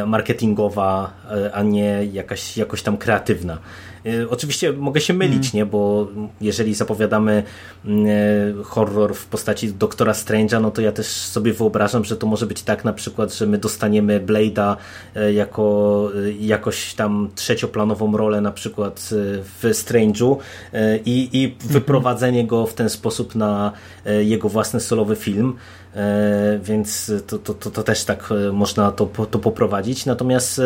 marketingowa, a nie jakaś jakoś tam kreatywna. E, oczywiście mogę się mylić, mm. nie? bo jeżeli zapowiadamy mm, e, horror w postaci doktora Strange'a, no to ja też sobie wyobrażam, że to może być tak na przykład, że my dostaniemy Blade'a e, jako jakoś tam trzecioplanową rolę na przykład w Strange'u i, i mhm. wyprowadzenie go w ten sposób na jego własny solowy film. Więc to, to, to, to, też tak można to, to poprowadzić. Natomiast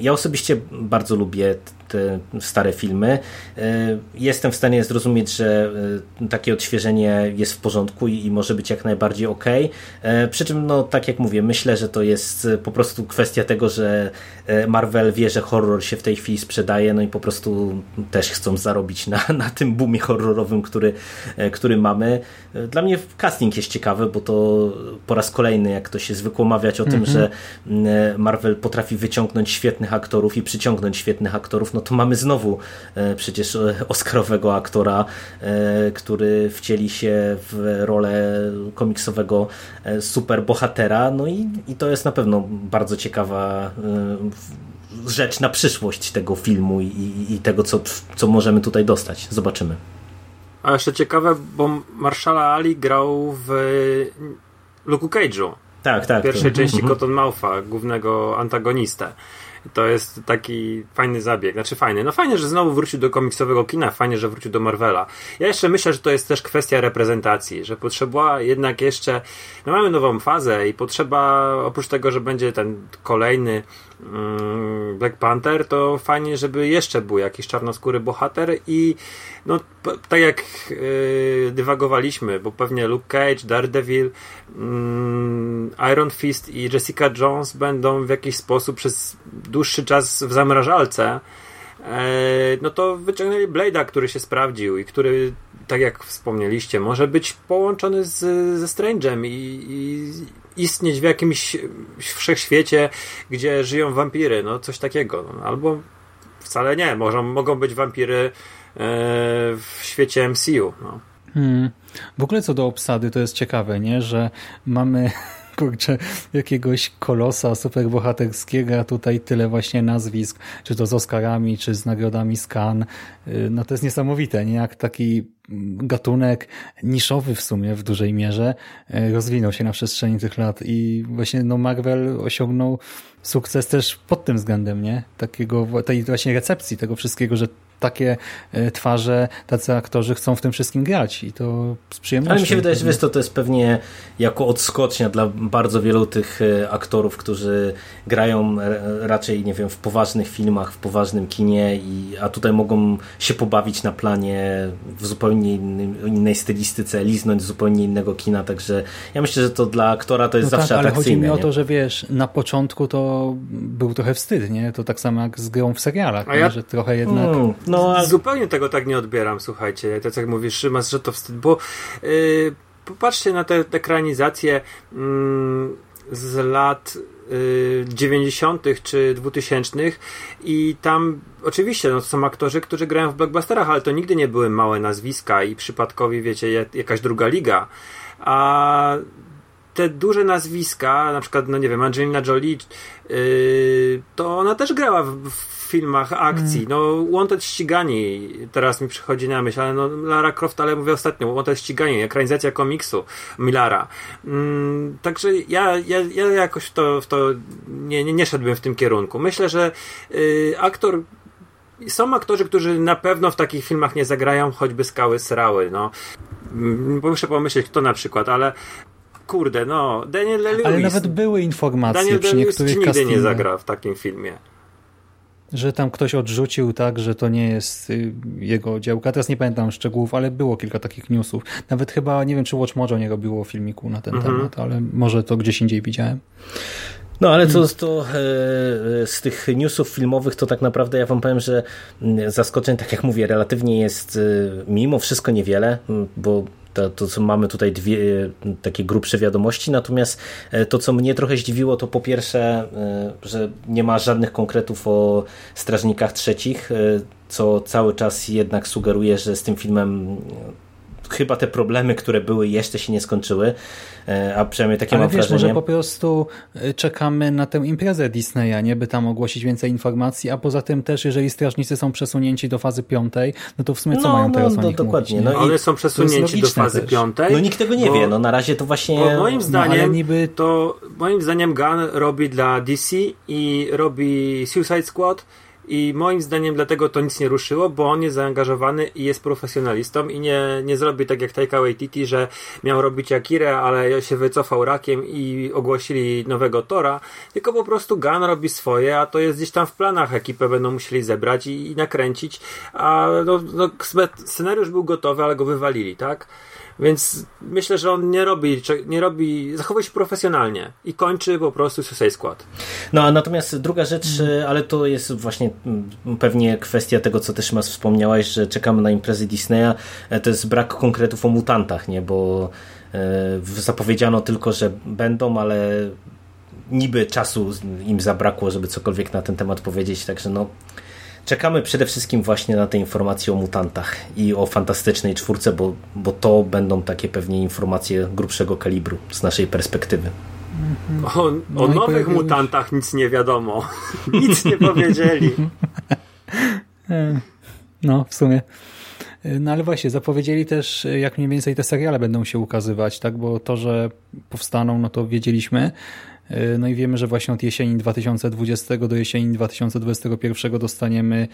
ja osobiście bardzo lubię te stare filmy. E, jestem w stanie zrozumieć, że e, takie odświeżenie jest w porządku i, może być jak najbardziej ok. E, przy czym, no tak jak mówię, myślę, że to jest po prostu kwestia tego, że Marvel wie, że horror się w tej chwili sprzedaje, no i po prostu też chcą zarobić na, (laughs) na tym boomie horrorowym, który, który mamy. Dla mnie casting jest ciekawy, bo to po raz kolejny, jak to się zwykło mawiać o tym, mhm. że Marvel potrafi wyciągnąć świetnych aktorów i przyciągnąć świetnych aktorów, no to mamy znowu e, przecież e, oscarowego aktora, e, który wcieli się w rolę komiksowego superbohatera, no i, i to jest na pewno bardzo ciekawa rzecz na przyszłość tego filmu i, i tego, co, co możemy tutaj dostać. Zobaczymy. A jeszcze ciekawe, bo Marszala Ali grał w Luke Cage'u. Tak, tak. W pierwszej to... części mhm. Cottonmoutha, głównego antagonistę. To jest taki fajny zabieg. Znaczy fajny. No fajnie, że znowu wrócił do komiksowego kina, fajnie, że wrócił do Marvela. Ja jeszcze myślę, że to jest też kwestia reprezentacji, że potrzeba jednak jeszcze, no mamy nową fazę i potrzeba, oprócz tego, że będzie ten kolejny Black Panther, to fajnie, żeby jeszcze był jakiś czarnoskóry bohater i no tak jak yy, dywagowaliśmy, bo pewnie Luke Cage, Daredevil, yy, Iron Fist i Jessica Jones będą w jakiś sposób przez dłuższy czas w zamrażalce, e, no to wyciągnęli Blade'a, który się sprawdził i który, tak jak wspomnieliście, może być połączony z, ze Strange'em i, i istnieć w jakimś wszechświecie, gdzie żyją wampiry, no coś takiego. No, albo wcale nie, mogą, mogą być wampiry e, w świecie MCU. No. Hmm. W ogóle co do obsady, to jest ciekawe, nie? że mamy kurczę, jakiegoś kolosa superbohaterskiego, a tutaj tyle właśnie nazwisk, czy to z Oscarami, czy z nagrodami Scan. Y, no to jest niesamowite, nie? Jak taki gatunek niszowy w sumie w dużej mierze y, rozwinął się na przestrzeni tych lat i właśnie no Marvel osiągnął sukces też pod tym względem, nie? Takiego, tej właśnie recepcji tego wszystkiego, że takie e, twarze, tacy aktorzy chcą w tym wszystkim grać i to z przyjemnością. Ale mi się wydaje, że wiesz, to, to jest pewnie jako odskocznia dla bardzo wielu tych e, aktorów, którzy grają raczej, nie wiem, w poważnych filmach, w poważnym kinie, i, a tutaj mogą się pobawić na planie w zupełnie innym, innej stylistyce, liznąć z zupełnie innego kina, także ja myślę, że to dla aktora to jest no zawsze tak, ale atrakcyjne. chodzi mi o to, że wiesz, na początku to był trochę wstyd, nie? To tak samo jak z grą w serialach, ja... że trochę jednak... Mm no, a... Zupełnie tego tak nie odbieram, słuchajcie. Tak jak mówisz, Szymas, że to wstyd, bo yy, popatrzcie na te, te ekranizacje yy, z lat 90. Y, czy 2000 i tam oczywiście no, są aktorzy, którzy grają w blockbusterach, ale to nigdy nie były małe nazwiska i przypadkowi, wiecie, jakaś druga liga. A te duże nazwiska, na przykład, no nie wiem, Angelina Jolie, yy, to ona też grała w, w filmach akcji. Mm. No, Wanted ścigani teraz mi przychodzi na myśl, ale no, Lara Croft, ale mówię ostatnio, Wanted ścigani, ekranizacja komiksu Millara. Mm, także ja, ja, ja jakoś w to, w to nie, nie, nie szedłbym w tym kierunku. Myślę, że y, aktor są aktorzy, którzy na pewno w takich filmach nie zagrają, choćby skały srały. No. Muszę pomyśleć, kto na przykład, ale kurde, no, Daniel Lewis. Ale nawet były informacje Daniel przy niektórych nigdy nie zagra w takim filmie że tam ktoś odrzucił tak, że to nie jest y, jego działka. Teraz nie pamiętam szczegółów, ale było kilka takich newsów. Nawet chyba, nie wiem, czy Watch Mojo nie robiło filmiku na ten mhm. temat, ale może to gdzieś indziej widziałem. No ale co to e, z tych newsów filmowych, to tak naprawdę ja wam powiem, że mm, zaskoczeń, tak jak mówię, relatywnie jest e, mimo wszystko niewiele, bo to, to, co mamy tutaj dwie takie grubsze wiadomości, natomiast to, co mnie trochę zdziwiło, to po pierwsze, że nie ma żadnych konkretów o strażnikach trzecich, co cały czas jednak sugeruje, że z tym filmem chyba te problemy, które były, jeszcze się nie skończyły, e, a przynajmniej takie Ale mam wiesz, wrażenie. może po prostu e, czekamy na tę imprezę Disneya, nie? By tam ogłosić więcej informacji, a poza tym też, jeżeli strażnicy są przesunięci do fazy piątej, no to w sumie co No, mają no, teraz no, o nich dokładnie, mówić, nie? no i One są przesunięci do fazy też. piątej. No nikt tego nie bo- wie, no na razie to właśnie... Bo moim No, zdaniem ale niby to moim zdaniem Gun robi dla DC i robi Suicide Squad i moim zdaniem dlatego to nic nie ruszyło, bo on jest zaangażowany i jest profesjonalistą i nie, nie zrobi tak jak Taika Waititi, że miał robić Akirę, ale się wycofał rakiem i ogłosili nowego Tora, tylko po prostu Gun robi swoje, a to jest gdzieś tam w planach ekipę będą musieli zebrać i, i nakręcić, a no, no, scenariusz był gotowy, ale go wywalili, tak? Więc myślę, że on nie robi, nie robi, zachowuje się profesjonalnie i kończy po prostu Suicide Squad. No a natomiast druga rzecz, ale to jest właśnie mm, pewnie kwestia tego, co też Mas wspomniałaś, że czekamy na imprezy Disneya, e, to jest brak konkretów o mutantach, nie, bo e, zapowiedziano tylko, że będą, ale niby czasu im zabrakło, żeby cokolwiek na ten temat powiedzieć, także no Czekamy przede wszystkim właśnie na te informacje o mutantach i o fantastycznej czwórce, bo, bo to będą takie pewnie informacje grubszego kalibru z naszej perspektywy. O, o No nowych mutantach nic nie wiadomo. (laughs) nic nie powiedzieli. No, w sumie. No ale właśnie, zapowiedzieli też, jak mniej więcej te seriale będą się ukazywać, tak? Bo to, że powstaną, no to wiedzieliśmy. E, No i wiemy, że właśnie od jesieni 2020 do jesieni 2021 dostaniemy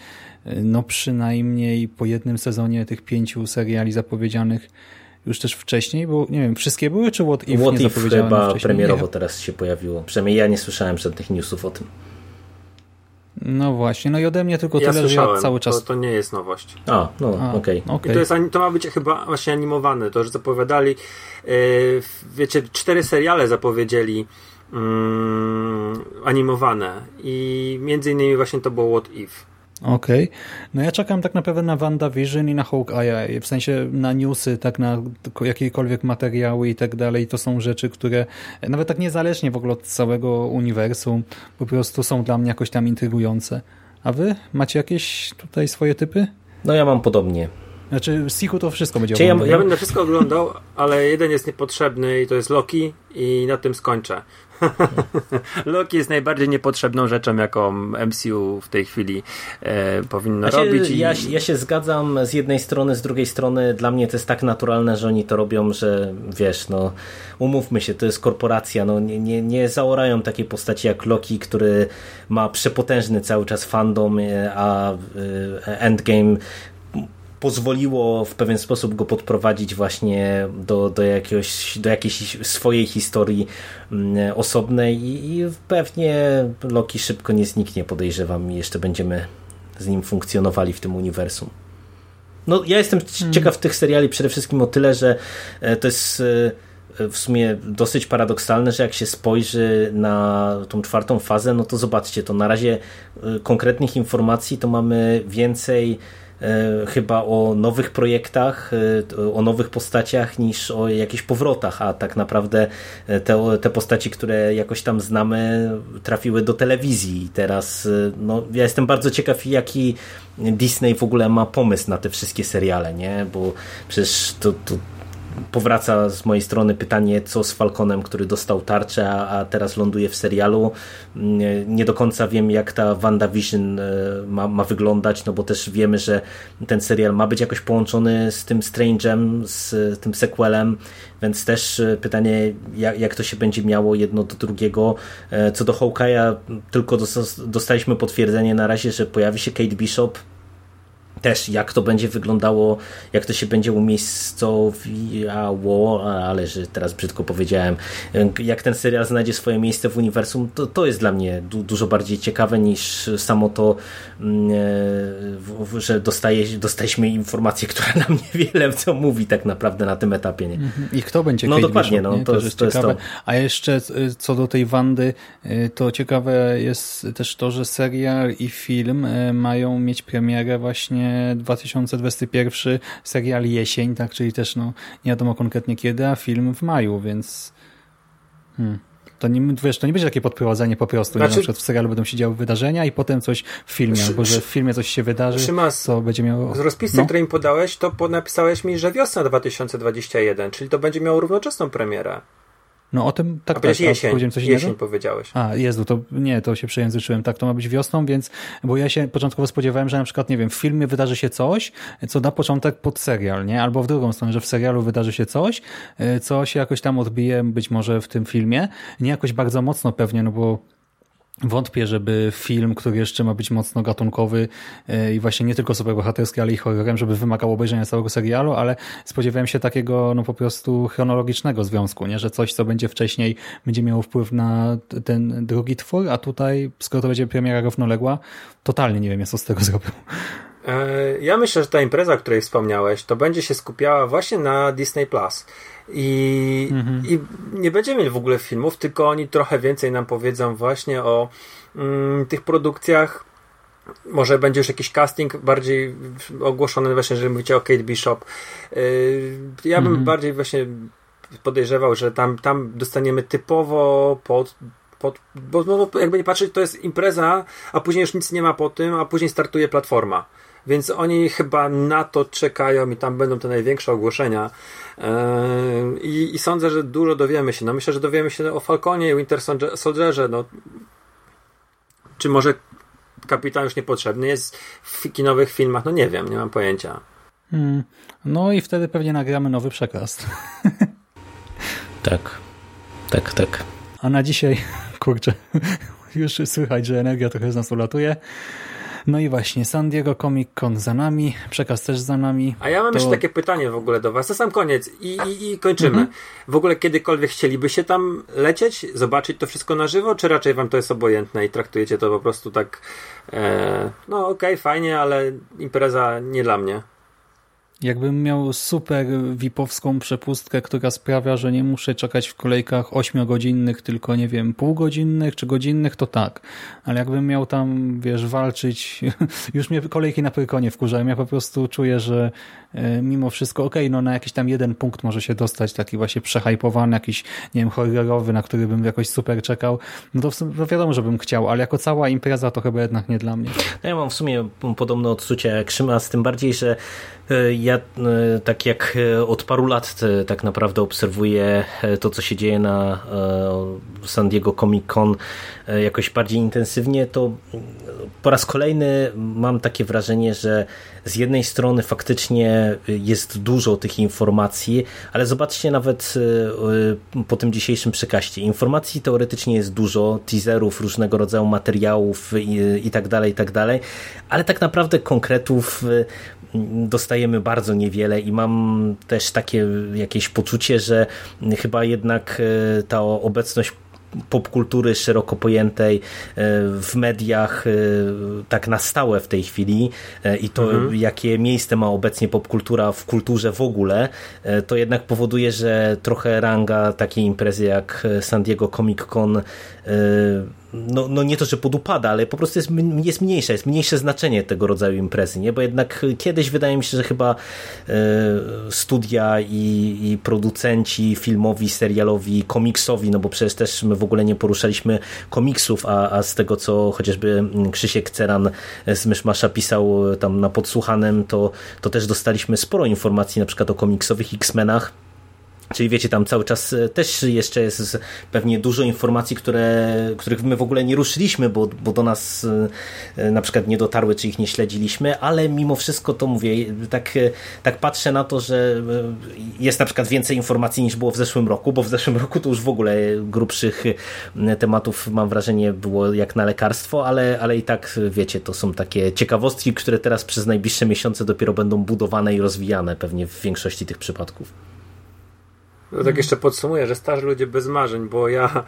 e, no przynajmniej po jednym sezonie tych pięciu seriali zapowiedzianych już też wcześniej, bo nie wiem, wszystkie były, czy What If What nie If chyba wcześniej? premierowo Nie. teraz się pojawiło. Przynajmniej ja nie słyszałem żadnych newsów o tym. No właśnie, no i ode mnie tylko Ja tyle, że słyszałem, ja cały czas... to, to nie jest nowość. A, no okej. okej. I to, jest, to ma być chyba właśnie animowane, to, że zapowiadali, yy, wiecie, cztery seriale zapowiedzieli mm, animowane i między innymi właśnie to było What If. Okej. No ja czekam tak naprawdę na WandaVision i na Hawkeye, w sensie na newsy, tak na jakiekolwiek materiały i tak dalej. To są rzeczy, które nawet tak niezależnie w ogóle od całego uniwersum po prostu są dla mnie jakoś tam intrygujące. A wy macie jakieś tutaj swoje typy? No ja mam podobnie. Znaczy Siku to wszystko będzie Czy ja- oglądał. Ja będę wszystko oglądał, ale jeden jest niepotrzebny i to jest Loki i na tym skończę. (laughs) Loki jest najbardziej niepotrzebną rzeczą, jaką MCU w tej chwili e, powinno Znaczy, robić. I... ja, ja się zgadzam z jednej strony, z drugiej strony dla mnie to jest tak naturalne, że oni to robią, że wiesz, no umówmy się, to jest korporacja, no nie, nie, nie zaorają takiej postaci jak Loki, który ma przepotężny cały czas fandom, e, a e, Endgame pozwoliło w pewien sposób go podprowadzić właśnie do, do, jakiegoś, do jakiejś swojej historii mm, osobnej i, i pewnie Loki szybko nie zniknie, podejrzewam i jeszcze będziemy z nim funkcjonowali w tym uniwersum. No, ja jestem c- ciekaw tych seriali przede wszystkim o tyle, że e, to jest e, w sumie dosyć paradoksalne, że jak się spojrzy na tą czwartą fazę, no to zobaczcie, to na razie e, konkretnych informacji to mamy więcej chyba o nowych projektach, e, o nowych postaciach niż o jakichś powrotach, a tak naprawdę e, te, te postaci, które jakoś tam znamy, trafiły do telewizji i teraz e, no, ja jestem bardzo ciekaw jaki Disney w ogóle ma pomysł na te wszystkie seriale, nie? Bo przecież to, to powraca z mojej strony pytanie, co z Falconem, który dostał tarczę, a, teraz ląduje w serialu. Nie, nie do końca wiem, jak ta WandaVision e, ma, ma wyglądać, no bo też wiemy, że ten serial ma być jakoś połączony z tym Strange'em, z tym sequelem, więc też e, pytanie, jak, jak to się będzie miało jedno do drugiego. E, Co do Hawkeye'a, tylko dos- dostaliśmy potwierdzenie na razie, że pojawi się Kate Bishop, też jak to będzie wyglądało, jak to się będzie umiejscowiało, ale że teraz brzydko powiedziałem, jak ten serial znajdzie swoje miejsce w uniwersum, to, to jest dla mnie du dużo bardziej ciekawe niż samo to, mm, że dostaje, dostaliśmy informację, która nam niewiele co mówi tak naprawdę na tym etapie. Nie? Mhm. I kto będzie No Kate dokładnie, Bishop, no, to, Też jest, to jest to. A jeszcze y, co do tej Wandy, y, to ciekawe jest też to, że serial i film y, mają mieć premierę właśnie 2021, serial jesień, tak, czyli też no nie wiadomo konkretnie kiedy, a film w maju, więc hmm. to nie, wiesz, to nie będzie takie podprowadzenie po prostu, znaczy... nie? na przykład w serialu będą się działy wydarzenia i potem coś w filmie, Szy- albo że w filmie coś się wydarzy, Szymas, co będzie miało... Z rozpisy, no. której mi podałeś, to napisałeś mi, że wiosna 2021, czyli to będzie miało równoczesną premierę. No o tym tak, A tak, jesień, powiedziałem coś jesień innego? powiedziałeś. A, Jezu, to nie, to się przejęzyczyłem. Tak, to ma być wiosną, więc, bo ja się początkowo spodziewałem, że na przykład, nie wiem, w filmie wydarzy się coś, co da początek pod serial, nie? Albo w drugą stronę, że w serialu wydarzy się coś, y, co się jakoś tam odbije być może w tym filmie. Nie jakoś bardzo mocno pewnie, no bo Wątpię, żeby film, który jeszcze ma być mocno gatunkowy yy, i właśnie nie tylko superbohaterski, ale i horrorem, żeby wymagał obejrzenia całego serialu, ale spodziewałem się takiego no po prostu chronologicznego związku, nie? że coś, co będzie wcześniej, będzie miało wpływ na ten drugi twór, a tutaj, skoro to będzie premiera równoległa, totalnie nie wiem, co z tego zrobił. E, Ja myślę, że ta impreza, o której wspomniałeś, to będzie się skupiała właśnie na Disney Plus. I, I nie będziemy mieli w ogóle filmów, tylko oni trochę więcej nam powiedzą właśnie o mm, tych produkcjach. Może będzie już jakiś casting bardziej ogłoszony, właśnie, jeżeli mówicie o Kate Bishop. Yy, Ja bym Mhm. bardziej właśnie podejrzewał, że tam, tam dostaniemy typowo pod, pod, bo no, jakby nie patrzeć, to jest impreza, a później już nic nie ma po tym, a później startuje platforma. Więc oni chyba na to czekają i tam będą te największe ogłoszenia. Yy, I, I sądzę, że dużo dowiemy się. No myślę, że dowiemy się o Falconie i Winter Soldier- Soldierze. No. Czy może kapitan już niepotrzebny jest w kinowych filmach? No nie wiem, nie mam pojęcia. Hmm. No i wtedy pewnie nagramy nowy przekaz. (laughs) Tak, tak, tak. A na dzisiaj, kurczę, (laughs) już słychać, że energia trochę z nas ulatuje. No i właśnie, San Diego Comic Con za nami, przekaz też za nami. A ja mam To- jeszcze takie pytanie w ogóle do Was, na sam koniec i, i, i kończymy. W ogóle kiedykolwiek chcieliby się tam lecieć, zobaczyć to wszystko na żywo, czy raczej Wam to jest obojętne i traktujecie to po prostu tak, e, no okej, fajnie, ale impreza nie dla mnie. Jakbym miał super VIP-owską przepustkę, która sprawia, że nie muszę czekać w kolejkach 8-godzinnych, tylko nie wiem, półgodzinnych czy godzinnych, to tak. Ale jakbym miał tam, wiesz, walczyć, (laughs) już mnie kolejki na Pyrkonie wkurzają. Ja po prostu czuję, że mimo wszystko, okej, no na jakiś tam jeden punkt może się dostać, taki właśnie przehajpowany, jakiś, nie wiem, horrorowy, na który bym jakoś super czekał. No to, w sumie- no wiadomo, że bym chciał, ale jako cała impreza to chyba jednak nie dla mnie. No ja mam w sumie podobne odczucia jak Szymas, tym bardziej, że e, ja e, tak jak e, od paru lat e, tak naprawdę obserwuję e, to, co się dzieje na e, San Diego Comic Con e, jakoś bardziej intensywnie, to mm, po raz kolejny mam takie wrażenie, że z jednej strony faktycznie jest dużo tych informacji, ale zobaczcie nawet e, e, po tym dzisiejszym przekaście. Informacji teoretycznie jest dużo, teaserów, różnego rodzaju materiałów i, tak dalej, i tak dalej, ale tak naprawdę konkretów e, dostajemy bardzo niewiele i mam też takie jakieś poczucie, że chyba jednak e, ta obecność popkultury szeroko pojętej e, w mediach e, tak na stałe w tej chwili e, i to jakie miejsce ma obecnie popkultura w kulturze w ogóle, to jednak powoduje, że trochę ranga takiej imprezy jak San Diego Comic Con no, no nie to, że podupada, ale po prostu jest, jest mniejsze, jest mniejsze znaczenie tego rodzaju imprezy, nie? Bo jednak kiedyś wydaje mi się, że chyba e, studia i, i producenci filmowi, serialowi, komiksowi, no bo przecież też my w ogóle nie poruszaliśmy komiksów, a, a z tego, co chociażby Krzysiek Ceran z Myszmasza pisał tam na podsłuchanym, to, to też dostaliśmy sporo informacji na przykład o komiksowych X-Menach, Czyli wiecie, tam cały czas e, też jeszcze jest pewnie dużo informacji, które, których my w ogóle nie ruszyliśmy, bo, bo do nas e, na przykład nie dotarły, czy ich nie śledziliśmy, ale mimo wszystko to mówię, tak, e, tak patrzę na to, że jest na przykład więcej informacji niż było w zeszłym roku, bo w zeszłym roku to już w ogóle grubszych tematów mam wrażenie było jak na lekarstwo, ale, ale i tak wiecie, to są takie ciekawostki, które teraz przez najbliższe miesiące dopiero będą budowane i rozwijane pewnie w większości tych przypadków. No tak jeszcze podsumuję, że starzy ludzie bez marzeń, bo ja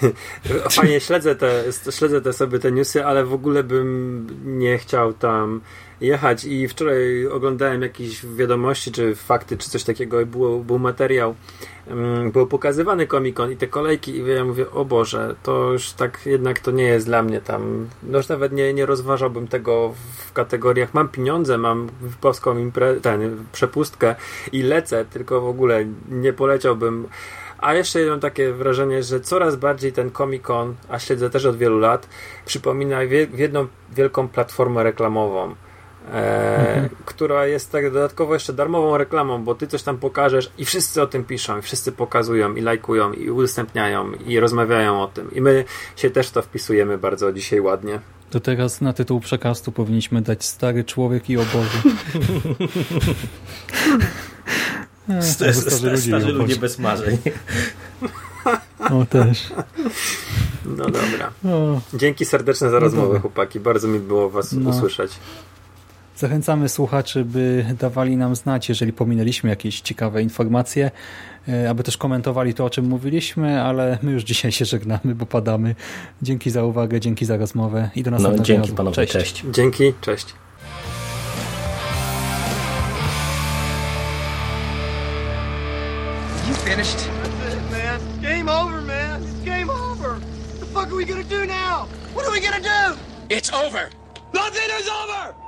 (laughs) fajnie śledzę te, śledzę te sobie te newsy, ale w ogóle bym nie chciał tam jechać i wczoraj oglądałem jakieś wiadomości, czy fakty, czy coś takiego i był, był materiał, um, był pokazywany Comic-Con i te kolejki i ja mówię, o Boże, to już tak jednak to nie jest dla mnie tam, no już nawet nie, nie rozważałbym tego w kategoriach, mam pieniądze, mam polską impre- ten, przepustkę i lecę, tylko w ogóle nie poleciałbym. A jeszcze mam takie wrażenie, że coraz bardziej ten Comic Con, a śledzę też od wielu lat, przypomina w jedną wielką platformę reklamową e, która jest tak dodatkowo jeszcze darmową reklamą, bo ty coś tam pokażesz i wszyscy o tym piszą, i wszyscy pokazują, i lajkują, i udostępniają, i rozmawiają o tym. I my się też to wpisujemy bardzo dzisiaj ładnie. To teraz na tytuł przekastu powinniśmy dać Stary Człowiek i Obozy. starzy, starzy, starzy ludzie bez marzeń. O, też. No dobra. Dzięki serdeczne za no rozmowę, dobra. chłopaki. Bardzo mi było was no. usłyszeć. Zachęcamy słuchaczy, by dawali nam znać, jeżeli pominęliśmy jakieś ciekawe informacje, e, aby też komentowali to, o czym mówiliśmy, ale my już dzisiaj się żegnamy, bo padamy. Dzięki za uwagę, dzięki za rozmowę i do następnego no, dzięki razu. panowie, cześć. cześć. Dzięki, cześć. You finished? That's it, man. Game over, man. It's game over. What the fuck are we gonna do now? What are we gonna do? It's over. Nothing is over!